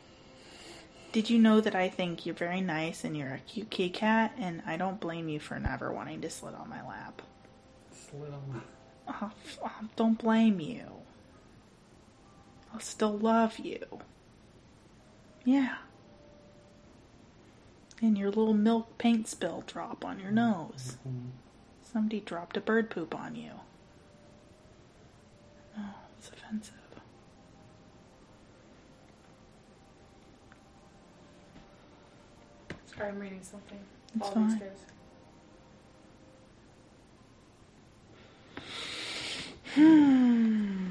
[SPEAKER 2] Did you know that I think you're very nice and you're a cute kitty cat, and I don't blame you for never wanting to sit on my lap.
[SPEAKER 1] Slid on my-
[SPEAKER 2] Oh, oh, don't blame you. I'll still love you. Yeah. And your little milk paint spill drop on your nose. Mm-hmm. Somebody dropped a bird poop on you. Oh, it's offensive.
[SPEAKER 3] Sorry, I'm reading something.
[SPEAKER 2] It's
[SPEAKER 3] All
[SPEAKER 2] fine.
[SPEAKER 3] these guys.
[SPEAKER 2] Hmm.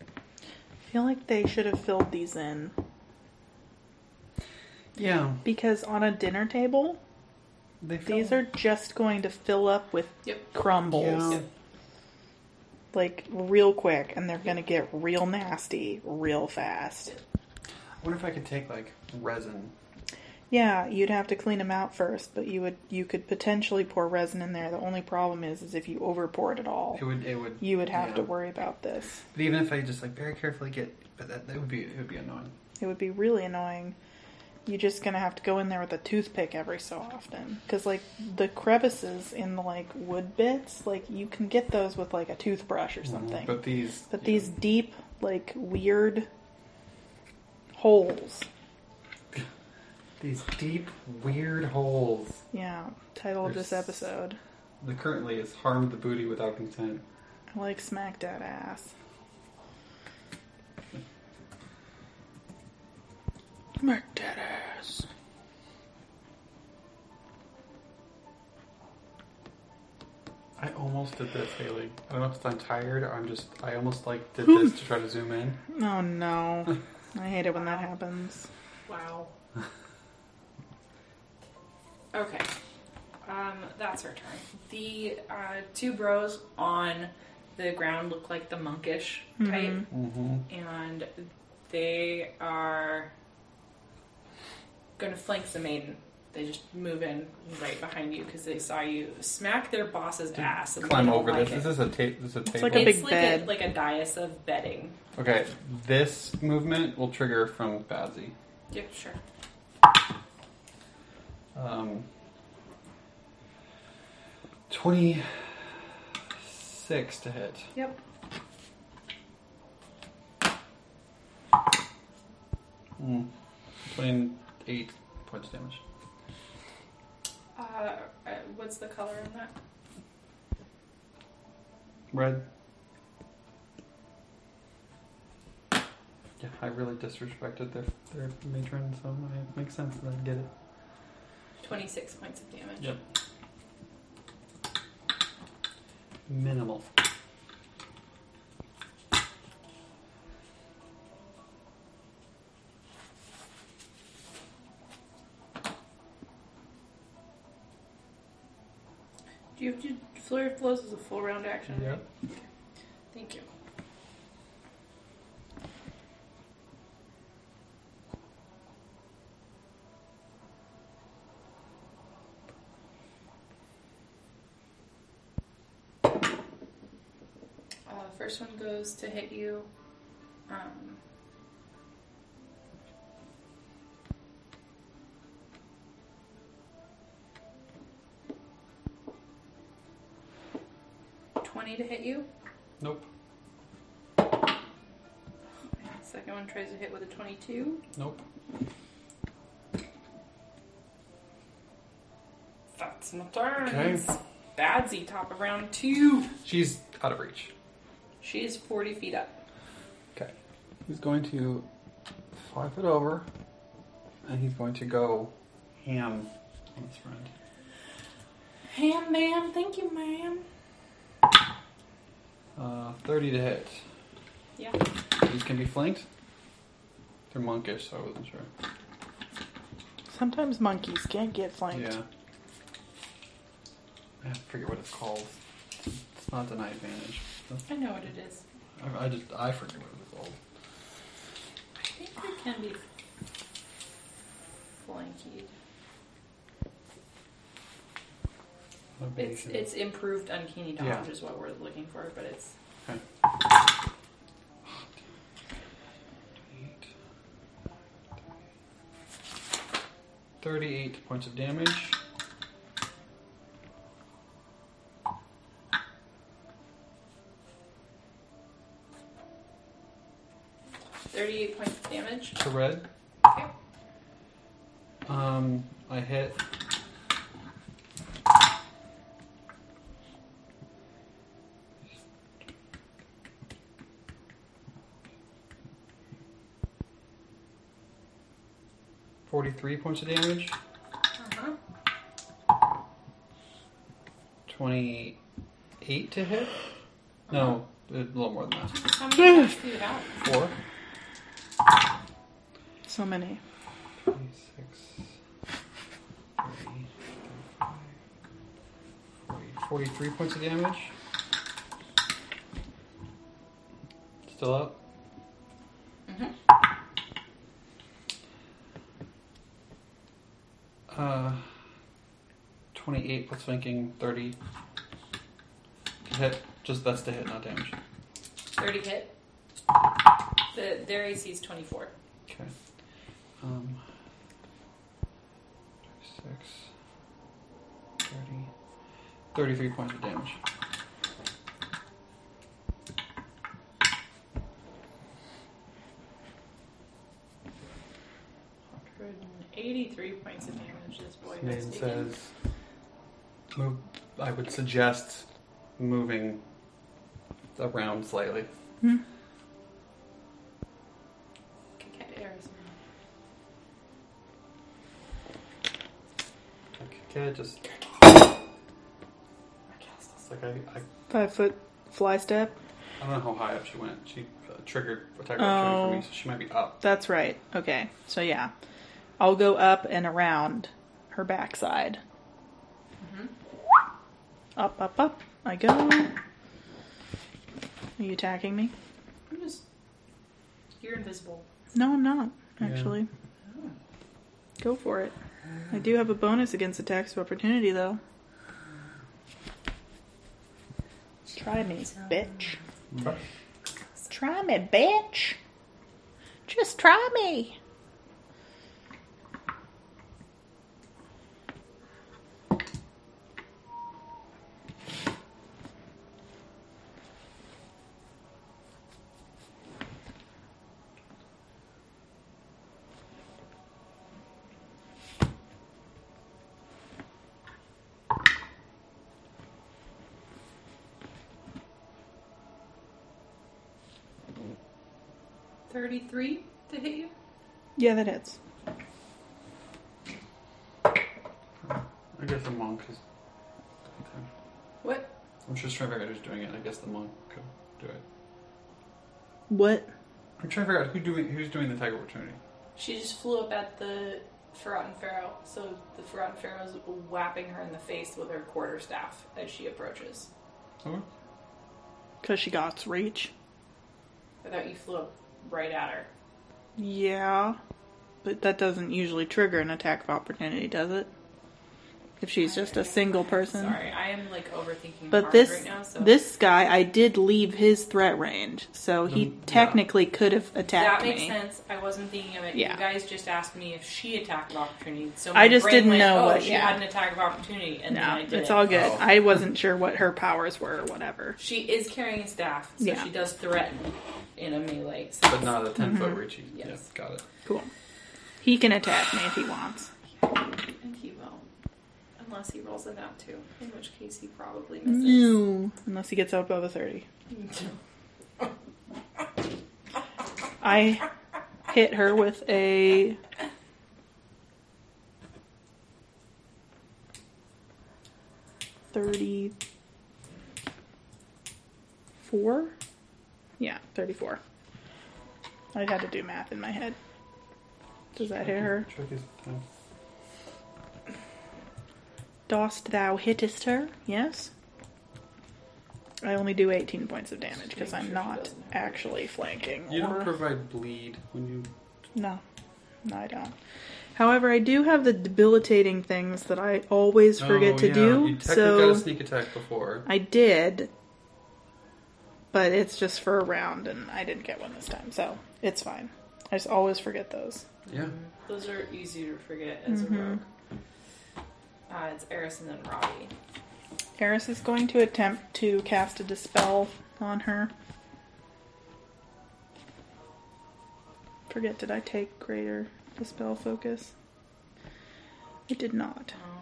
[SPEAKER 2] I feel like they should have filled these in
[SPEAKER 1] Yeah.
[SPEAKER 2] because on a dinner table,
[SPEAKER 1] They
[SPEAKER 2] these are just going to fill up with
[SPEAKER 3] Yep.
[SPEAKER 2] crumbles.
[SPEAKER 1] Yeah.
[SPEAKER 2] Like real quick, and they're gonna get real nasty real fast.
[SPEAKER 1] I wonder if I could take like resin.
[SPEAKER 2] Yeah, you'd have to clean them out first, but you would you could potentially pour resin in there. The only problem is is if you over pour it all,
[SPEAKER 1] It would. It would.
[SPEAKER 2] you would have
[SPEAKER 1] yeah.
[SPEAKER 2] to worry about this.
[SPEAKER 1] But even if I just like very carefully get, but that, that would be it would be annoying.
[SPEAKER 2] It would be really annoying. You're just gonna have to go in there with a toothpick every so often, because like the crevices in the like wood bits, like you can get those with like a toothbrush or mm-hmm. something.
[SPEAKER 1] But these.
[SPEAKER 2] But these deep, like weird holes.
[SPEAKER 1] These deep, weird holes.
[SPEAKER 2] Yeah, title of this episode.
[SPEAKER 1] The currently is harmed the booty without consent.
[SPEAKER 2] I like smack that ass. Smack that ass.
[SPEAKER 1] I almost did this, Haley. I don't know if I'm tired or I'm just. I almost like did this to try to zoom in.
[SPEAKER 2] Oh no. I hate it when that happens.
[SPEAKER 3] Wow. okay. Um, that's her turn. The uh, two bros on the ground look like the monkish type,
[SPEAKER 1] Mm-hmm.
[SPEAKER 3] and they are gonna flank the maiden. They just move in right behind you because they saw you smack their boss's ass. And
[SPEAKER 1] Climb
[SPEAKER 3] they don't
[SPEAKER 1] over
[SPEAKER 3] like
[SPEAKER 1] this.
[SPEAKER 3] it.
[SPEAKER 1] This is a tape. This is a table.
[SPEAKER 2] like a
[SPEAKER 3] it's
[SPEAKER 2] big
[SPEAKER 3] like
[SPEAKER 2] bed.
[SPEAKER 3] A, like a dais of bedding.
[SPEAKER 1] Okay, this movement will trigger from Badzi.
[SPEAKER 3] Yep, sure.
[SPEAKER 1] Um, 26 to hit.
[SPEAKER 3] Yep.
[SPEAKER 1] Mm. 28 points damage.
[SPEAKER 3] Uh, uh, what's the color in that?
[SPEAKER 1] Red. Yeah, I really disrespected their their matron, so it makes sense that I get it.
[SPEAKER 3] 26 points of damage.
[SPEAKER 1] Yep. Minimal.
[SPEAKER 3] Flurry of blows as a full round action?
[SPEAKER 1] Yep.
[SPEAKER 3] Thank you. First one goes to hit you. Um, To hit you.
[SPEAKER 1] Nope.
[SPEAKER 3] Second one tries to hit with a twenty-two.
[SPEAKER 1] Nope.
[SPEAKER 3] That's my turn.
[SPEAKER 1] Okay.
[SPEAKER 3] Badzi, top of round two.
[SPEAKER 1] She's out of reach.
[SPEAKER 3] She is forty feet up.
[SPEAKER 1] Okay. He's going to fly foot over, and he's going to go ham on his friend.
[SPEAKER 3] Ham, ma'am. Thank you, ma'am.
[SPEAKER 1] Uh, 30 to hit.
[SPEAKER 3] Yeah.
[SPEAKER 1] These can be flanked. They're monkish, so I wasn't sure.
[SPEAKER 2] Sometimes monkeys can't get flanked.
[SPEAKER 1] Yeah. I forget what it's called. It's not deny advantage.
[SPEAKER 3] I know what it is.
[SPEAKER 1] I, I just I forget what it's called.
[SPEAKER 3] I think they can be flankied. It's it's improved uncanny dodge
[SPEAKER 1] Yeah.
[SPEAKER 3] is what we're looking for, but it's
[SPEAKER 1] Okay. Thirty-eight points of damage.
[SPEAKER 3] thirty-eight points of damage.
[SPEAKER 1] to red.
[SPEAKER 3] Okay.
[SPEAKER 1] Um, I hit. Forty-three points of damage.
[SPEAKER 3] Uh-huh.
[SPEAKER 1] Twenty-eight to hit. No, a little more than that.
[SPEAKER 3] How many attacks do you have?
[SPEAKER 1] Four.
[SPEAKER 2] So many.
[SPEAKER 1] 26, 30, 35, 40, 43 points of damage. Still up.
[SPEAKER 3] Mhm.
[SPEAKER 1] Uh, 28 plus flanking, 30. To hit. Just that's to hit, not damage.
[SPEAKER 3] Thirty hit. The their AC is twenty-four.
[SPEAKER 1] Okay. Um, 36, 30, 33 points of damage.
[SPEAKER 3] Hundred and eighty-three points of damage. This boy has
[SPEAKER 1] Maiden
[SPEAKER 3] taken.
[SPEAKER 1] says, move, I would suggest moving around slightly.
[SPEAKER 2] Hmm.
[SPEAKER 3] Cat airs.
[SPEAKER 1] Okay, just. I cast this. Like, I, I,
[SPEAKER 2] Five foot fly step.
[SPEAKER 1] I don't know how high up she went. She uh, triggered attack of opportunity for
[SPEAKER 2] Oh.
[SPEAKER 1] me, so she might be up.
[SPEAKER 2] That's right. Okay. So yeah. I'll go up and around her backside. Up, up, up. I go. Are you attacking me?
[SPEAKER 3] I'm just. You're invisible.
[SPEAKER 2] No, I'm not,
[SPEAKER 1] Yeah.
[SPEAKER 2] actually. Oh. Go for it. I do have a bonus against attacks of opportunity, though. Try me, bitch. Try me, bitch. Just try me.
[SPEAKER 3] Thirty-three to hit you.
[SPEAKER 2] Yeah, that hits.
[SPEAKER 1] I guess the monk is. Okay.
[SPEAKER 3] What?
[SPEAKER 1] I'm just trying to figure out who's doing it. I guess the monk could do it.
[SPEAKER 2] What?
[SPEAKER 1] I'm trying to figure out who doing who's doing the attack of opportunity.
[SPEAKER 3] She just flew up at the Forgotten Pharaoh, so the Forgotten Pharaoh is whapping her in the face with her quarterstaff as she approaches.
[SPEAKER 1] Okay.
[SPEAKER 2] Because she got reach.
[SPEAKER 3] I thought you flew up right at her.
[SPEAKER 2] Yeah. But that doesn't usually trigger an attack of opportunity, does it? If she's just a single person.
[SPEAKER 3] Sorry, I am like overthinking
[SPEAKER 2] But
[SPEAKER 3] hard
[SPEAKER 2] this
[SPEAKER 3] right now. So
[SPEAKER 2] this guy, I did leave his threat range, so he
[SPEAKER 1] Mm, yeah.
[SPEAKER 2] technically could have attacked me.
[SPEAKER 3] that makes
[SPEAKER 2] me.
[SPEAKER 3] sense. I wasn't thinking of it.
[SPEAKER 2] Yeah.
[SPEAKER 3] You guys just asked me if she attacked of opportunity. So
[SPEAKER 2] I just
[SPEAKER 3] brain
[SPEAKER 2] didn't
[SPEAKER 3] went,
[SPEAKER 2] know
[SPEAKER 3] oh,
[SPEAKER 2] what-
[SPEAKER 3] she
[SPEAKER 2] yeah.
[SPEAKER 3] had an attack of opportunity, and then
[SPEAKER 2] No,
[SPEAKER 3] I did
[SPEAKER 2] it's all good.
[SPEAKER 1] Oh.
[SPEAKER 2] I wasn't sure what her powers were or whatever.
[SPEAKER 3] She is carrying a staff, so
[SPEAKER 2] Yeah.
[SPEAKER 3] she does threaten in a melee. sense.
[SPEAKER 1] But not a 10 foot
[SPEAKER 2] Mm-hmm.
[SPEAKER 1] reach.
[SPEAKER 3] Yes.
[SPEAKER 1] Yeah, got it.
[SPEAKER 2] Cool. He can attack me if he wants.
[SPEAKER 3] And he won't. Unless he rolls a nat two, in which case he probably misses.
[SPEAKER 2] No, unless he gets up above a thirty. I hit her with a thirty-four. Yeah, thirty-four. I had to do math in my head. Does that hit her?
[SPEAKER 1] Trick is tough.
[SPEAKER 2] Dost thou hittest her? Yes. I only do 18 points of damage because I'm
[SPEAKER 3] sure
[SPEAKER 2] not actually flanking.
[SPEAKER 1] You
[SPEAKER 2] or...
[SPEAKER 1] don't provide bleed when you.
[SPEAKER 2] No, no, I don't. However, I do have the debilitating things that I always oh, forget
[SPEAKER 1] Oh,
[SPEAKER 2] to
[SPEAKER 1] yeah.
[SPEAKER 2] do.
[SPEAKER 1] You technically
[SPEAKER 2] so
[SPEAKER 1] got a sneak attack before.
[SPEAKER 2] I did, but it's just for a round, and I didn't get one this time, so it's fine. I just always forget those.
[SPEAKER 1] Yeah.
[SPEAKER 3] Those are easy to forget as a mm-hmm. rogue. Uh, it's Eris and then Robbie.
[SPEAKER 2] Eris is going to attempt to cast a dispel on her. Forget, did I take greater dispel focus? I did not.
[SPEAKER 3] Oh.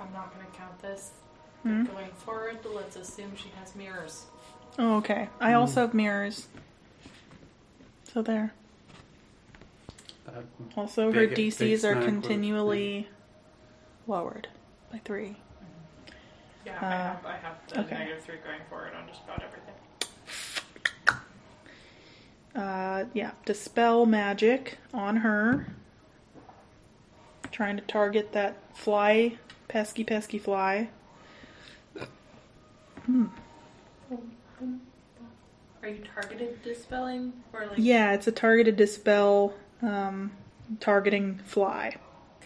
[SPEAKER 3] I'm not going to count this.
[SPEAKER 2] Hmm?
[SPEAKER 3] Going forward, let's assume she has mirrors.
[SPEAKER 2] Oh, okay. I
[SPEAKER 1] Hmm.
[SPEAKER 2] also have mirrors. So there.
[SPEAKER 1] That-
[SPEAKER 2] Also, her
[SPEAKER 1] Big- big
[SPEAKER 2] DCs are
[SPEAKER 1] snack with-
[SPEAKER 2] continually lowered by three.
[SPEAKER 3] Yeah,
[SPEAKER 2] Uh,
[SPEAKER 3] I have I have the
[SPEAKER 2] okay.
[SPEAKER 3] negative three going forward on just about everything.
[SPEAKER 2] Uh, yeah, dispel magic on her. Trying to target that fly, pesky, pesky fly. Hmm.
[SPEAKER 3] Are you targeted dispelling or like?
[SPEAKER 2] Yeah, it's a targeted dispel, um, targeting fly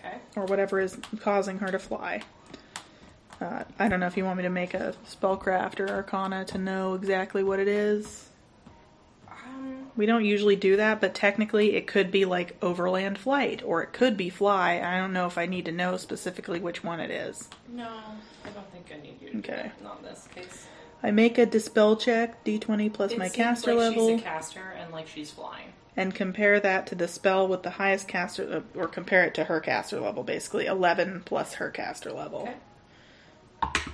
[SPEAKER 3] Okay.
[SPEAKER 2] or whatever is causing her to fly. Uh, I don't know if you want me to make a spellcraft or arcana to know exactly what it is.
[SPEAKER 3] Um.
[SPEAKER 2] We don't usually do that, but technically it could be like overland flight or it could be fly. I don't know if I need to know specifically which one it is.
[SPEAKER 3] No, I don't think I need you to
[SPEAKER 2] Okay.
[SPEAKER 3] do that. Not in this case.
[SPEAKER 2] I make a dispel check, d20 plus
[SPEAKER 3] It
[SPEAKER 2] my caster
[SPEAKER 3] like
[SPEAKER 2] level,
[SPEAKER 3] She's a caster and like she's flying.
[SPEAKER 2] And compare that to the spell with the highest caster, uh, or compare it to her caster level, basically 11 plus her caster level.
[SPEAKER 3] Okay.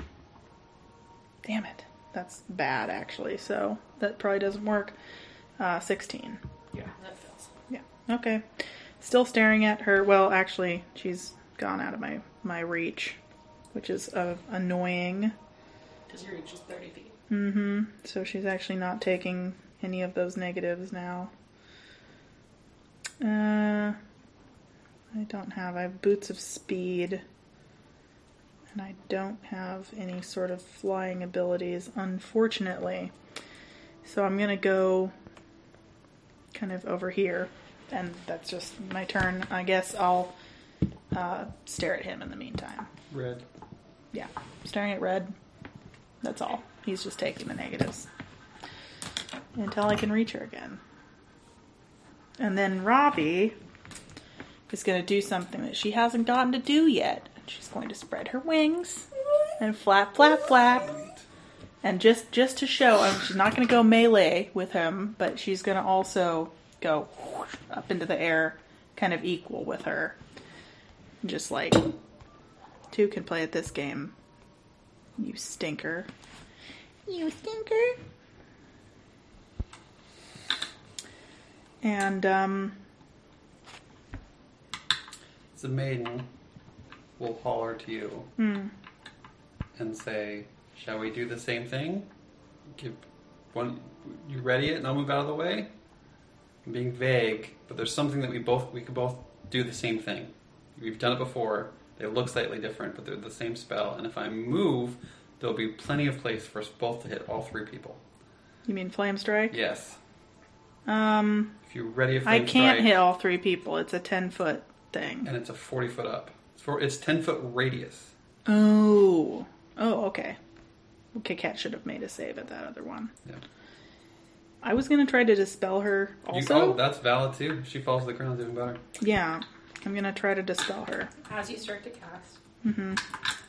[SPEAKER 2] Damn it. That's bad, actually, so that probably doesn't work. Uh, 16.
[SPEAKER 3] Yeah, that fails.
[SPEAKER 2] Yeah. Okay. Still staring at her. Well, actually, she's gone out of my my reach, which is uh, annoying.
[SPEAKER 3] Because your reach is thirty feet.
[SPEAKER 2] Mm-hmm. So she's actually not taking any of those negatives now. Uh, I don't have. I have boots of speed, and I don't have any sort of flying abilities, unfortunately. So I'm gonna go kind of over here, and that's just my turn. I guess I'll uh, stare at him in the meantime.
[SPEAKER 1] Red.
[SPEAKER 2] Yeah, staring at red. That's all. He's just taking the negatives until I can reach her again. And then Robbie is going to do something that she hasn't gotten to do yet. She's going to spread her wings and flap, flap, flap. And just just to show, I mean, she's not going to go melee with him, but she's going to also go up into the air, kind of equal with her. Just like two can play at this game. You stinker.
[SPEAKER 5] You stinker.
[SPEAKER 2] And um,
[SPEAKER 1] The maiden will holler to you
[SPEAKER 2] hmm,
[SPEAKER 1] and say, "Shall we do the same thing? Give one. You ready it, and I'll move out of the way." I'm being vague, but there's something that we both we could both do the same thing. We've done it before. They look slightly different, but they're the same spell. And if I move, there'll be plenty of place for us both to hit all three people.
[SPEAKER 2] you mean flame strike?
[SPEAKER 1] Yes.
[SPEAKER 2] Um,
[SPEAKER 1] you're ready, a
[SPEAKER 2] I
[SPEAKER 1] flame
[SPEAKER 2] can't
[SPEAKER 1] strike,
[SPEAKER 2] hit all three people. It's a ten foot thing.
[SPEAKER 1] and it's a 40 foot up. It's for it's ten foot radius.
[SPEAKER 2] Oh. Oh, okay. Okay, Cat should have made a save at that other one.
[SPEAKER 1] Yeah.
[SPEAKER 2] I was gonna try to dispel her
[SPEAKER 1] You-
[SPEAKER 2] also.
[SPEAKER 1] oh, that's valid too. She falls to the ground, it's even better.
[SPEAKER 2] yeah. I'm gonna try to dispel her.
[SPEAKER 3] As you start to cast,
[SPEAKER 2] hmm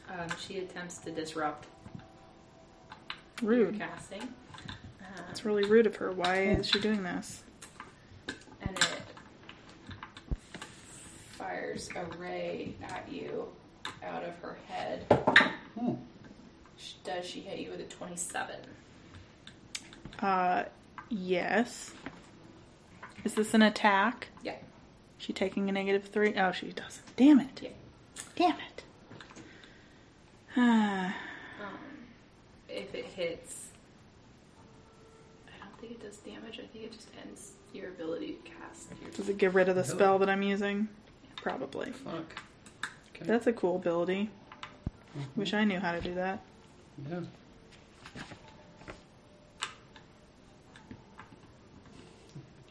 [SPEAKER 3] um, she attempts to disrupt your
[SPEAKER 2] Rude.
[SPEAKER 3] casting. Uh,
[SPEAKER 2] It's really rude of her. Why is she doing this?
[SPEAKER 3] and it fires a ray at you out of her head.
[SPEAKER 1] Hmm.
[SPEAKER 3] Sh- Does she hit you with a 27?
[SPEAKER 2] Uh, yes. Is this an attack?
[SPEAKER 3] Yeah.
[SPEAKER 2] She taking a negative three? Oh, she doesn't. Damn it.
[SPEAKER 3] Yeah.
[SPEAKER 2] Damn it. Ah.
[SPEAKER 3] Um, if it hits, I don't think it does damage. I think it just ends your ability to cast. Your
[SPEAKER 2] Does it get rid of the spell that I'm using? Probably.
[SPEAKER 1] Fuck. Okay.
[SPEAKER 2] That's a cool ability.
[SPEAKER 1] Mhm.
[SPEAKER 2] Wish I knew how to do that.
[SPEAKER 1] Yeah.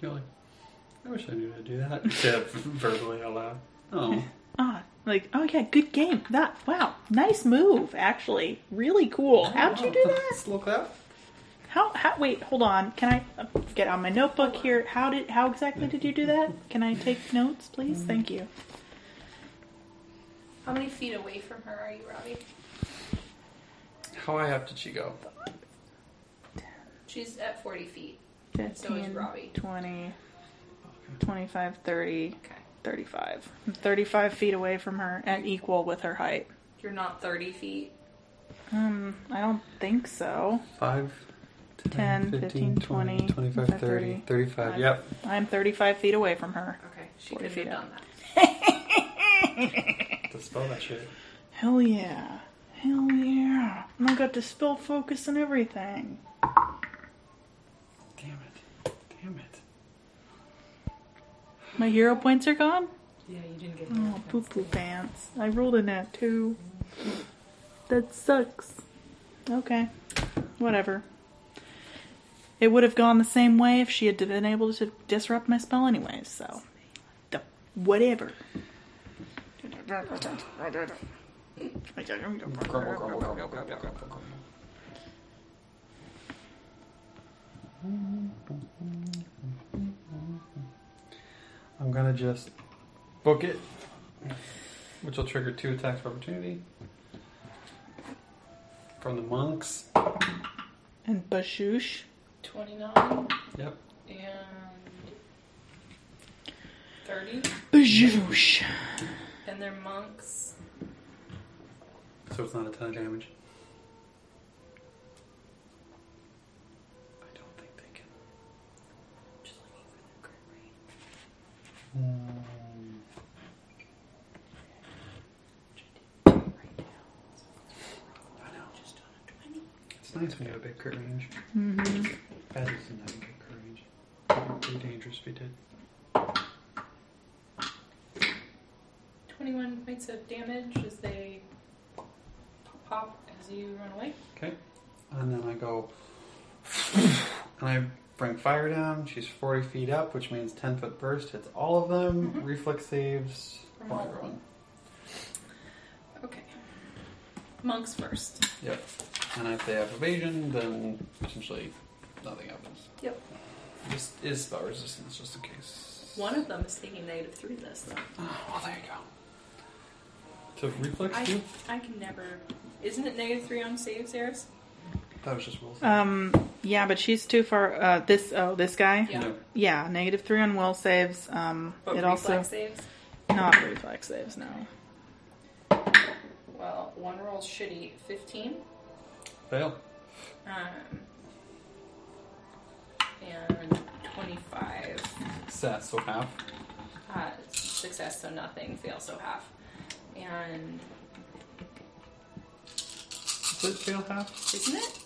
[SPEAKER 1] You're like, I wish I knew how to do that. Yeah, verbally out loud. Oh.
[SPEAKER 2] Ah, like, oh yeah, good game. That, wow, nice move, actually. Really cool. How'd you do that?
[SPEAKER 1] Just look that.
[SPEAKER 2] How, how, wait, hold on. Can I uh, get on my notebook here? How did, how exactly did you do that? Can I take notes, please? Thank you.
[SPEAKER 3] How many feet away from her are you, Robbie?
[SPEAKER 1] How high up did she go?
[SPEAKER 3] She's at 40 feet.
[SPEAKER 2] 15,
[SPEAKER 3] So is Robbie.
[SPEAKER 2] 20, 25, 30,
[SPEAKER 3] Okay.
[SPEAKER 2] 35. I'm 35 feet away from her at equal with her height.
[SPEAKER 3] You're not 30 feet.
[SPEAKER 2] Um, I don't think so.
[SPEAKER 1] 5,
[SPEAKER 2] 10, 15, 20,
[SPEAKER 1] 25, 30,
[SPEAKER 2] 30,
[SPEAKER 1] 35. Yep.
[SPEAKER 2] I'm 35 feet away from her.
[SPEAKER 3] Okay. She couldn't
[SPEAKER 2] feet
[SPEAKER 3] have done that.
[SPEAKER 1] Dispel that shit.
[SPEAKER 2] Hell yeah. Hell yeah. And I got to spell focus and everything.
[SPEAKER 1] Damn it. Damn it.
[SPEAKER 2] My hero points are gone?
[SPEAKER 3] Yeah, you didn't get
[SPEAKER 2] Oh, poo poo pants. I rolled a nat too. That sucks. Okay. Whatever. It would have gone the same way if she had been able to disrupt my spell anyways, so. The, whatever.
[SPEAKER 1] I'm gonna just book it, which will trigger two attacks of opportunity from the monks.
[SPEAKER 2] And Bashoosh.
[SPEAKER 3] 29
[SPEAKER 1] Yep.
[SPEAKER 3] and 30.
[SPEAKER 2] Bashoosh.
[SPEAKER 3] And they're monks.
[SPEAKER 1] So it's not a ton of damage. I don't think they can.
[SPEAKER 3] Just looking for the crit rate.
[SPEAKER 1] I It's nice when you have a big crit range.
[SPEAKER 2] Mm-hmm.
[SPEAKER 1] Bad doesn't have a big crit range. It would be dangerous if you did.
[SPEAKER 3] 21 points of damage as they pop as you run away.
[SPEAKER 1] Okay. And then I go. and I bring fire down. She's 40 feet up, which means 10 foot burst hits all of them.
[SPEAKER 3] Mhm.
[SPEAKER 1] Reflex saves
[SPEAKER 3] From
[SPEAKER 1] for
[SPEAKER 3] all of
[SPEAKER 1] everyone.
[SPEAKER 3] Okay. Monks first.
[SPEAKER 1] Yep. And if they have evasion, then essentially nothing happens.
[SPEAKER 3] Yep.
[SPEAKER 1] This is spell resistance, just in case.
[SPEAKER 3] One of them is taking negative 3 this, though.
[SPEAKER 1] Oh, well, there you go. So reflex
[SPEAKER 3] I,
[SPEAKER 1] too?
[SPEAKER 3] I can never. Isn't it negative 3 on saves, Eris?
[SPEAKER 1] That was just Wilson.
[SPEAKER 2] Um, yeah, but she's too far. Uh, this, oh, this guy?
[SPEAKER 3] Yeah.
[SPEAKER 1] No.
[SPEAKER 2] Yeah, negative three on will saves. Um,
[SPEAKER 3] But
[SPEAKER 2] it
[SPEAKER 3] reflex
[SPEAKER 2] also.
[SPEAKER 3] saves?
[SPEAKER 2] Not reflex saves, no.
[SPEAKER 3] Well, one roll's shitty. 15.
[SPEAKER 1] Fail.
[SPEAKER 3] Um, and 25.
[SPEAKER 1] Success, so half.
[SPEAKER 3] Uh, success, so nothing. Fail, so half. And
[SPEAKER 1] Does it fail half?
[SPEAKER 3] isn't it?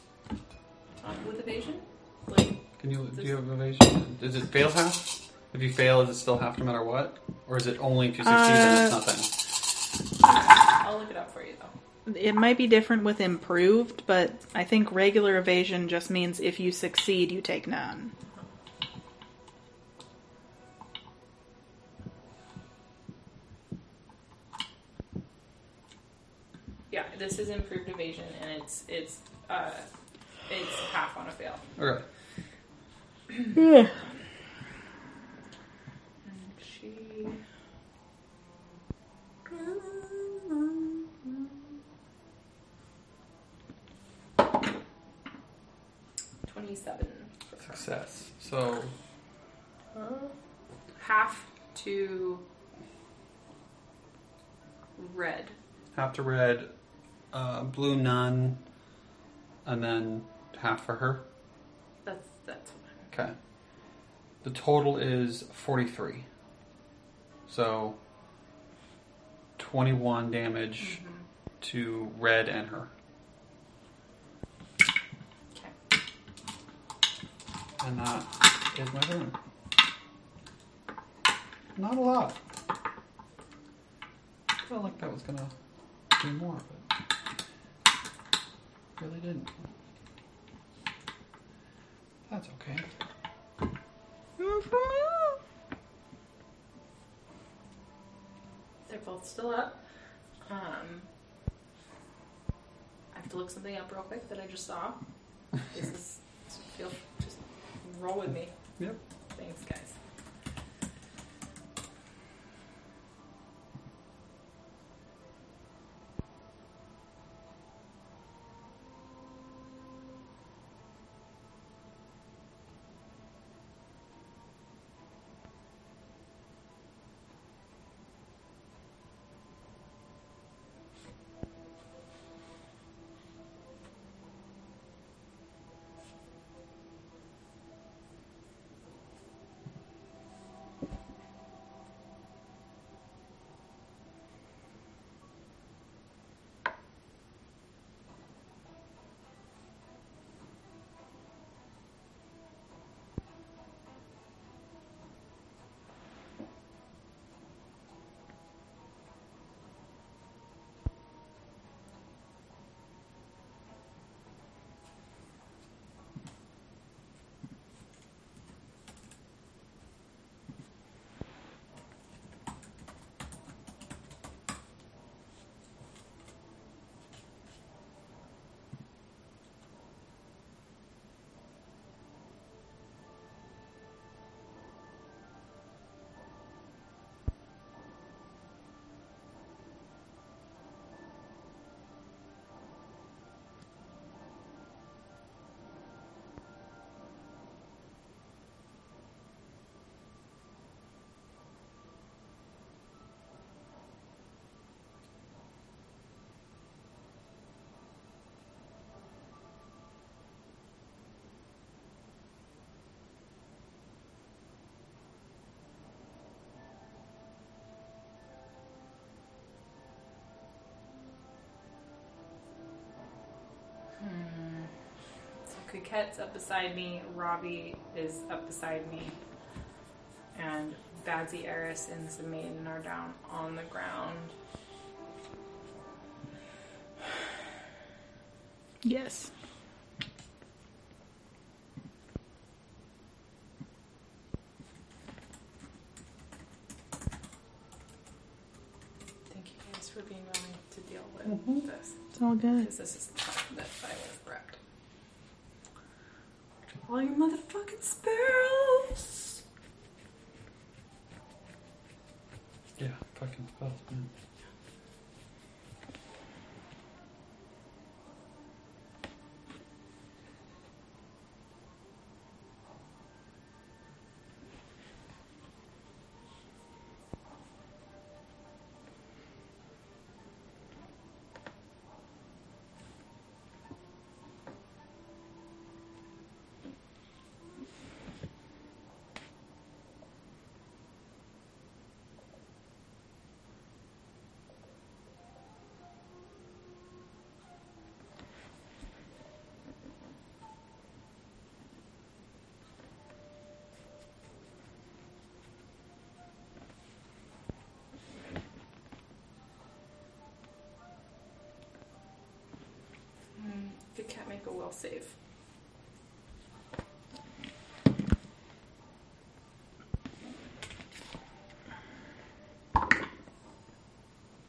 [SPEAKER 3] Uh, with evasion? Like,
[SPEAKER 1] Can you do you have evasion? Does it fail half? If you fail, is it still half no matter what? Or is it only if you succeed and
[SPEAKER 2] Uh,
[SPEAKER 1] it's nothing?
[SPEAKER 3] I'll look it up for you though.
[SPEAKER 2] It might be different with improved, but I think regular evasion just means if you succeed, you take none.
[SPEAKER 3] Yeah, this is improved evasion, and it's it's uh, it's half on a fail.
[SPEAKER 1] Okay.
[SPEAKER 3] And she. Twenty-seven.
[SPEAKER 1] Success. So
[SPEAKER 3] Uh, half to red.
[SPEAKER 1] half to red, uh, blue none, and then half for her.
[SPEAKER 3] That's that's
[SPEAKER 1] Okay. The total is 43. So 21 damage to red and her. And that is my turn. Not a lot. I felt like that was gonna do more, but really didn't. That's okay.
[SPEAKER 3] They're both still up. Um, I have to look something up real quick that I just saw. This is feel roll with me.
[SPEAKER 1] Yep.
[SPEAKER 3] Thanks, guys. Coquette's up beside me, Robbie is up beside me, and Badzi Eris and Zemaiden are down on the ground.
[SPEAKER 2] Yes.
[SPEAKER 3] Thank you guys for being willing to deal with mm-hmm. this.
[SPEAKER 2] It's all good.
[SPEAKER 3] Because this is tough that I was wrecked. All your motherfucking sparrows!
[SPEAKER 1] Yeah, fucking spells, man.
[SPEAKER 3] The cat make a will save.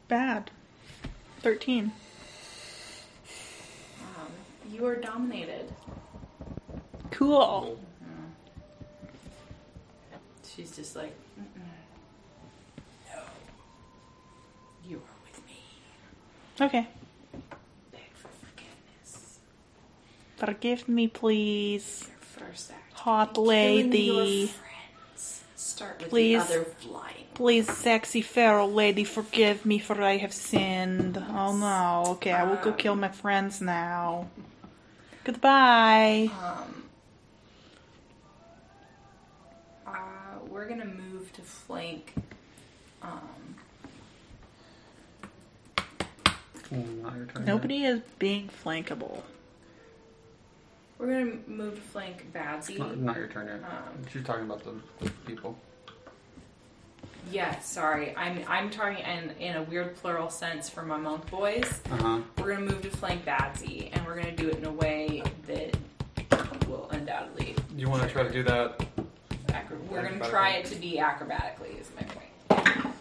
[SPEAKER 2] Bad. 13.
[SPEAKER 3] Um, you are dominated.
[SPEAKER 2] Cool.
[SPEAKER 3] Uh, she's just like, Mm-mm. no. You are with me.
[SPEAKER 2] Okay. Forgive me, please.
[SPEAKER 3] Your first act.
[SPEAKER 2] Hot lady.
[SPEAKER 3] friends. Start with
[SPEAKER 2] Please.
[SPEAKER 3] the other flying.
[SPEAKER 2] Please, sexy feral lady, forgive me for I have sinned. Oh no. Okay, I will go
[SPEAKER 3] Um,
[SPEAKER 2] kill my friends now. Goodbye.
[SPEAKER 3] Um, uh, we're gonna move to flank. Um,
[SPEAKER 1] not your turn. yet.
[SPEAKER 2] Nobody is being flankable.
[SPEAKER 3] We're gonna move to flank Badzi.
[SPEAKER 1] Not, not your turn yet.
[SPEAKER 3] Um,
[SPEAKER 1] She's talking about the, people.
[SPEAKER 3] Yeah, sorry. I'm I'm talking in in a weird plural sense for my monk boys.
[SPEAKER 1] Uh huh.
[SPEAKER 3] We're gonna move to flank Badzi, and we're gonna do it in a way that will undoubtedly.
[SPEAKER 1] Do you want to try to do that?
[SPEAKER 3] Acro- we're gonna try it to be acrobatically. Is my point.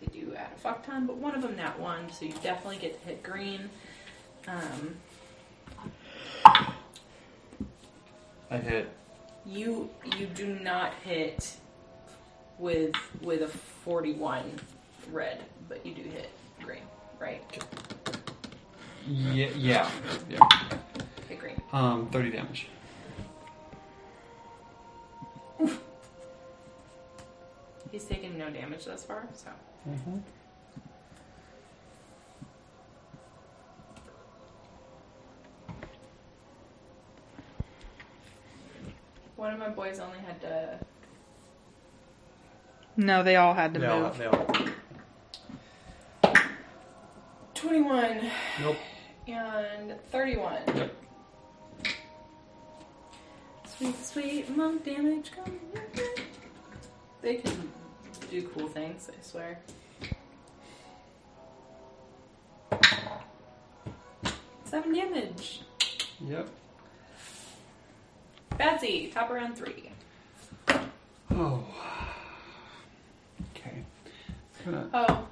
[SPEAKER 3] They do add a fuck ton, but one of them not one, so you definitely get to hit green. Um,
[SPEAKER 1] I hit.
[SPEAKER 3] you you do not hit with with a forty one red, but you do hit green, right?
[SPEAKER 1] Yeah, yeah, yeah.
[SPEAKER 3] Hit green.
[SPEAKER 1] Um, thirty damage.
[SPEAKER 3] He's taken no damage thus far, so.
[SPEAKER 1] Mm-hmm.
[SPEAKER 3] One of my boys only had to.
[SPEAKER 2] No, they all had to
[SPEAKER 1] They all,
[SPEAKER 2] move.
[SPEAKER 1] they all.
[SPEAKER 3] 21
[SPEAKER 1] Nope.
[SPEAKER 3] and 31.
[SPEAKER 1] Yep.
[SPEAKER 3] Sweet, sweet monk damage coming. They can do cool things, I swear. Seven damage.
[SPEAKER 1] Yep.
[SPEAKER 3] Badzi, top around three.
[SPEAKER 1] Oh. Okay. Gonna.
[SPEAKER 3] Oh.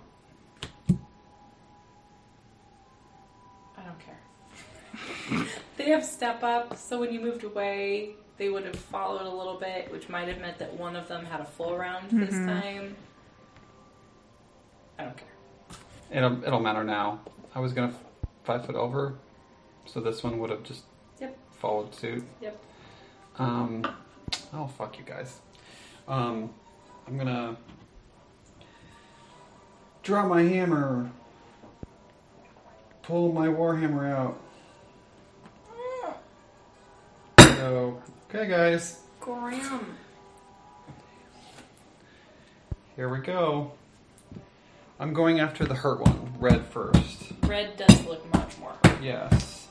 [SPEAKER 3] I don't care. they have step up, so when you moved away, they would have followed a little bit, which might have meant that one of them had a full round this
[SPEAKER 2] Mhm.
[SPEAKER 3] time. I don't care.
[SPEAKER 1] It'll it'll matter now. I was gonna f- five foot over, so this one would have just
[SPEAKER 3] Yep.
[SPEAKER 1] followed suit.
[SPEAKER 3] Yep.
[SPEAKER 1] Um. Oh fuck you guys. Um. I'm gonna draw my hammer. Pull my warhammer out. So okay, guys.
[SPEAKER 3] Graham.
[SPEAKER 1] Here we go. I'm going after the hurt one, red first.
[SPEAKER 3] Red does look much more hurt.
[SPEAKER 1] Yes.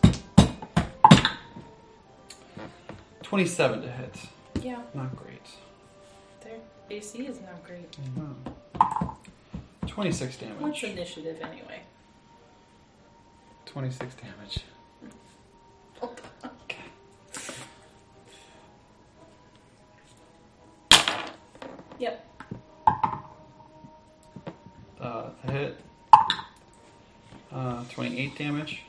[SPEAKER 1] 27 to hit.
[SPEAKER 3] Yeah,
[SPEAKER 1] Not great.
[SPEAKER 3] their AC is not great.
[SPEAKER 1] No. 26
[SPEAKER 3] What's
[SPEAKER 1] damage.
[SPEAKER 3] initiative anyway?
[SPEAKER 1] 26 damage.
[SPEAKER 3] Okay. Yep.
[SPEAKER 1] Uh, to hit. Uh, 28 damage.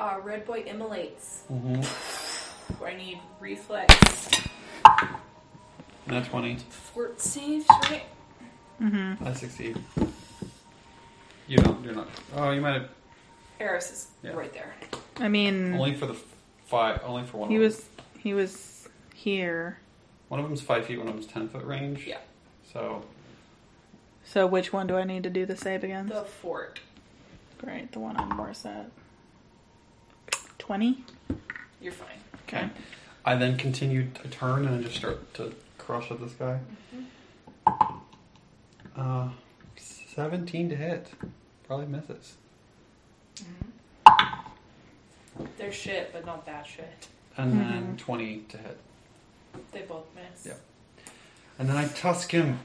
[SPEAKER 3] uh, Red Boy immolates.
[SPEAKER 1] Mm-hmm.
[SPEAKER 3] I need reflex.
[SPEAKER 1] Not 20.
[SPEAKER 3] Fort saves, right?
[SPEAKER 2] Mm-hmm.
[SPEAKER 1] I succeed. You don't. You're not. Oh, you might have.
[SPEAKER 3] Eris is
[SPEAKER 1] yeah.
[SPEAKER 3] right there.
[SPEAKER 2] I mean,
[SPEAKER 1] only for the five. Only for one.
[SPEAKER 2] He was. He was here.
[SPEAKER 1] One of them's five feet. One of them's ten foot range.
[SPEAKER 3] Yeah.
[SPEAKER 1] So.
[SPEAKER 2] So which one do I need to do the save against?
[SPEAKER 3] The fort.
[SPEAKER 2] Great, the one on set. 20.
[SPEAKER 3] You're fine.
[SPEAKER 1] Okay. I then continue to turn and just start to crush at this guy. Mm-hmm. Uh, 17 to hit. Probably misses. Mm-hmm.
[SPEAKER 3] They're shit, but not that shit.
[SPEAKER 1] And then mm-hmm. 20 to hit.
[SPEAKER 3] They both miss.
[SPEAKER 1] Yep. And then I tusk him.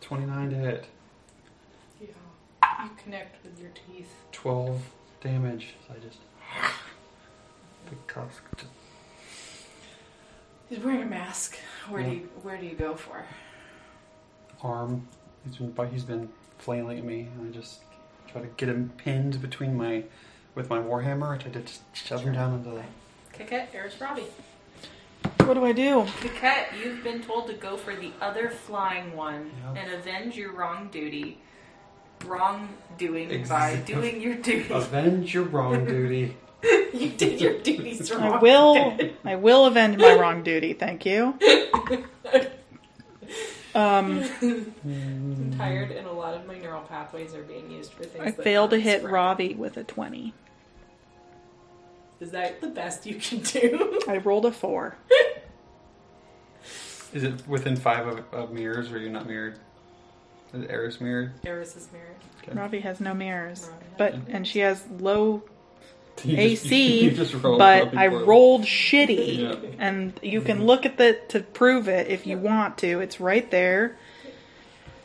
[SPEAKER 1] 29 to hit.
[SPEAKER 3] Yeah. You connect with your teeth.
[SPEAKER 1] 12 damage. So I just. Big tusk.
[SPEAKER 3] He's wearing a mask. Where do you Where do you go for?
[SPEAKER 1] arm. He's been but he's been flailing at me, and I just try to get him pinned between my with my warhammer. I try to just shove him down into the.
[SPEAKER 3] Kiket, Eris, Robbie.
[SPEAKER 2] What do I do?
[SPEAKER 3] Kiket, you've been told to go for the other flying one
[SPEAKER 1] Yeah.
[SPEAKER 3] and avenge your wrong duty. Wrong doing by doing your duty.
[SPEAKER 1] Avenge your wrong duty.
[SPEAKER 3] you did your duties wrong.
[SPEAKER 2] I will. I will avenge my wrong duty. Thank you. Um,
[SPEAKER 3] I'm tired, and a lot of my neural pathways are being used for things.
[SPEAKER 2] I
[SPEAKER 3] that
[SPEAKER 2] failed to hit
[SPEAKER 3] sprite.
[SPEAKER 2] Robbie with a twenty.
[SPEAKER 3] Is that the best you can do?
[SPEAKER 2] I rolled a four.
[SPEAKER 1] Is it within five of, of mirrors, or are you not mirrored? Is Eris mirrored?
[SPEAKER 3] Eris is mirrored.
[SPEAKER 1] Okay.
[SPEAKER 2] Robbie has no mirrors,
[SPEAKER 3] Robbie has
[SPEAKER 2] but
[SPEAKER 3] no
[SPEAKER 2] and she has low
[SPEAKER 1] You just-
[SPEAKER 2] AC,
[SPEAKER 1] you just rolled
[SPEAKER 2] but
[SPEAKER 1] up
[SPEAKER 2] I
[SPEAKER 1] before.
[SPEAKER 2] rolled shitty.
[SPEAKER 1] Yeah.
[SPEAKER 2] And you can look at the to prove it if you want to. It's right there.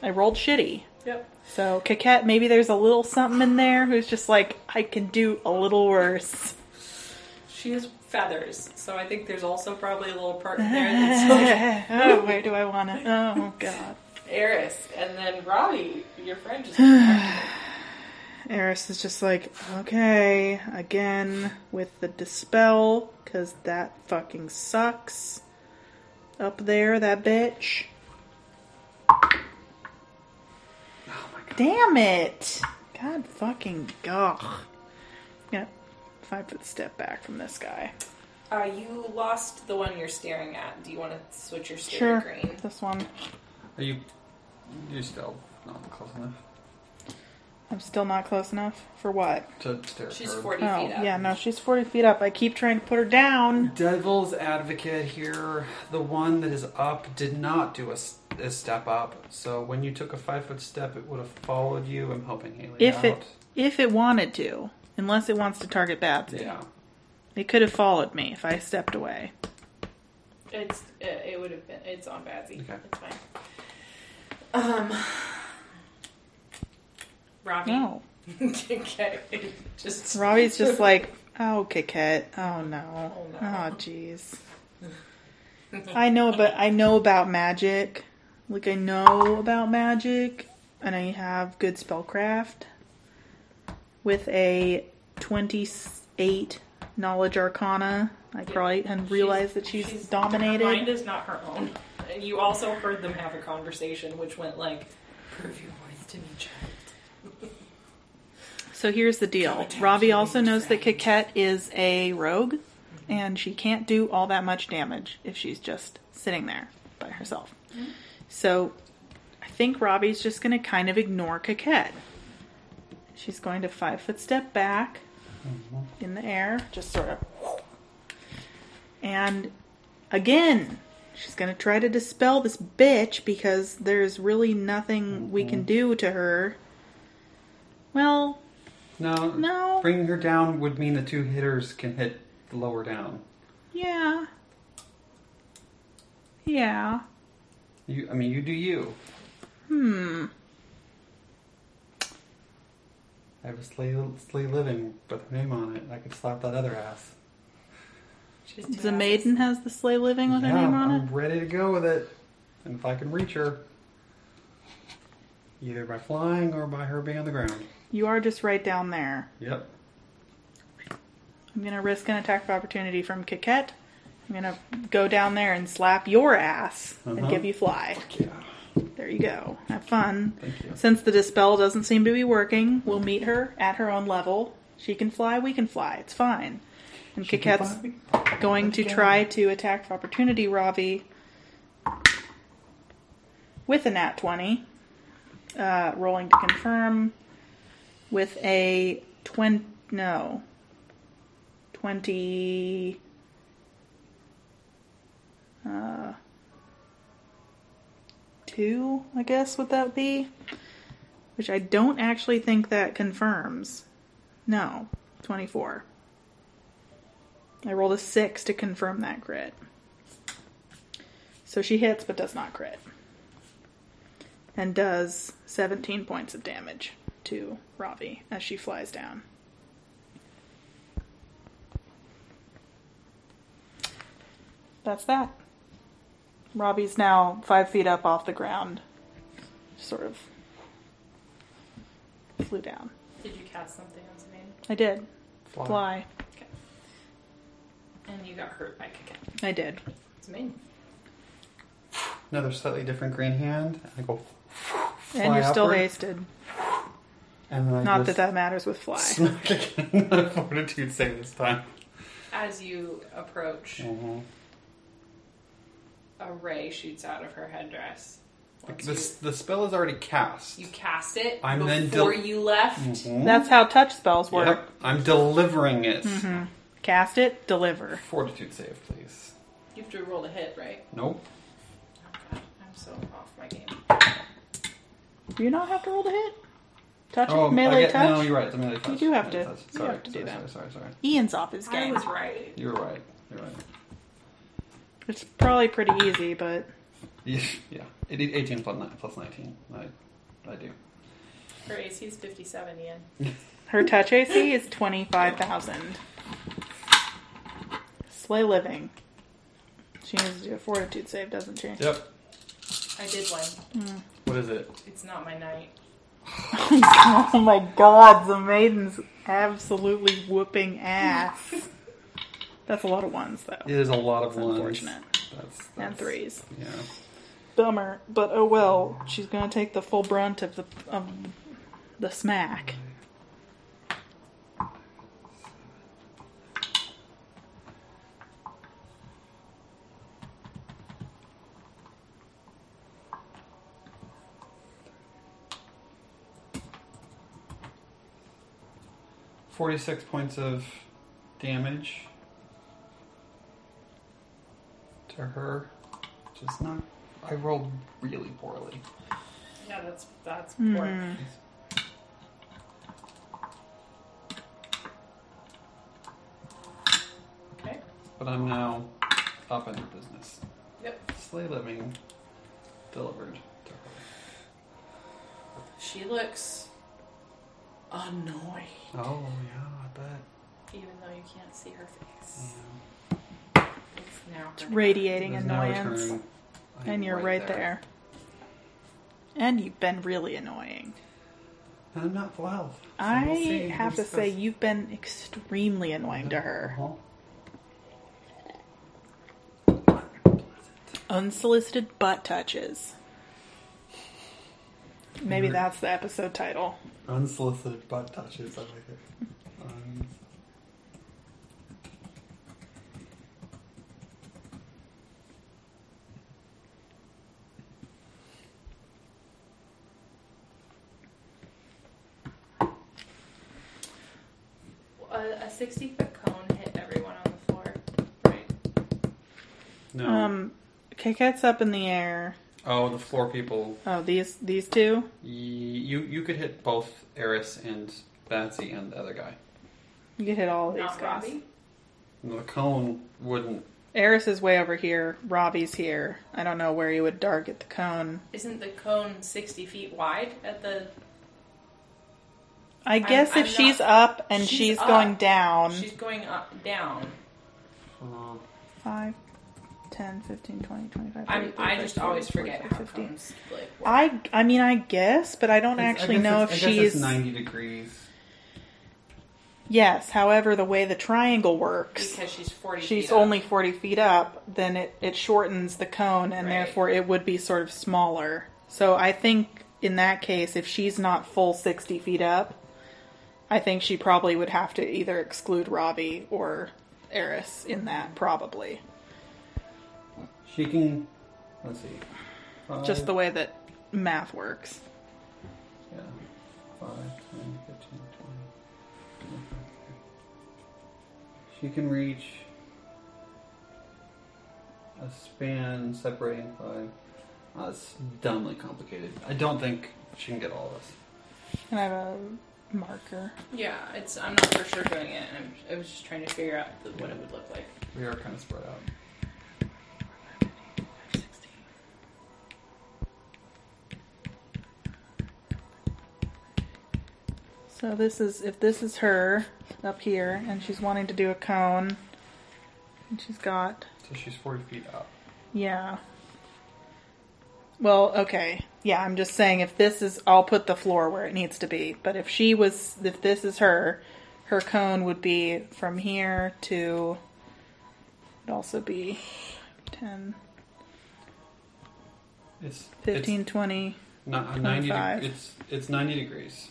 [SPEAKER 2] I rolled shitty.
[SPEAKER 3] Yep.
[SPEAKER 2] So Kaket, maybe there's a little something in there who's just like, I can do a little worse.
[SPEAKER 3] She has feathers, so I think there's also probably a little part in there that's like
[SPEAKER 2] oh, where do I want to? Oh God.
[SPEAKER 3] Eris, and then Robbie, your friend, just.
[SPEAKER 2] Eris is just like, okay, again with the dispel, because that fucking sucks. Up there, that bitch.
[SPEAKER 1] Oh my god.
[SPEAKER 2] Damn it! God fucking gah. Yeah, five foot step back from this guy.
[SPEAKER 3] Uh, you lost the one you're staring at. Do you want to switch your steering
[SPEAKER 2] Sure,
[SPEAKER 3] green?
[SPEAKER 2] this one.
[SPEAKER 1] Are you? You're still not close enough
[SPEAKER 2] I'm still not close enough for what?
[SPEAKER 1] to stare.
[SPEAKER 3] She's
[SPEAKER 1] her.
[SPEAKER 3] 40
[SPEAKER 2] Oh,
[SPEAKER 3] feet up.
[SPEAKER 2] yeah, no, she's 40 feet up. I keep trying to put her down.
[SPEAKER 1] Devil's advocate here. The one that is up did not do a, s- a step up. So when you took a five foot step, it would have followed you. I'm helping Haley
[SPEAKER 2] If
[SPEAKER 1] out.
[SPEAKER 2] it if it wanted to, unless it wants to target Badzi.
[SPEAKER 1] yeah.
[SPEAKER 2] It could have followed me if I stepped away.
[SPEAKER 3] It's it, it would have been. It's on Badzi.
[SPEAKER 1] Okay.
[SPEAKER 3] It's fine. Um, Robbie.
[SPEAKER 2] No.
[SPEAKER 3] okay. Just
[SPEAKER 2] Robbie's just like, oh, Kiket. Oh no.
[SPEAKER 3] Oh, no.
[SPEAKER 2] Oh jeez. I know, but I know about magic. Like I know about magic, and I have good spellcraft. With a twenty-eight knowledge arcana, I probably and realize that she's,
[SPEAKER 3] Her mind is not her own. And you also heard them have a conversation, which went like, "Prove your worth to me, child."
[SPEAKER 2] So here's the deal. Robbie also knows that Kiket is a rogue, mm-hmm. and she can't do all that much damage if she's just sitting there by herself. Mm-hmm. So I think Robbie's just going to kind of ignore Kiket. She's going to five foot step back mm-hmm. in the air, just sort of. And again, she's going to try to dispel this bitch because there's really nothing we can do to her. Well,
[SPEAKER 1] No.
[SPEAKER 2] no.
[SPEAKER 1] Bringing her down would mean the two hitters can hit the lower down.
[SPEAKER 2] Yeah. Yeah.
[SPEAKER 1] You, I mean, you do you.
[SPEAKER 2] Hmm.
[SPEAKER 1] I have a slay, slay living with her name on it. I could slap that other ass.
[SPEAKER 3] She's
[SPEAKER 2] The
[SPEAKER 3] asses.
[SPEAKER 2] maiden has the slay living with her name on it?
[SPEAKER 1] I'm ready to go with it. And if I can reach her, either by flying or by her being on the ground.
[SPEAKER 2] You are just right down there.
[SPEAKER 1] Yep.
[SPEAKER 2] I'm gonna risk an attack of opportunity from Kiket. I'm gonna go down there and slap your ass and
[SPEAKER 1] Uh-huh.
[SPEAKER 2] give you fly.
[SPEAKER 1] Yeah.
[SPEAKER 2] There you go. Have fun.
[SPEAKER 1] Thank you.
[SPEAKER 2] Since the dispel doesn't seem to be working, we'll meet her at her own level. She can fly, we can fly. It's fine. And
[SPEAKER 1] She can
[SPEAKER 2] Kiket's
[SPEAKER 1] fly.
[SPEAKER 2] Going to try to attack of opportunity Ravi with a nat 20. Uh, rolling to confirm with a 20. No. 20. Uh, two, I guess, would that be? Which I don't actually think that confirms. No, 24. I rolled a six to confirm that crit. So she hits but does not crit. And does 17 points of damage to Ravi as she flies down. That's that. Robbie's now five feet up off the ground. sort of flew down.
[SPEAKER 3] Did you cast something on Zane?
[SPEAKER 2] I did.
[SPEAKER 1] Fly.
[SPEAKER 2] Fly.
[SPEAKER 3] And you got hurt by kicking.
[SPEAKER 2] I did.
[SPEAKER 3] It's me.
[SPEAKER 1] Another slightly different green hand. I go.
[SPEAKER 2] and you're still
[SPEAKER 1] upward,
[SPEAKER 2] hasted.
[SPEAKER 1] And then I
[SPEAKER 2] Not that
[SPEAKER 1] just
[SPEAKER 2] that matters with fly.
[SPEAKER 1] Smack again. on a fortitude save this time.
[SPEAKER 3] As you approach,
[SPEAKER 1] Mhm.
[SPEAKER 3] a ray shoots out of her headdress. Once
[SPEAKER 1] This, the spell is already cast.
[SPEAKER 3] you, you cast it
[SPEAKER 1] I'm then
[SPEAKER 3] before
[SPEAKER 1] del-
[SPEAKER 3] you left.
[SPEAKER 1] Mhm.
[SPEAKER 2] That's how touch spells work.
[SPEAKER 1] Yep, I'm delivering it.
[SPEAKER 2] Cast it, deliver.
[SPEAKER 1] Fortitude save, please.
[SPEAKER 3] You have to roll to hit, right?
[SPEAKER 1] Nope.
[SPEAKER 3] Oh god, I'm so off my game.
[SPEAKER 2] Do you not have to roll to hit? Touch
[SPEAKER 1] Oh,
[SPEAKER 2] melee
[SPEAKER 1] get,
[SPEAKER 2] touch?
[SPEAKER 1] No, you're right. It's a melee touch.
[SPEAKER 2] do have
[SPEAKER 1] Melee
[SPEAKER 2] to-
[SPEAKER 1] touch.
[SPEAKER 2] you
[SPEAKER 1] Sorry,
[SPEAKER 2] have to do
[SPEAKER 1] sorry,
[SPEAKER 2] that.
[SPEAKER 1] Sorry, sorry, sorry.
[SPEAKER 2] Ian's off his game.
[SPEAKER 3] I
[SPEAKER 2] game.
[SPEAKER 3] was right.
[SPEAKER 1] You're right. You're right.
[SPEAKER 2] It's probably pretty easy, but
[SPEAKER 1] Yeah, yeah. It- it- 18 plus, plus 19. I, I do.
[SPEAKER 3] Her AC is 57, Ian.
[SPEAKER 2] her touch AC is 25,000. Slay living. She needs to do a fortitude save, doesn't she?
[SPEAKER 1] Yep.
[SPEAKER 3] I did one.
[SPEAKER 1] What is it?
[SPEAKER 3] It's not my night.
[SPEAKER 2] oh my god, the maiden's absolutely whooping ass. That's a lot of ones, though.
[SPEAKER 1] It is a lot of
[SPEAKER 2] That's
[SPEAKER 1] ones.
[SPEAKER 2] unfortunate.
[SPEAKER 1] That's, that's,
[SPEAKER 2] And threes.
[SPEAKER 1] Yeah.
[SPEAKER 2] Bummer, but oh well. She's gonna take the full brunt of the of the smack.
[SPEAKER 1] Forty-six points of damage to her. Just not. I rolled really poorly.
[SPEAKER 3] Yeah, that's that's
[SPEAKER 2] Mhm.
[SPEAKER 3] poor. Okay.
[SPEAKER 1] But I'm now up in her business.
[SPEAKER 3] Yep.
[SPEAKER 1] Slay living delivered to her.
[SPEAKER 3] She looks annoyed,
[SPEAKER 1] Oh yeah, I bet.
[SPEAKER 3] even though you can't see her face.
[SPEAKER 1] Yeah.
[SPEAKER 3] It's now
[SPEAKER 2] It's radiating
[SPEAKER 1] There's
[SPEAKER 2] annoyance.
[SPEAKER 1] return.
[SPEAKER 2] And you're right, there. And you've been really annoying.
[SPEAKER 1] I'm not full so
[SPEAKER 2] I
[SPEAKER 1] we'll see.
[SPEAKER 2] have to
[SPEAKER 1] We'll
[SPEAKER 2] say, you've been extremely annoying to her.
[SPEAKER 1] Uh-huh.
[SPEAKER 2] Unsolicited butt touches. Maybe
[SPEAKER 1] You're-
[SPEAKER 2] that's the episode title.
[SPEAKER 1] Unsolicited butt touches. I like it. Um,
[SPEAKER 3] A, a 60 foot cone hit everyone on the floor, right?
[SPEAKER 1] no.
[SPEAKER 2] Um, Keket's up in the air.
[SPEAKER 1] Oh, the floor people.
[SPEAKER 2] Oh, these these two.
[SPEAKER 1] y- You you could hit both Eris and Badzi and the other guy.
[SPEAKER 2] You could hit all of these
[SPEAKER 3] Not
[SPEAKER 2] guys.
[SPEAKER 3] Robbie.
[SPEAKER 1] The cone wouldn't.
[SPEAKER 2] Eris is way over here. Robbie's here. I don't know where you would target the cone.
[SPEAKER 3] Isn't the cone 60 feet wide at the.
[SPEAKER 2] I guess
[SPEAKER 3] I'm
[SPEAKER 2] if she's
[SPEAKER 3] not-
[SPEAKER 2] up and
[SPEAKER 3] she's
[SPEAKER 2] she's,
[SPEAKER 3] up.
[SPEAKER 2] going down.
[SPEAKER 3] She's going up, down.
[SPEAKER 1] Uh,
[SPEAKER 2] 5, 10, 15, 20, 25,
[SPEAKER 3] I'm,
[SPEAKER 2] 30,
[SPEAKER 3] I just
[SPEAKER 2] 40,
[SPEAKER 3] always forget
[SPEAKER 2] 45,
[SPEAKER 3] how
[SPEAKER 2] 50.
[SPEAKER 3] cones like.
[SPEAKER 2] I, I mean, I guess, but I don't
[SPEAKER 1] I
[SPEAKER 2] actually
[SPEAKER 1] guess
[SPEAKER 2] know if
[SPEAKER 1] I guess it's
[SPEAKER 2] she's.
[SPEAKER 1] ninety degrees.
[SPEAKER 2] Yes, however, the way the triangle works,
[SPEAKER 3] because she's 40
[SPEAKER 2] she's
[SPEAKER 3] feet up.
[SPEAKER 2] only 40 feet up, then it, it shortens the cone, and
[SPEAKER 3] Right.
[SPEAKER 2] therefore it would be sort of smaller. So I think in that case, if she's not full 60 feet up, I think she probably would have to either exclude Robbie or Eris in that, probably.
[SPEAKER 1] She can. Let's see.
[SPEAKER 2] Just the way that math works.
[SPEAKER 1] Yeah. 5, 10, 15, 20, She can reach a span separating five. Ah, oh, that's dumbly complicated. I don't think she can get all of this.
[SPEAKER 2] And I have a marker.
[SPEAKER 3] Yeah, it's. I'm not for sure doing it. I'm, I was just trying to figure out the, what it would look like.
[SPEAKER 1] We are kind of spread out.
[SPEAKER 2] So this is if this is her up here, and she's wanting to do a cone, and she's got
[SPEAKER 1] So she's 40 feet up.
[SPEAKER 2] yeah. Well, okay, Yeah, I'm just saying if this is, I'll put the floor where it needs to be. But if she was, if this is her, her cone would be from here to, it'd also be 10,
[SPEAKER 1] It's
[SPEAKER 2] 15, 20.
[SPEAKER 1] It's not, 90
[SPEAKER 2] 25.
[SPEAKER 1] deg- It's it's 90 degrees.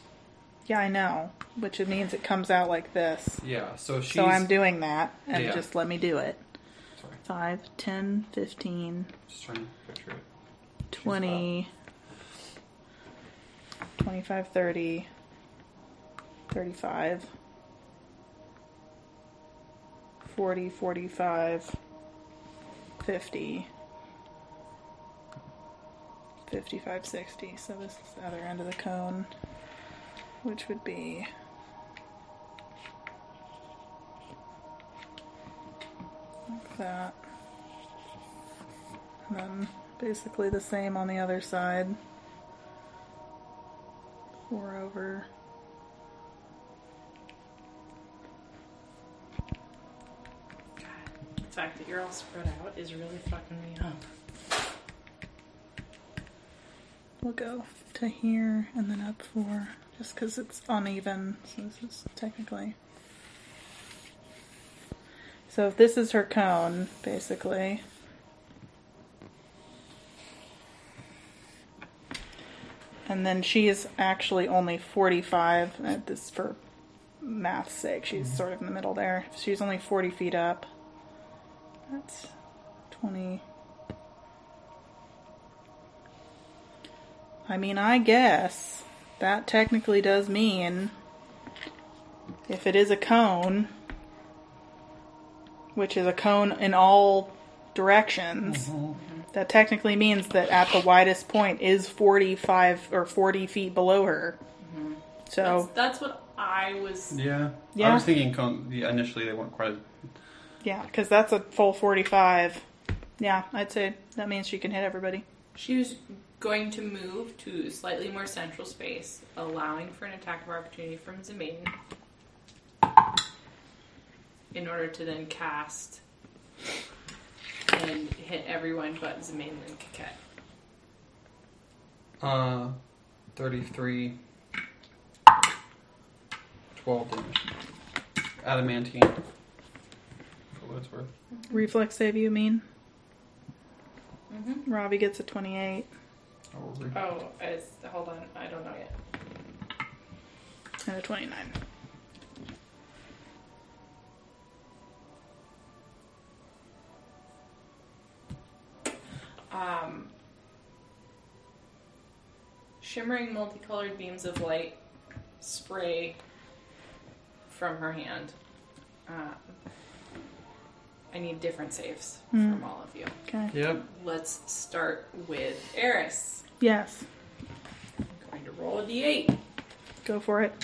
[SPEAKER 2] Yeah, I know, which it means it comes out like this.
[SPEAKER 1] Yeah. So she's.
[SPEAKER 2] So I'm doing that, and
[SPEAKER 1] Yeah.
[SPEAKER 2] just let me do it.
[SPEAKER 1] Sorry.
[SPEAKER 2] 5, 10, 15,
[SPEAKER 1] Just trying to picture it.
[SPEAKER 2] 20, 25, 30, 35, 40, 45, 50, 55, 60. So this is the other end of the cone, which would be. Like that. And then basically the same on the other side. Four over.
[SPEAKER 3] The fact that you're all spread out is really fucking me up.
[SPEAKER 2] We'll go to here and then up four, just because it's uneven. So this is technically. So if this is her cone, basically. And then she is actually only 45. uh, This for math's sake. She's sort of in the middle there. She's only 40 feet up. That's 20. I mean, I guess that technically does mean if it is a cone, which is a cone in all directions, mm-hmm. that technically means that at the widest point is 45 or 40 feet below her. Mm-hmm.
[SPEAKER 3] That's,
[SPEAKER 2] So,
[SPEAKER 3] that's what I was.
[SPEAKER 1] Yeah.
[SPEAKER 2] Yeah.
[SPEAKER 1] I was thinking cone, yeah, initially they weren't quite.
[SPEAKER 2] Yeah, because that's a full 45. Yeah, I'd say that means she can hit everybody.
[SPEAKER 3] She was going to move to slightly more central space, allowing for an attack of opportunity from Zemain. In order to then cast and hit everyone but Zemain and Kaket.
[SPEAKER 1] uh, 33. 12 damage. Adamantine. For what it's worth.
[SPEAKER 2] Reflex save, you mean?
[SPEAKER 3] Mm-hmm.
[SPEAKER 2] Robbie gets a 28
[SPEAKER 1] Oh, re-
[SPEAKER 3] Oh, is, hold on, I don't know yet.
[SPEAKER 2] and a 29.
[SPEAKER 3] Um, shimmering multicolored beams of light spray from her hand. Um, I need different saves
[SPEAKER 2] Hmm.
[SPEAKER 3] from all of you.
[SPEAKER 2] Okay.
[SPEAKER 1] Yep.
[SPEAKER 3] Let's start with Eris.
[SPEAKER 2] Yes.
[SPEAKER 3] I'm going to roll a d8.
[SPEAKER 2] Go for it.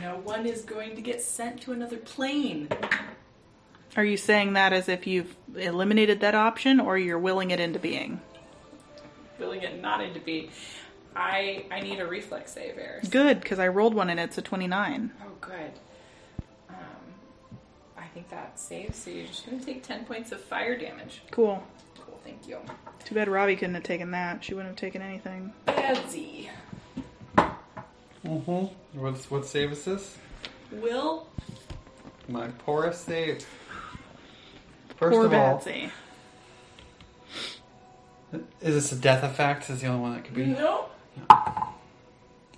[SPEAKER 3] No one is going to get sent to another plane.
[SPEAKER 2] Are you saying that as if you've eliminated that option or you're willing it into being?
[SPEAKER 3] Willing it not into being. I I need a reflex save, Eris.
[SPEAKER 2] Good, because I rolled one and it's a 29.
[SPEAKER 3] Oh, good. Um, I think that saves, so you're just going to take 10 points of fire damage.
[SPEAKER 2] Cool.
[SPEAKER 3] Cool, thank you.
[SPEAKER 2] Too bad Robbie couldn't have taken that. She wouldn't have taken anything.
[SPEAKER 3] Badzi.
[SPEAKER 1] Mm-hmm. What's, what save is this?
[SPEAKER 3] Will
[SPEAKER 1] My poorest save. First
[SPEAKER 2] Poor
[SPEAKER 1] of all, is this a death effect? Is the only one that could be.
[SPEAKER 3] No.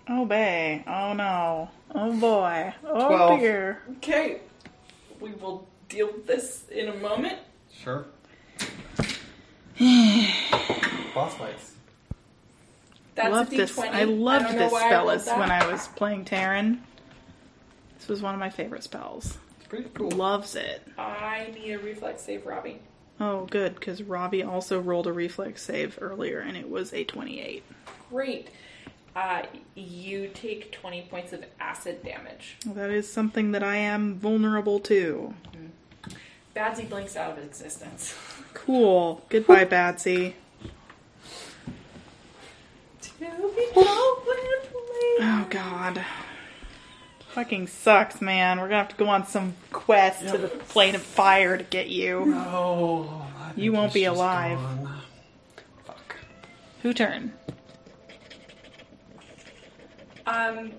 [SPEAKER 2] Oh, bay. Oh, no. Oh, boy. Oh,
[SPEAKER 1] Twelve.
[SPEAKER 2] dear.
[SPEAKER 3] Okay. We will deal with this in a moment.
[SPEAKER 1] Sure. Boss fights.
[SPEAKER 3] That's
[SPEAKER 2] loved
[SPEAKER 3] a
[SPEAKER 2] this. I loved
[SPEAKER 3] don't
[SPEAKER 2] this
[SPEAKER 3] why I
[SPEAKER 2] spell as when I was playing Terran. This was one of my favorite spells.
[SPEAKER 1] It's pretty cool.
[SPEAKER 2] Loves it.
[SPEAKER 3] I need a reflex save, Robbie.
[SPEAKER 2] Oh, good, because Robbie also rolled a reflex save earlier and it was a 28.
[SPEAKER 3] Great. Uh, you take 20 points of acid damage.
[SPEAKER 2] That is something that I am vulnerable to.
[SPEAKER 3] Badzi blinks out of existence.
[SPEAKER 2] Cool. Goodbye, Badzi. Oh, God. Fucking sucks, man. We're gonna have to go on some quest to the plane of fire to get you.
[SPEAKER 1] No.
[SPEAKER 2] You won't be alive.
[SPEAKER 1] gone. Fuck.
[SPEAKER 2] Who turn?
[SPEAKER 3] Um,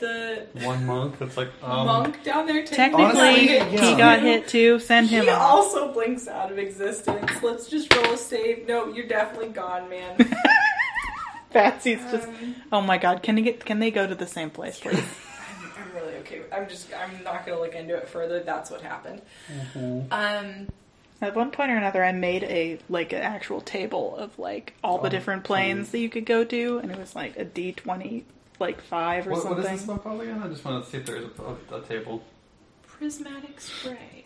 [SPEAKER 3] the
[SPEAKER 1] One monk that's like, um,
[SPEAKER 3] monk down there
[SPEAKER 2] Technically,
[SPEAKER 1] Honestly,
[SPEAKER 2] he
[SPEAKER 1] yeah.
[SPEAKER 2] got hit too. Send him
[SPEAKER 3] He
[SPEAKER 2] off.
[SPEAKER 3] also blinks out of existence. Let's just roll a save. No, you're definitely gone, man.
[SPEAKER 2] Badzi's just.
[SPEAKER 3] Um,
[SPEAKER 2] Oh my god! Can they get? Can they go to the same place, please?
[SPEAKER 3] I'm, I'm really okay. I'm just. I'm not gonna look into it further. That's what happened. Um.
[SPEAKER 2] At one point or another, I made a like an actual table of like all the
[SPEAKER 1] Oh,
[SPEAKER 2] different planes that you could go to, and it was like a D twenty, like five or
[SPEAKER 1] what, what
[SPEAKER 2] something.
[SPEAKER 1] is this one called again? I just want to see if there is a, a, a table.
[SPEAKER 3] Prismatic spray.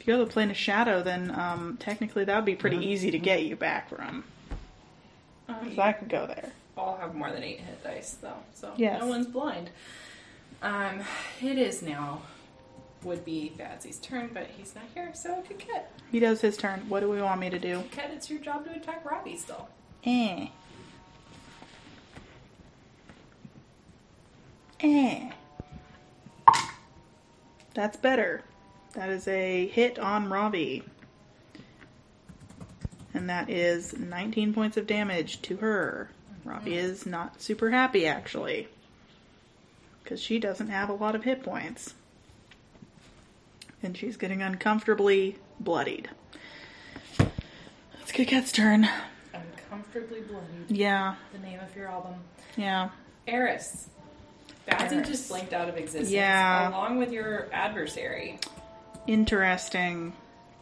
[SPEAKER 2] If you go to the plane of shadow, then um, technically that would be pretty
[SPEAKER 1] Yeah.
[SPEAKER 2] easy to get you back from.
[SPEAKER 3] Um,
[SPEAKER 2] Because I could go there.
[SPEAKER 3] all have more than eight hit dice, though, so
[SPEAKER 2] Yes.
[SPEAKER 3] no one's blind. Um, it is now would be Badzi's turn, but he's not here, so Kaket.
[SPEAKER 2] He does his turn. What do we want me to do?
[SPEAKER 3] Kaket, it's your job to attack Robbie still.
[SPEAKER 2] Eh. Eh. That's better. That is a hit on Robbie. And that is 19 points of damage to her. Robbie is not super happy, actually. Because she doesn't have a lot of hit points. And she's getting uncomfortably bloodied. It's Kiket's turn.
[SPEAKER 3] Uncomfortably bloodied.
[SPEAKER 2] Yeah,
[SPEAKER 3] The name of your album.
[SPEAKER 2] yeah.
[SPEAKER 3] Eris.
[SPEAKER 2] Eris.
[SPEAKER 3] just blinked out of existence.
[SPEAKER 2] Yeah.
[SPEAKER 3] Along with your adversary.
[SPEAKER 2] Interesting.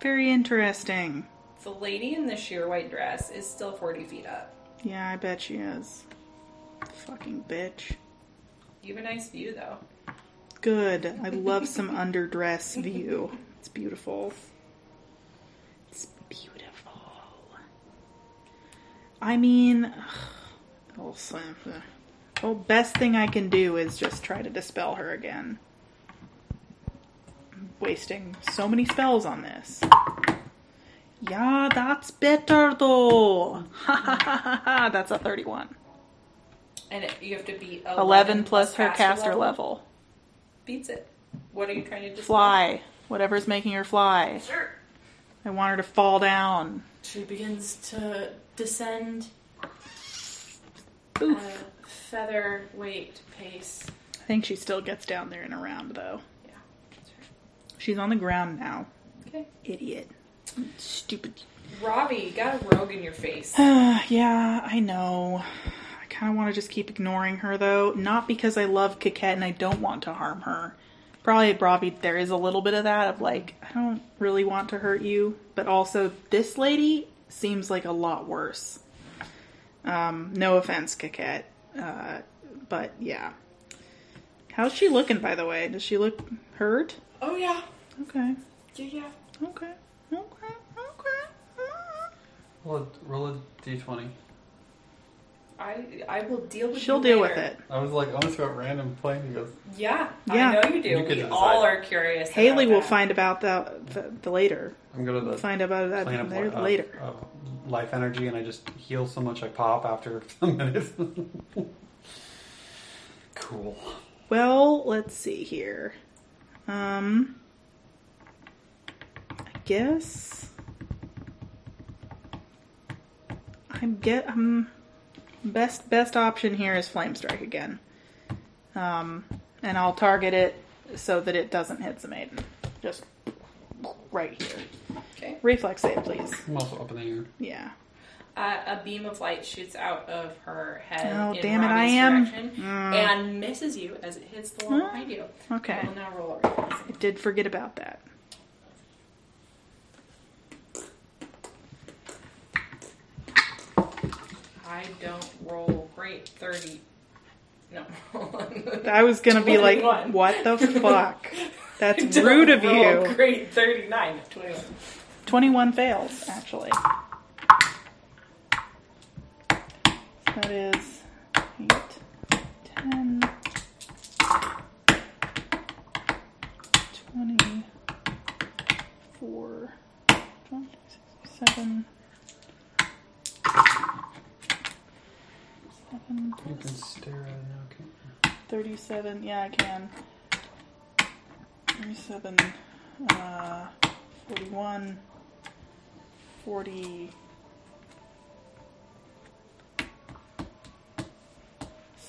[SPEAKER 2] Very interesting.
[SPEAKER 3] The lady in the sheer white dress is still 40 feet up.
[SPEAKER 2] Yeah, I bet she is. Fucking bitch.
[SPEAKER 3] You have a nice view, though.
[SPEAKER 2] Good. I love some underdress view. It's beautiful. It's beautiful. I mean, ugh, well, best thing I can do is just try to dispel her again. I'm wasting so many spells on this. Yeah, that's better though. Ha ha ha ha ha. That's a 31.
[SPEAKER 3] And it, you have to beat 11,
[SPEAKER 2] 11 plus her caster level.
[SPEAKER 3] Beats it. What are you trying to dispel?
[SPEAKER 2] Fly. Whatever's making her fly.
[SPEAKER 3] Sure.
[SPEAKER 2] I want her to fall down.
[SPEAKER 3] She begins to descend
[SPEAKER 2] Oof.
[SPEAKER 3] at a feather weight pace.
[SPEAKER 2] I think she still gets down there and around though.
[SPEAKER 3] Yeah. That's right.
[SPEAKER 2] She's on the ground now.
[SPEAKER 3] Okay.
[SPEAKER 2] Idiot. Stupid.
[SPEAKER 3] Robbie, you got a rogue in your face.
[SPEAKER 2] yeah, I know. I kind of want to just keep ignoring her though. Not because I love Kiket and I don't want to harm her. Probably, Robbie, there is a little bit of that of like, I don't really want to hurt you. But also, this lady seems like a lot worse. Um, no offense, Kiket. Uh, but yeah. How's she looking, by the way? Does she look hurt?
[SPEAKER 3] Oh, yeah.
[SPEAKER 2] Okay.
[SPEAKER 3] Yeah, yeah.
[SPEAKER 2] Okay. Okay. Okay.
[SPEAKER 1] Roll a, roll a d20.
[SPEAKER 3] I I will deal with it.
[SPEAKER 2] She'll
[SPEAKER 3] you
[SPEAKER 2] deal
[SPEAKER 3] later.
[SPEAKER 2] with it.
[SPEAKER 1] I was like, honestly, about random plane. He goes,
[SPEAKER 3] Yeah,
[SPEAKER 2] Yeah.
[SPEAKER 3] I know you do.
[SPEAKER 1] You could
[SPEAKER 3] we
[SPEAKER 1] decide.
[SPEAKER 3] all are curious.
[SPEAKER 2] Haley
[SPEAKER 3] about
[SPEAKER 2] will
[SPEAKER 3] that.
[SPEAKER 2] find about that the, the later.
[SPEAKER 1] I'm going to the
[SPEAKER 2] find about that
[SPEAKER 1] plane of
[SPEAKER 2] there
[SPEAKER 1] uh,
[SPEAKER 2] later.
[SPEAKER 1] uh, life energy, and I just heal so much I pop after some minutes. cool.
[SPEAKER 2] Well, let's see here. Um, I guess I'm get um best best option here is flame strike again. Um, and I'll target it so that it doesn't hit the maiden. Just right here.
[SPEAKER 3] Okay.
[SPEAKER 2] Reflex save, please.
[SPEAKER 1] I'm also up in the air.
[SPEAKER 2] Yeah.
[SPEAKER 3] Uh, a beam of light shoots out of her head.
[SPEAKER 2] Oh,
[SPEAKER 3] in
[SPEAKER 2] damn it, I am.
[SPEAKER 3] direction
[SPEAKER 2] Mm.
[SPEAKER 3] and misses you as it hits the wall behind you.
[SPEAKER 2] Okay.
[SPEAKER 3] I will now roll a reflex.
[SPEAKER 2] I did forget about that.
[SPEAKER 3] I don't roll great. Thirty. No.
[SPEAKER 2] I was gonna be like,
[SPEAKER 3] 21.
[SPEAKER 2] what the fuck? That's
[SPEAKER 3] Don't
[SPEAKER 2] rude of
[SPEAKER 3] roll
[SPEAKER 2] you.
[SPEAKER 3] Great. Thirty-nine. Twenty-one.
[SPEAKER 2] 21 fails, actually. That is 8, 10, 24, 27, 7,
[SPEAKER 1] You can stare at it now, can't you?
[SPEAKER 2] 37, yeah, I can. 37, uh, 41, 40.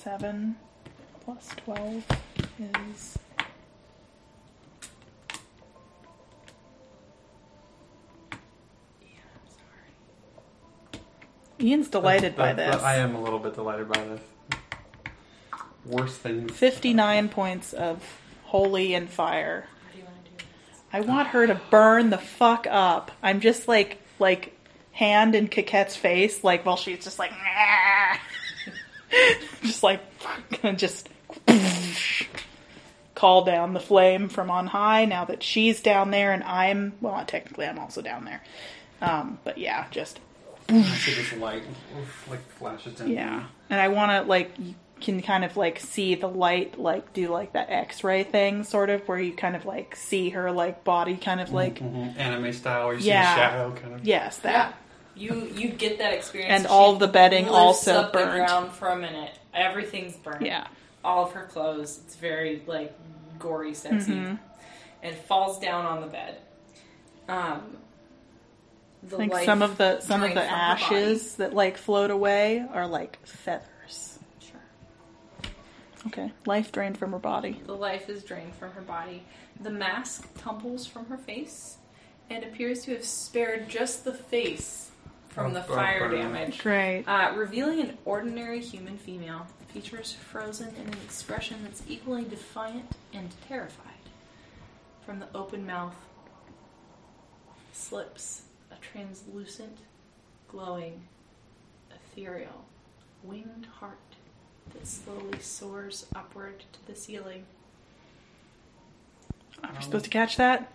[SPEAKER 2] seven plus twelve is. Ian's delighted by this.
[SPEAKER 1] I am a little bit delighted by this. Worse things.
[SPEAKER 2] 59 points of holy and fire.
[SPEAKER 3] How do you want to do this?
[SPEAKER 2] I want her to burn the fuck up. I'm just like, like, hand in Coquette's face, like, while she's just like, just like, gonna just call down the flame from on high now that she's down there and I'm, well, technically I'm also down there. Um, but yeah, just
[SPEAKER 1] see this light like flashes down.
[SPEAKER 2] Yeah, and I want to like you can kind of like see the light like do like that X-ray thing, sort of where you kind of like see her like body kind of like
[SPEAKER 1] Mhm. Anime style, where you
[SPEAKER 2] Yeah.
[SPEAKER 1] see a shadow kind of.
[SPEAKER 2] yes that
[SPEAKER 3] You you get that experience,
[SPEAKER 2] And
[SPEAKER 3] She
[SPEAKER 2] all the bedding
[SPEAKER 3] lifts
[SPEAKER 2] also
[SPEAKER 3] up the ground for a minute. Everything's burnt.
[SPEAKER 2] yeah
[SPEAKER 3] all of her clothes. It's very like gory, sexy,
[SPEAKER 2] Mhm.
[SPEAKER 3] and falls down on the bed. Um, the
[SPEAKER 2] I think
[SPEAKER 3] life
[SPEAKER 2] some of the some of the
[SPEAKER 3] from her
[SPEAKER 2] ashes that like float away are like feathers.
[SPEAKER 3] Sure.
[SPEAKER 2] Okay, life drained from her body.
[SPEAKER 3] The life is drained from her body. The mask tumbles from her face and appears to have spared just the face from
[SPEAKER 1] Oh,
[SPEAKER 3] the
[SPEAKER 1] oh,
[SPEAKER 3] fire
[SPEAKER 1] burn.
[SPEAKER 3] damage.
[SPEAKER 2] Great.
[SPEAKER 3] Uh, revealing an ordinary human female, features frozen in an expression that's equally defiant and terrified. From the open mouth slips a translucent, glowing, ethereal, winged heart that slowly soars upward to the ceiling.
[SPEAKER 2] Are we supposed to catch that?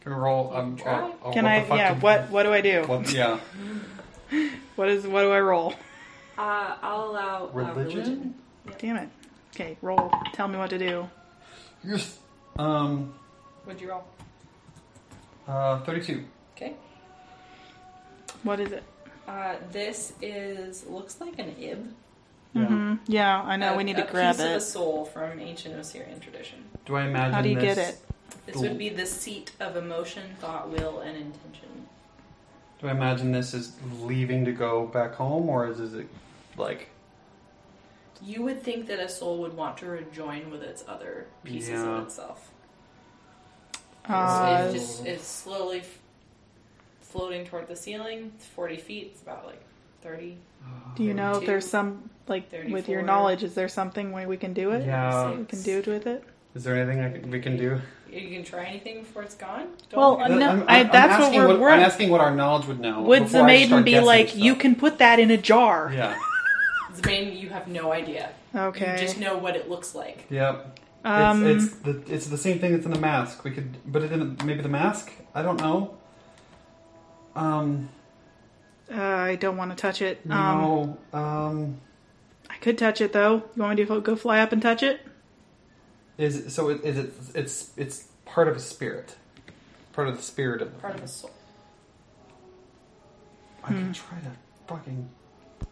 [SPEAKER 1] Can we roll? Um,
[SPEAKER 3] Try.
[SPEAKER 1] uh, uh,
[SPEAKER 2] Can
[SPEAKER 1] what
[SPEAKER 2] I? Yeah.
[SPEAKER 1] did-
[SPEAKER 2] What What do I do?
[SPEAKER 1] What, yeah.
[SPEAKER 2] What is? What do I roll?
[SPEAKER 3] Uh, I'll allow uh,
[SPEAKER 1] Religion?
[SPEAKER 2] Damn it. Okay, roll. Tell me what to do.
[SPEAKER 1] Yes. Um.
[SPEAKER 3] What'd you roll?
[SPEAKER 1] Uh. Thirty-two.
[SPEAKER 3] Okay.
[SPEAKER 2] What is it?
[SPEAKER 3] Uh, this is looks like an ib.
[SPEAKER 1] Yeah.
[SPEAKER 2] hmm Yeah, I know.
[SPEAKER 3] A-
[SPEAKER 2] we need
[SPEAKER 3] a
[SPEAKER 2] to grab
[SPEAKER 3] piece of a soul from ancient Osirian tradition.
[SPEAKER 1] Do I imagine?
[SPEAKER 2] How do you
[SPEAKER 1] this,
[SPEAKER 2] get it?
[SPEAKER 3] This would be the seat of emotion, thought, will, and intention.
[SPEAKER 1] Do I imagine this is leaving to go back home, or is, is it like?
[SPEAKER 3] You would think that a soul would want to rejoin with its other pieces
[SPEAKER 1] Yeah.
[SPEAKER 3] of itself.
[SPEAKER 2] Uh,
[SPEAKER 3] so it's just it's slowly f- floating toward the ceiling. It's forty feet. It's about like thirty.
[SPEAKER 2] do you know if
[SPEAKER 3] Two,
[SPEAKER 2] there's some like with your
[SPEAKER 3] 34.
[SPEAKER 2] knowledge? Is there something way we can do it?
[SPEAKER 1] Yeah.
[SPEAKER 2] we can do it with it.
[SPEAKER 1] Is there anything I can, we can do?
[SPEAKER 3] You can try anything before it's gone.
[SPEAKER 2] Well,
[SPEAKER 3] forget-
[SPEAKER 2] Uh, no,
[SPEAKER 1] I'm,
[SPEAKER 2] I-
[SPEAKER 1] I'm
[SPEAKER 2] that's what
[SPEAKER 1] asking
[SPEAKER 2] we're- we're-
[SPEAKER 1] I'm asking what our knowledge would know.
[SPEAKER 2] Would
[SPEAKER 1] before
[SPEAKER 2] the
[SPEAKER 1] I
[SPEAKER 2] maiden
[SPEAKER 1] start
[SPEAKER 2] be
[SPEAKER 1] guessing
[SPEAKER 2] like,
[SPEAKER 1] stuff.
[SPEAKER 2] you can put that in a jar?
[SPEAKER 1] Yeah.
[SPEAKER 3] Zbane, you have no idea.
[SPEAKER 2] Okay.
[SPEAKER 3] You just know what it looks like.
[SPEAKER 1] Yep.
[SPEAKER 2] um,
[SPEAKER 1] it's, it's the it's the same thing that's in the mask. We could, but it in maybe the mask. I don't know. Um.
[SPEAKER 2] uh, I don't want to touch it. Um,
[SPEAKER 1] No. Um.
[SPEAKER 2] I could touch it though. You want me to go fly up and touch it?
[SPEAKER 1] Is it, so? It, is it? It's it's part of a spirit. Part of the spirit of the
[SPEAKER 3] Part of
[SPEAKER 1] thing.
[SPEAKER 3] the soul.
[SPEAKER 1] I
[SPEAKER 2] Hmm.
[SPEAKER 1] could try to fucking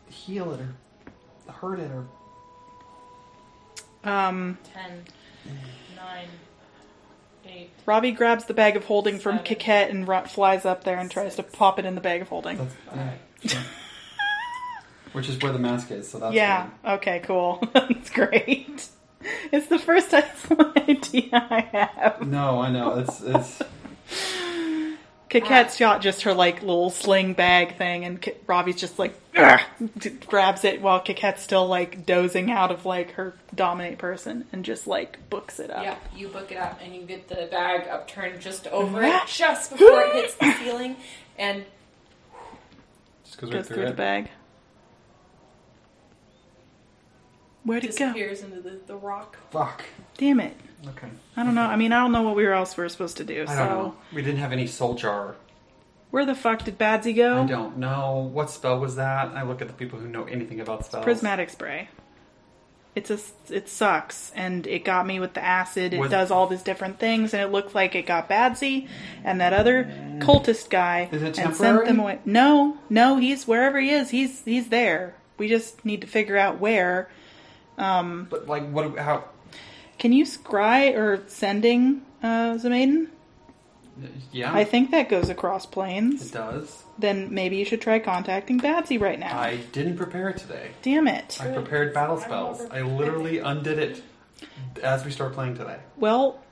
[SPEAKER 1] heal it or hurt it or.
[SPEAKER 2] Um,
[SPEAKER 3] Ten, nine, eight.
[SPEAKER 2] Robbie grabs the bag of holding from
[SPEAKER 3] Seven.
[SPEAKER 2] Kiket and ru- flies up there and tries to pop it in the bag of holding.
[SPEAKER 1] That's, yeah, Which is where the mask is. So that's
[SPEAKER 2] yeah.
[SPEAKER 1] fine.
[SPEAKER 2] Okay. Cool. That's great. It's the first idea I have.
[SPEAKER 1] No, I know it's it's.
[SPEAKER 2] Kiket's got just her like little sling bag thing, and Ki- Robbie's just like "Ugh," grabs it while Kiket's still like dozing out of like her dominate person, and just like books it up.
[SPEAKER 3] Yeah, you book it up and you get the bag upturned just over
[SPEAKER 2] Ah.
[SPEAKER 3] it, just before it hits the ceiling, and
[SPEAKER 1] Just goes right
[SPEAKER 2] Goes
[SPEAKER 1] through,
[SPEAKER 2] through the bag. Where'd it go?
[SPEAKER 3] disappears into the, the rock.
[SPEAKER 1] Fuck.
[SPEAKER 2] Damn it!
[SPEAKER 1] Okay.
[SPEAKER 2] I don't know. I mean, I don't know what we were else we were supposed to do.
[SPEAKER 1] I
[SPEAKER 2] so
[SPEAKER 1] don't know. We didn't have any soul jar.
[SPEAKER 2] where the fuck did Badzi go?
[SPEAKER 1] I don't know what spell was that. I look at the people who know anything about spells.
[SPEAKER 2] Prismatic spray. It's a it sucks, and it got me with the acid. It
[SPEAKER 1] Was-
[SPEAKER 2] does all these different things, and it looked like it got Badzi and that other cultist guy,
[SPEAKER 1] Is it
[SPEAKER 2] and sent
[SPEAKER 1] temporary?
[SPEAKER 2] them away. No, no, he's wherever he is. He's he's there. We just need to figure out where. Um,
[SPEAKER 1] But like, what? How?
[SPEAKER 2] Can you scry or sending uh, Zamaiden?
[SPEAKER 1] Yeah.
[SPEAKER 2] I think that goes across planes.
[SPEAKER 1] it does.
[SPEAKER 2] then maybe you should try contacting Badzi right now.
[SPEAKER 1] I didn't prepare today.
[SPEAKER 2] Damn it.
[SPEAKER 1] I prepared battle spells. I literally undid it as we start playing today.
[SPEAKER 2] Well,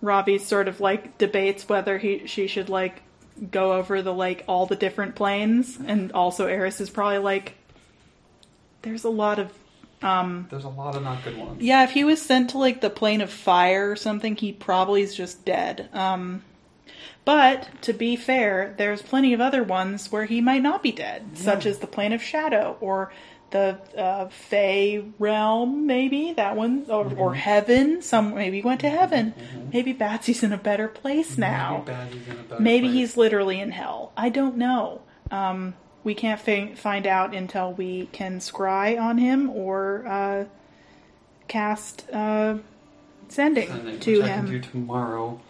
[SPEAKER 2] Robbie sort of like debates whether he she should like go over the like all the different planes, and also Eris is probably like, there's a lot of um.
[SPEAKER 1] There's a lot of not good ones.
[SPEAKER 2] Yeah, if he was sent to like the plane of fire or something, he probably is just dead. Um, but to be fair, there's plenty of other ones where he might not be dead, such as the plane of shadow or the uh, Fey realm, maybe that one, or,
[SPEAKER 1] Mm-hmm.
[SPEAKER 2] or heaven. Some maybe he went to heaven. Maybe Badzi's in a better place now.
[SPEAKER 1] Maybe in a better
[SPEAKER 2] Maybe
[SPEAKER 1] place.
[SPEAKER 2] he's literally in hell. I don't know. Um, we can't fi- find out until we can scry on him or uh, cast uh, sending
[SPEAKER 1] Sending,
[SPEAKER 2] to
[SPEAKER 1] which I can do
[SPEAKER 2] him.
[SPEAKER 1] tomorrow.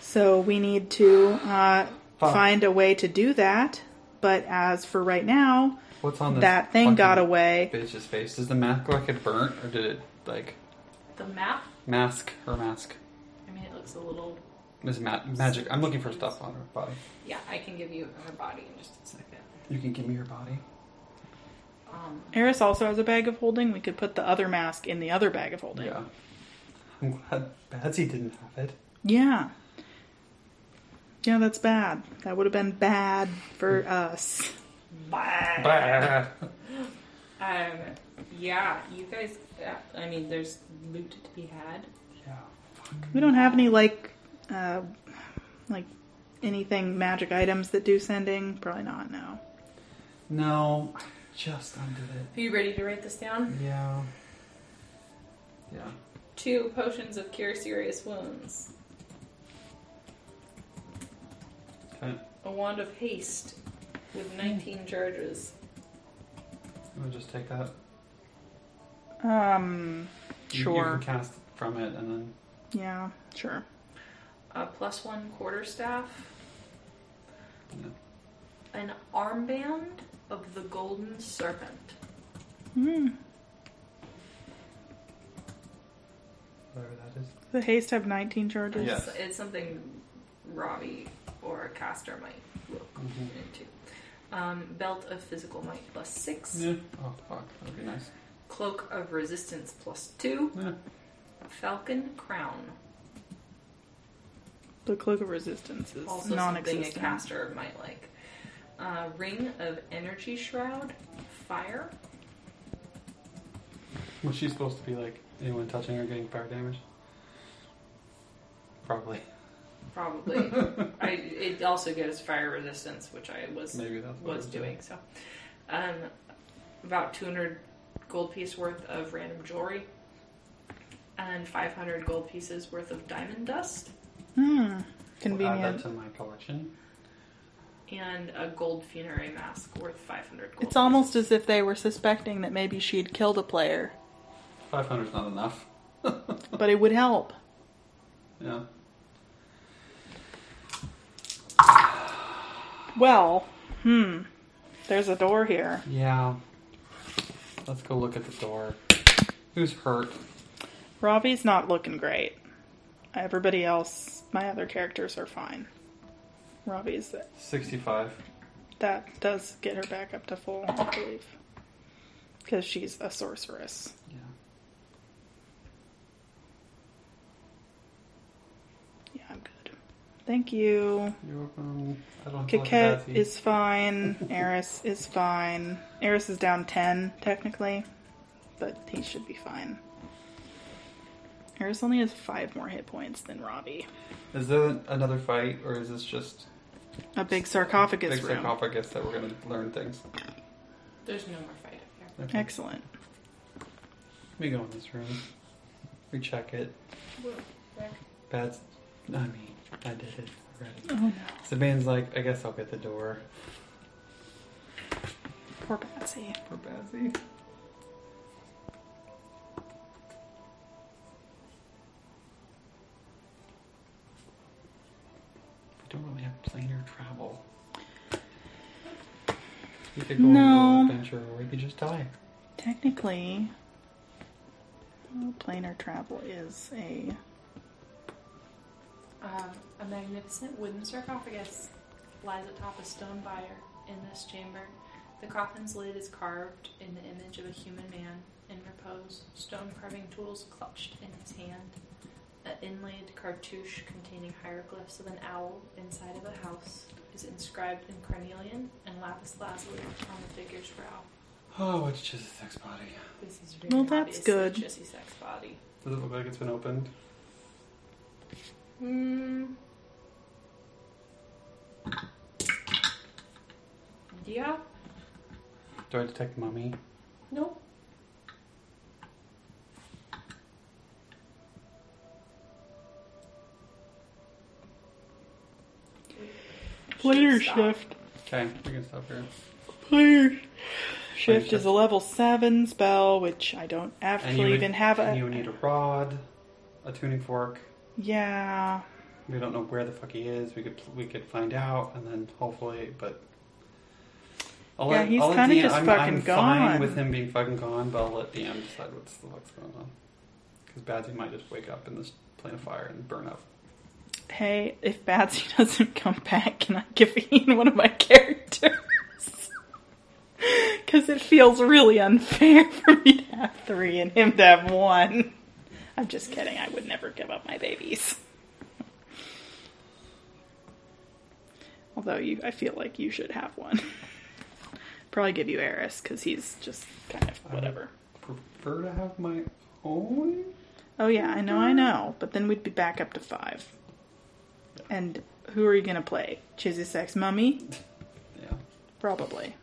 [SPEAKER 2] So we need to uh, find a way to do that. But as for right now,
[SPEAKER 1] What's on
[SPEAKER 2] that thing got away.
[SPEAKER 1] Bitch's face. Does the mask look like it burnt, or did it like
[SPEAKER 3] The map.
[SPEAKER 1] mask her mask?
[SPEAKER 3] I mean, it looks a little.
[SPEAKER 1] Is ma- magic? I'm looking for stuff on her body.
[SPEAKER 3] Yeah, I can give you her body in just a second.
[SPEAKER 1] You can give me your body.
[SPEAKER 3] Um,
[SPEAKER 2] Eris also has a bag of holding. We could put the other mask in the other bag of holding.
[SPEAKER 1] Yeah. I'm glad Badzi didn't have it.
[SPEAKER 2] Yeah. Yeah, that's bad. That would have been bad for us.
[SPEAKER 1] Bah.
[SPEAKER 3] um, yeah, you guys. uh, I mean, there's loot to be had.
[SPEAKER 1] Yeah.
[SPEAKER 2] We don't have any like, uh, like anything magic items that do sending. Probably not. No.
[SPEAKER 1] No, I just undid it.
[SPEAKER 3] Are you ready to write this down?
[SPEAKER 1] Yeah. Yeah.
[SPEAKER 3] Two potions of cure serious wounds.
[SPEAKER 1] Okay.
[SPEAKER 3] A wand of haste with 19 charges.
[SPEAKER 1] I'm gonna just take that.
[SPEAKER 2] Um.
[SPEAKER 1] You- You,
[SPEAKER 2] Sure.
[SPEAKER 1] can cast from it, and then
[SPEAKER 2] Yeah. Sure.
[SPEAKER 3] A plus one quarter staff.
[SPEAKER 1] Yeah.
[SPEAKER 3] An armband of the golden serpent.
[SPEAKER 2] Hmm.
[SPEAKER 1] whatever that is.
[SPEAKER 2] The haste have 19 charges.
[SPEAKER 1] Yeah.
[SPEAKER 3] It's, it's something Robbie or a caster might look
[SPEAKER 1] Mhm.
[SPEAKER 3] into. Um, belt of physical might plus six.
[SPEAKER 1] Yeah. Oh fuck, that'd be nice.
[SPEAKER 3] Cloak of resistance plus two.
[SPEAKER 1] Yeah.
[SPEAKER 3] Falcon crown.
[SPEAKER 2] The cloak of resistance is
[SPEAKER 3] Also something a
[SPEAKER 2] non-existent.
[SPEAKER 3] caster might like. Uh, ring of energy shroud. Fire.
[SPEAKER 1] Was she supposed to be like anyone touching her getting fire damage? Probably.
[SPEAKER 3] Probably. I, it also gives fire resistance, which I was
[SPEAKER 1] Maybe that's what
[SPEAKER 3] was
[SPEAKER 1] it
[SPEAKER 3] doing. So, um, about 200 gold piece worth of random jewelry, and 500 gold pieces worth of diamond dust,
[SPEAKER 2] Hmm.
[SPEAKER 1] We'll add
[SPEAKER 2] Convenient.
[SPEAKER 1] that to my collection.
[SPEAKER 3] And a gold funerary mask worth 500 gold.
[SPEAKER 2] It's almost as if they were suspecting that maybe she'd killed a player,
[SPEAKER 1] Five hundred's not enough.
[SPEAKER 2] but it would help.
[SPEAKER 1] Yeah.
[SPEAKER 2] Well, hmm. There's a door here.
[SPEAKER 1] Yeah. Let's go look at the door. Who's hurt?
[SPEAKER 2] Robbie's not looking great. Everybody else, my other characters are fine. Robbie's
[SPEAKER 1] Sixty-five.
[SPEAKER 2] that does get her back up to full, I believe, because she's a sorceress.
[SPEAKER 1] Yeah.
[SPEAKER 2] Yeah, I'm good. Thank you.
[SPEAKER 1] You're welcome. I don't feel like a
[SPEAKER 2] Kaket
[SPEAKER 1] Badzi.
[SPEAKER 2] is fine. Eris is fine. Eris is down 10, technically, but he should be fine. Eris only has five more hit points than Robbie.
[SPEAKER 1] Is there another fight, or is this just
[SPEAKER 2] A big sarcophagus
[SPEAKER 1] big
[SPEAKER 2] room.
[SPEAKER 1] sarcophagus that we're gonna learn things?
[SPEAKER 3] There's no more fight up here.
[SPEAKER 1] Okay.
[SPEAKER 2] Excellent.
[SPEAKER 1] Let me go in this room. Recheck it. Bad. I mean, I did it already.
[SPEAKER 2] Oh no.
[SPEAKER 1] Sabine's like, I guess I'll get the door
[SPEAKER 2] Poor
[SPEAKER 1] Badzi. Poor Badzi. Don't really have planar travel. We could go
[SPEAKER 2] No.
[SPEAKER 1] on a little adventure, or we could just die.
[SPEAKER 2] Technically, well, planar travel is a.
[SPEAKER 3] Um, a magnificent wooden sarcophagus. lies atop a stone bier in this chamber. The coffin's lid is carved in the image of a human man in repose, stone carving tools clutched in his hand. An inlaid cartouche containing hieroglyphs of an owl inside of a house is inscribed in carnelian and lapis lazuli on the figure's brow.
[SPEAKER 1] Oh, it's just a sex body.
[SPEAKER 3] This is very
[SPEAKER 2] Well, that's
[SPEAKER 3] obviously
[SPEAKER 2] good.
[SPEAKER 3] Jesse sex body.
[SPEAKER 1] Does it look like it's been opened?
[SPEAKER 3] Hmm. Yeah.
[SPEAKER 1] Do I detect mummy?
[SPEAKER 3] Nope.
[SPEAKER 2] Player
[SPEAKER 3] Stop.
[SPEAKER 2] shift.
[SPEAKER 1] Okay, we can stop here.
[SPEAKER 2] Plane shift
[SPEAKER 1] shift.
[SPEAKER 2] is a level seven spell, which I don't
[SPEAKER 1] And
[SPEAKER 2] actually
[SPEAKER 1] would,
[SPEAKER 2] even have
[SPEAKER 1] and
[SPEAKER 2] a.
[SPEAKER 1] you would need a rod, a tuning fork.
[SPEAKER 2] Yeah,
[SPEAKER 1] We don't know where the fuck he is. We could we could find out, and then hopefully, but. I'll
[SPEAKER 2] Yeah,
[SPEAKER 1] let,
[SPEAKER 2] he's
[SPEAKER 1] I'll let
[SPEAKER 2] kinda
[SPEAKER 1] DM
[SPEAKER 2] just
[SPEAKER 1] I'm,
[SPEAKER 2] fucking
[SPEAKER 1] I'm
[SPEAKER 2] gone.
[SPEAKER 1] fine with him being fucking gone, but I'll let DM decide what's the fuck's going on. Because Badzi might just wake up in this plane of fire and burn up.
[SPEAKER 2] Hey, if Badzi doesn't come back, can I give Ian one of my characters? Because it feels really unfair for me to have three and him to have one. I'm just kidding. I would never give up my babies. Although you, I feel like you should have one. Probably give you Eris because he's just kind of whatever.
[SPEAKER 1] Prefer to have my own.
[SPEAKER 2] Oh yeah, I know, I know. But then we'd be back up to five. And who are you gonna play? Chizzy Sex Mummy?
[SPEAKER 1] Yeah.
[SPEAKER 2] Probably.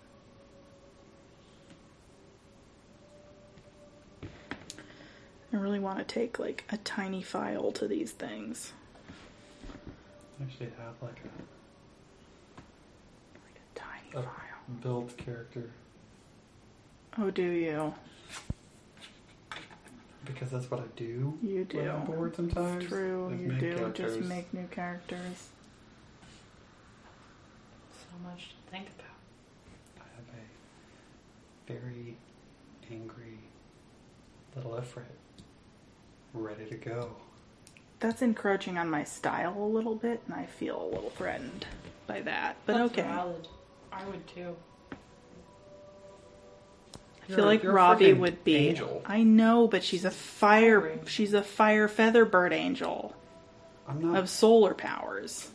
[SPEAKER 2] I really want to take like a tiny file to these things.
[SPEAKER 1] I actually have like
[SPEAKER 2] Like a tiny
[SPEAKER 1] a,
[SPEAKER 2] file.
[SPEAKER 1] a build character
[SPEAKER 2] Oh, do you?
[SPEAKER 1] Because that's what I do.
[SPEAKER 2] You
[SPEAKER 1] when I'm
[SPEAKER 2] do.
[SPEAKER 1] bored sometimes.
[SPEAKER 2] True,
[SPEAKER 1] is
[SPEAKER 2] you
[SPEAKER 1] make
[SPEAKER 2] do. Just make new characters.
[SPEAKER 3] So much to think about.
[SPEAKER 1] I have a very angry little Ifrit ready to go.
[SPEAKER 2] That's encroaching on my style a little bit, and I feel a little threatened by that. But
[SPEAKER 3] That's
[SPEAKER 2] okay.
[SPEAKER 3] valid. I would too.
[SPEAKER 2] I feel like Robbie would be.
[SPEAKER 1] angel.
[SPEAKER 2] I know, but she's a fire. She's a fire feather bird angel
[SPEAKER 1] I'm not.
[SPEAKER 2] of solar powers.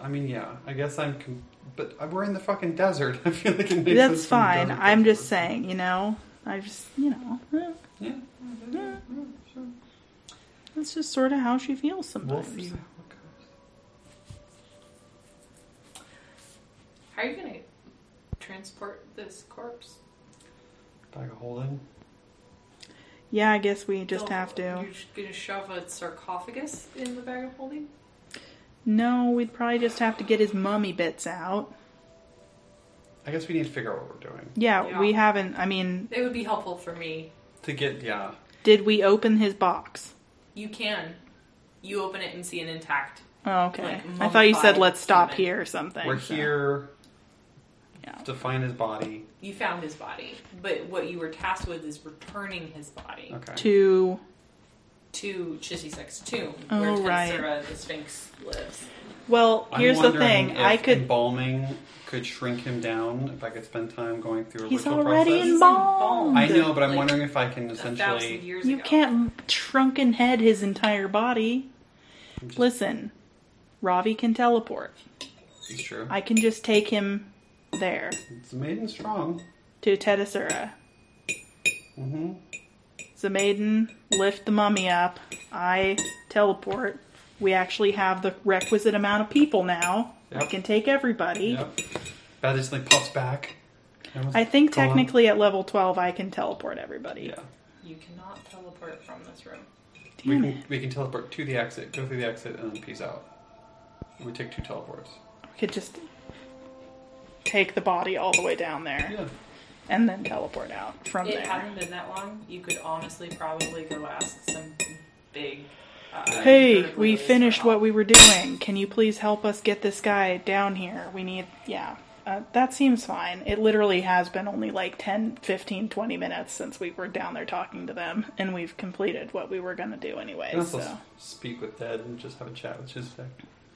[SPEAKER 1] I mean, yeah. I guess I'm. Com- but we're in the fucking desert. I feel like it makes sense
[SPEAKER 2] That's
[SPEAKER 1] to
[SPEAKER 2] fine.
[SPEAKER 1] desert
[SPEAKER 2] I'm just
[SPEAKER 1] person.
[SPEAKER 2] saying, you know. I just, you know, eh,
[SPEAKER 1] Yeah.
[SPEAKER 2] Yeah.
[SPEAKER 1] sure.
[SPEAKER 2] that's just sort of how she feels
[SPEAKER 1] We'll
[SPEAKER 2] sometimes.
[SPEAKER 1] see how it goes.
[SPEAKER 3] How are you gonna transport this corpse?
[SPEAKER 1] Bag of holding.
[SPEAKER 2] Yeah, I guess we just
[SPEAKER 3] They'll-
[SPEAKER 2] have to.
[SPEAKER 3] You're just gonna shove a sarcophagus in the bag of holding?
[SPEAKER 2] No, we'd probably just have to get his mummy bits out.
[SPEAKER 1] I guess we need to figure out what we're doing.
[SPEAKER 2] Yeah,
[SPEAKER 3] Yeah.
[SPEAKER 2] we haven't. I mean,
[SPEAKER 3] It would be helpful for me.
[SPEAKER 1] To get, yeah.
[SPEAKER 2] did we open his box?
[SPEAKER 3] You can. You open it and see an intact.
[SPEAKER 2] Oh, okay.
[SPEAKER 3] Like,
[SPEAKER 2] I thought you said
[SPEAKER 3] mummified
[SPEAKER 2] let's stop
[SPEAKER 3] human.
[SPEAKER 2] here or something.
[SPEAKER 1] We're
[SPEAKER 2] so-
[SPEAKER 1] here
[SPEAKER 2] Yeah.
[SPEAKER 1] to find his body.
[SPEAKER 3] You found his body, but what you were tasked with is returning his body
[SPEAKER 1] Okay.
[SPEAKER 2] To
[SPEAKER 3] to Chisisek's tomb,
[SPEAKER 2] Oh,
[SPEAKER 3] where
[SPEAKER 2] right.
[SPEAKER 3] Tensura the Sphinx lives.
[SPEAKER 2] well,
[SPEAKER 1] I'm
[SPEAKER 2] here's the
[SPEAKER 1] wondering
[SPEAKER 2] thing.
[SPEAKER 1] If
[SPEAKER 2] I could.
[SPEAKER 1] embalming could shrink him down. If I could spend time going through a
[SPEAKER 2] He's
[SPEAKER 1] ritual
[SPEAKER 2] already
[SPEAKER 1] process.
[SPEAKER 2] Embalmed.
[SPEAKER 1] I know, but I'm
[SPEAKER 3] Like,
[SPEAKER 1] wondering if I can
[SPEAKER 3] A thousand
[SPEAKER 1] essentially.
[SPEAKER 3] years
[SPEAKER 2] You
[SPEAKER 3] ago.
[SPEAKER 2] can't shrunken head his entire body.
[SPEAKER 1] Just-
[SPEAKER 2] Listen, Ravi can teleport.
[SPEAKER 1] It's true.
[SPEAKER 2] I can just take him there
[SPEAKER 1] It's maiden strong.
[SPEAKER 2] to Tedasura.
[SPEAKER 1] Mm-hmm.
[SPEAKER 2] maiden. lift the mummy up. I teleport. We actually have the requisite amount of people now. I
[SPEAKER 1] Yep.
[SPEAKER 2] can take everybody.
[SPEAKER 1] Yep. Bad just like puffs back.
[SPEAKER 2] I think
[SPEAKER 1] Gone.
[SPEAKER 2] technically at level 12 I can teleport everybody.
[SPEAKER 1] Yeah.
[SPEAKER 3] You cannot teleport from this room.
[SPEAKER 1] We can
[SPEAKER 2] it.
[SPEAKER 1] we can teleport to the exit, go through the exit, and then peace out. We take two teleports.
[SPEAKER 2] We could just take the body all the way down there
[SPEAKER 1] Yeah.
[SPEAKER 2] and then teleport out from there.
[SPEAKER 3] it
[SPEAKER 2] there.
[SPEAKER 3] hasn't been that long. You could honestly probably go ask some big. Uh,
[SPEAKER 2] Hey, we finished what we were doing. Can you please help us get this guy down here? We need, yeah. Uh, that seems fine. It literally has been only like 10, 15, 20 minutes since we were down there talking to them, and we've completed what we were going to do anyway.
[SPEAKER 1] You can also
[SPEAKER 2] So,
[SPEAKER 1] speak with Dead and just have a chat with Chisek.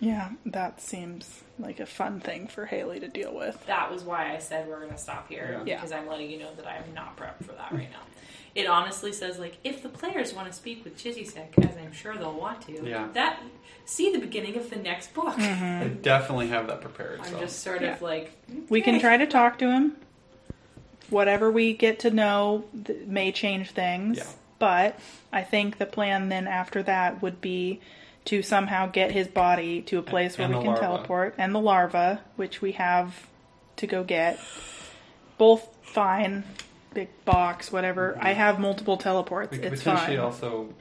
[SPEAKER 2] Yeah, that seems like a fun thing for Haley to deal with.
[SPEAKER 3] That was why I said we're going to stop here
[SPEAKER 2] Yeah.
[SPEAKER 3] because I'm letting you know that I am not prepped for that right now. It honestly says like if the players want to speak with Chisisek, as I'm sure they'll want to.
[SPEAKER 1] Yeah.
[SPEAKER 3] That see the beginning of the next book. Mm-hmm.
[SPEAKER 1] I definitely have that prepared.
[SPEAKER 3] I'm
[SPEAKER 1] so.
[SPEAKER 3] just sort
[SPEAKER 2] Yeah.
[SPEAKER 3] of like
[SPEAKER 2] We can try to talk to him. Whatever we get to know th- may change things.
[SPEAKER 1] Yeah.
[SPEAKER 2] But I think the plan then after that would be to somehow get his body to a place where
[SPEAKER 1] And
[SPEAKER 2] we can
[SPEAKER 1] larva.
[SPEAKER 2] teleport, and the larva, which we have to go get. Both fine, big box, whatever. I have multiple teleports.
[SPEAKER 1] we could
[SPEAKER 2] it's
[SPEAKER 1] potentially
[SPEAKER 2] fine.
[SPEAKER 1] also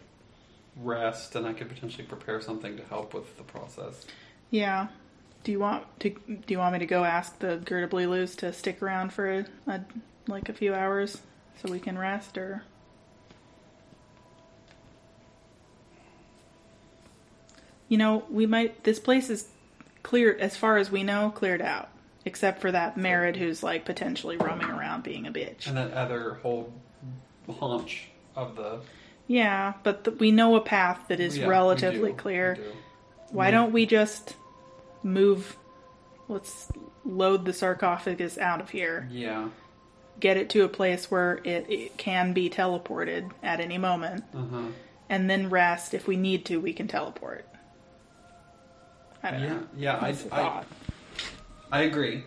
[SPEAKER 1] rest, and I could potentially prepare something to help with the process.
[SPEAKER 2] Yeah. Do you want to? Do you want me to go ask the Gerda to stick around for a, a like a few hours so we can rest, or? You know, we might. This place is cleared, as far as we know, cleared out, except for that marid who's like potentially roaming around being a bitch.
[SPEAKER 1] And that other whole haunch of the
[SPEAKER 2] Yeah, but th we know a path that is
[SPEAKER 1] Yeah,
[SPEAKER 2] relatively
[SPEAKER 1] do.
[SPEAKER 2] clear.
[SPEAKER 1] Do.
[SPEAKER 2] Why
[SPEAKER 1] We-
[SPEAKER 2] don't we just move? Let's load the sarcophagus out of here.
[SPEAKER 1] Yeah.
[SPEAKER 2] Get it to a place where it, it can be teleported at any moment,
[SPEAKER 1] Uh huh.
[SPEAKER 2] and then rest. If we need to, we can teleport. I don't
[SPEAKER 1] Yeah.
[SPEAKER 2] know.
[SPEAKER 1] Yeah. I,
[SPEAKER 2] That's a
[SPEAKER 1] I,
[SPEAKER 2] thought.
[SPEAKER 1] I agree.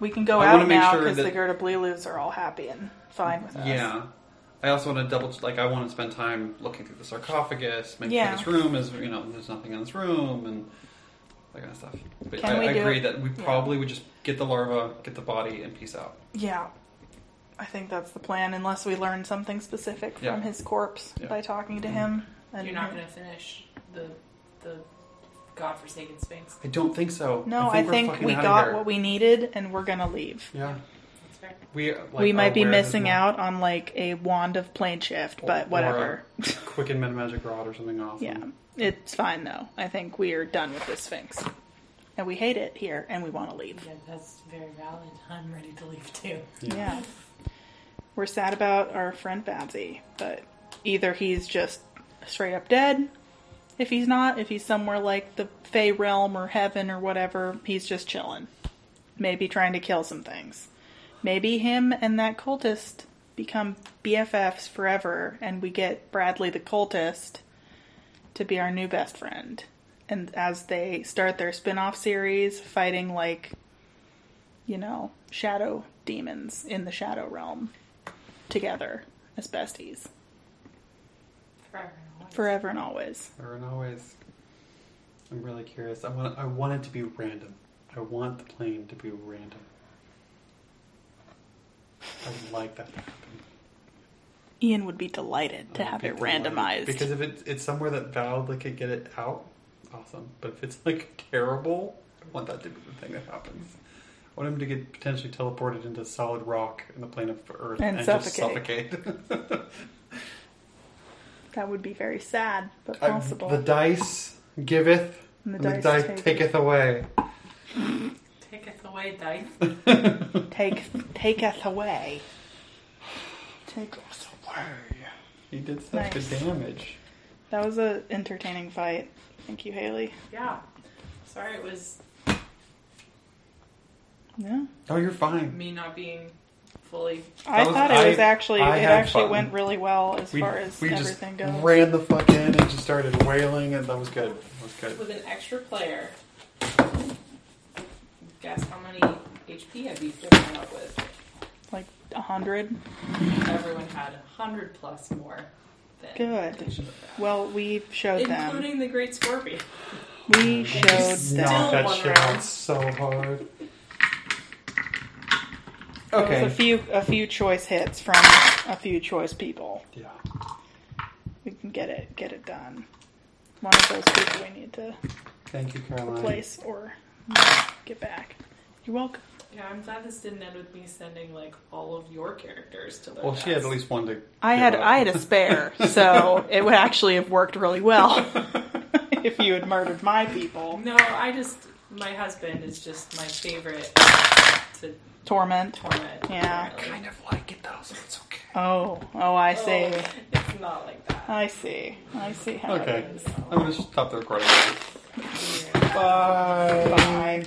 [SPEAKER 2] we can go
[SPEAKER 1] I
[SPEAKER 2] out
[SPEAKER 1] wanna make
[SPEAKER 2] now
[SPEAKER 1] sure
[SPEAKER 2] because
[SPEAKER 1] that-
[SPEAKER 2] the Girtablilus are all happy and fine with us.
[SPEAKER 1] Yeah. I also want to double like I want to spend time looking through the sarcophagus, making
[SPEAKER 2] Yeah.
[SPEAKER 1] sure this room is you know there's nothing in this room and that kind of stuff. But
[SPEAKER 2] Can
[SPEAKER 1] I,
[SPEAKER 2] we
[SPEAKER 1] I
[SPEAKER 2] do
[SPEAKER 1] agree
[SPEAKER 2] it?
[SPEAKER 1] that we
[SPEAKER 2] Yeah.
[SPEAKER 1] probably would just get the larva, get the body, and peace out.
[SPEAKER 2] Yeah. I think that's the plan, unless we learn something specific
[SPEAKER 1] Yeah.
[SPEAKER 2] from his corpse
[SPEAKER 1] Yeah.
[SPEAKER 2] by talking to mm-hmm. him. And
[SPEAKER 3] You're not going to finish the the godforsaken sphinx.
[SPEAKER 1] I don't think so.
[SPEAKER 2] No,
[SPEAKER 1] I think,
[SPEAKER 2] I
[SPEAKER 1] we're
[SPEAKER 2] think we got what we needed, and we're gonna leave.
[SPEAKER 1] Yeah,
[SPEAKER 3] That's fair.
[SPEAKER 1] we like,
[SPEAKER 2] we might be missing
[SPEAKER 1] this
[SPEAKER 2] out on like a wand of plane shift,
[SPEAKER 1] Or-
[SPEAKER 2] but
[SPEAKER 1] or
[SPEAKER 2] whatever.
[SPEAKER 1] a Quicken meta magic rod or something awesome.
[SPEAKER 2] yeah, it's fine though. I think we are done with this Sphinx, and we hate it here, and we want to leave.
[SPEAKER 3] Yeah, that's very valid. I'm ready to leave too.
[SPEAKER 2] Yeah. We're sad about our friend Badzi, but either he's just straight up dead. If he's not, if he's somewhere like the Fey realm or heaven or whatever, he's just chilling. Maybe trying to kill some things. Maybe him and that cultist become BFFs forever and we get Bradley the cultist to be our new best friend. And as they start their spin off series, fighting like you know, shadow demons in the shadow realm together as besties
[SPEAKER 3] Forever.
[SPEAKER 2] Forever and always.
[SPEAKER 1] Forever and always. I'm really curious. I want. I want it to be random. I want the plane to be random. I would like that to happen.
[SPEAKER 2] Ian would be delighted to have it
[SPEAKER 1] delighted.
[SPEAKER 2] randomized.
[SPEAKER 1] Because if it, it's somewhere that validly could get it out, awesome. But if it's like terrible, I want that to be the thing that happens. I want him to get potentially teleported into solid rock in the plane of Earth
[SPEAKER 2] And
[SPEAKER 1] just
[SPEAKER 2] suffocate.
[SPEAKER 1] suffocate.
[SPEAKER 2] that would be very sad, but
[SPEAKER 1] I-
[SPEAKER 2] possible.
[SPEAKER 1] the dice giveth,
[SPEAKER 2] And
[SPEAKER 1] and the, dice, taketh away.
[SPEAKER 3] Taketh away, dice.
[SPEAKER 2] Take taketh away. Take us away.
[SPEAKER 1] He did such
[SPEAKER 2] Nice.
[SPEAKER 1] good damage.
[SPEAKER 2] That was an entertaining fight. Thank you, Haley.
[SPEAKER 3] Yeah. Sorry, it was
[SPEAKER 2] Yeah.
[SPEAKER 1] Oh, you're fine.
[SPEAKER 3] me not being fully.
[SPEAKER 2] I
[SPEAKER 1] was-
[SPEAKER 2] thought it was
[SPEAKER 1] I-
[SPEAKER 2] actually
[SPEAKER 1] I
[SPEAKER 2] it
[SPEAKER 1] had
[SPEAKER 2] actually
[SPEAKER 1] fun.
[SPEAKER 2] went really well as
[SPEAKER 1] We,
[SPEAKER 2] far as
[SPEAKER 1] we just
[SPEAKER 2] everything goes.
[SPEAKER 1] ran the fuck in and just started wailing, and that was good. That was good.
[SPEAKER 3] With an extra player. Guess how many HP have you filled up with?
[SPEAKER 2] Like a hundred.
[SPEAKER 3] Everyone had a hundred plus more than
[SPEAKER 2] Good.
[SPEAKER 3] they should have had.
[SPEAKER 2] Well, we showed them.
[SPEAKER 3] Including the Great Scorpion.
[SPEAKER 2] We showed them.
[SPEAKER 1] Knock that
[SPEAKER 3] one
[SPEAKER 1] shit
[SPEAKER 3] round.
[SPEAKER 1] out so hard.
[SPEAKER 2] There was
[SPEAKER 1] Okay.
[SPEAKER 2] a few a few choice hits from a few choice people.
[SPEAKER 1] Yeah.
[SPEAKER 2] We can get it get it done. One of those people we need to
[SPEAKER 1] Thank you, Caroline.
[SPEAKER 2] replace or get back. You're welcome.
[SPEAKER 3] Yeah, I'm glad this didn't end with me sending like all of your characters to their
[SPEAKER 1] Well, she had at least one to.
[SPEAKER 2] I had
[SPEAKER 1] up.
[SPEAKER 2] I had a spare, so it would actually have worked really well if you had murdered my people.
[SPEAKER 3] No, I just my husband is just my favorite to
[SPEAKER 2] Torment.
[SPEAKER 3] torment.
[SPEAKER 2] Yeah.
[SPEAKER 3] apparently.
[SPEAKER 1] kind of like it though, so it's okay.
[SPEAKER 2] Oh, oh, I oh, see.
[SPEAKER 3] Oh, it's not like that.
[SPEAKER 2] I see. I see how
[SPEAKER 1] Okay.
[SPEAKER 2] it is.
[SPEAKER 1] I'm gonna stop the recording.
[SPEAKER 3] Yeah.
[SPEAKER 1] Bye.
[SPEAKER 2] Bye.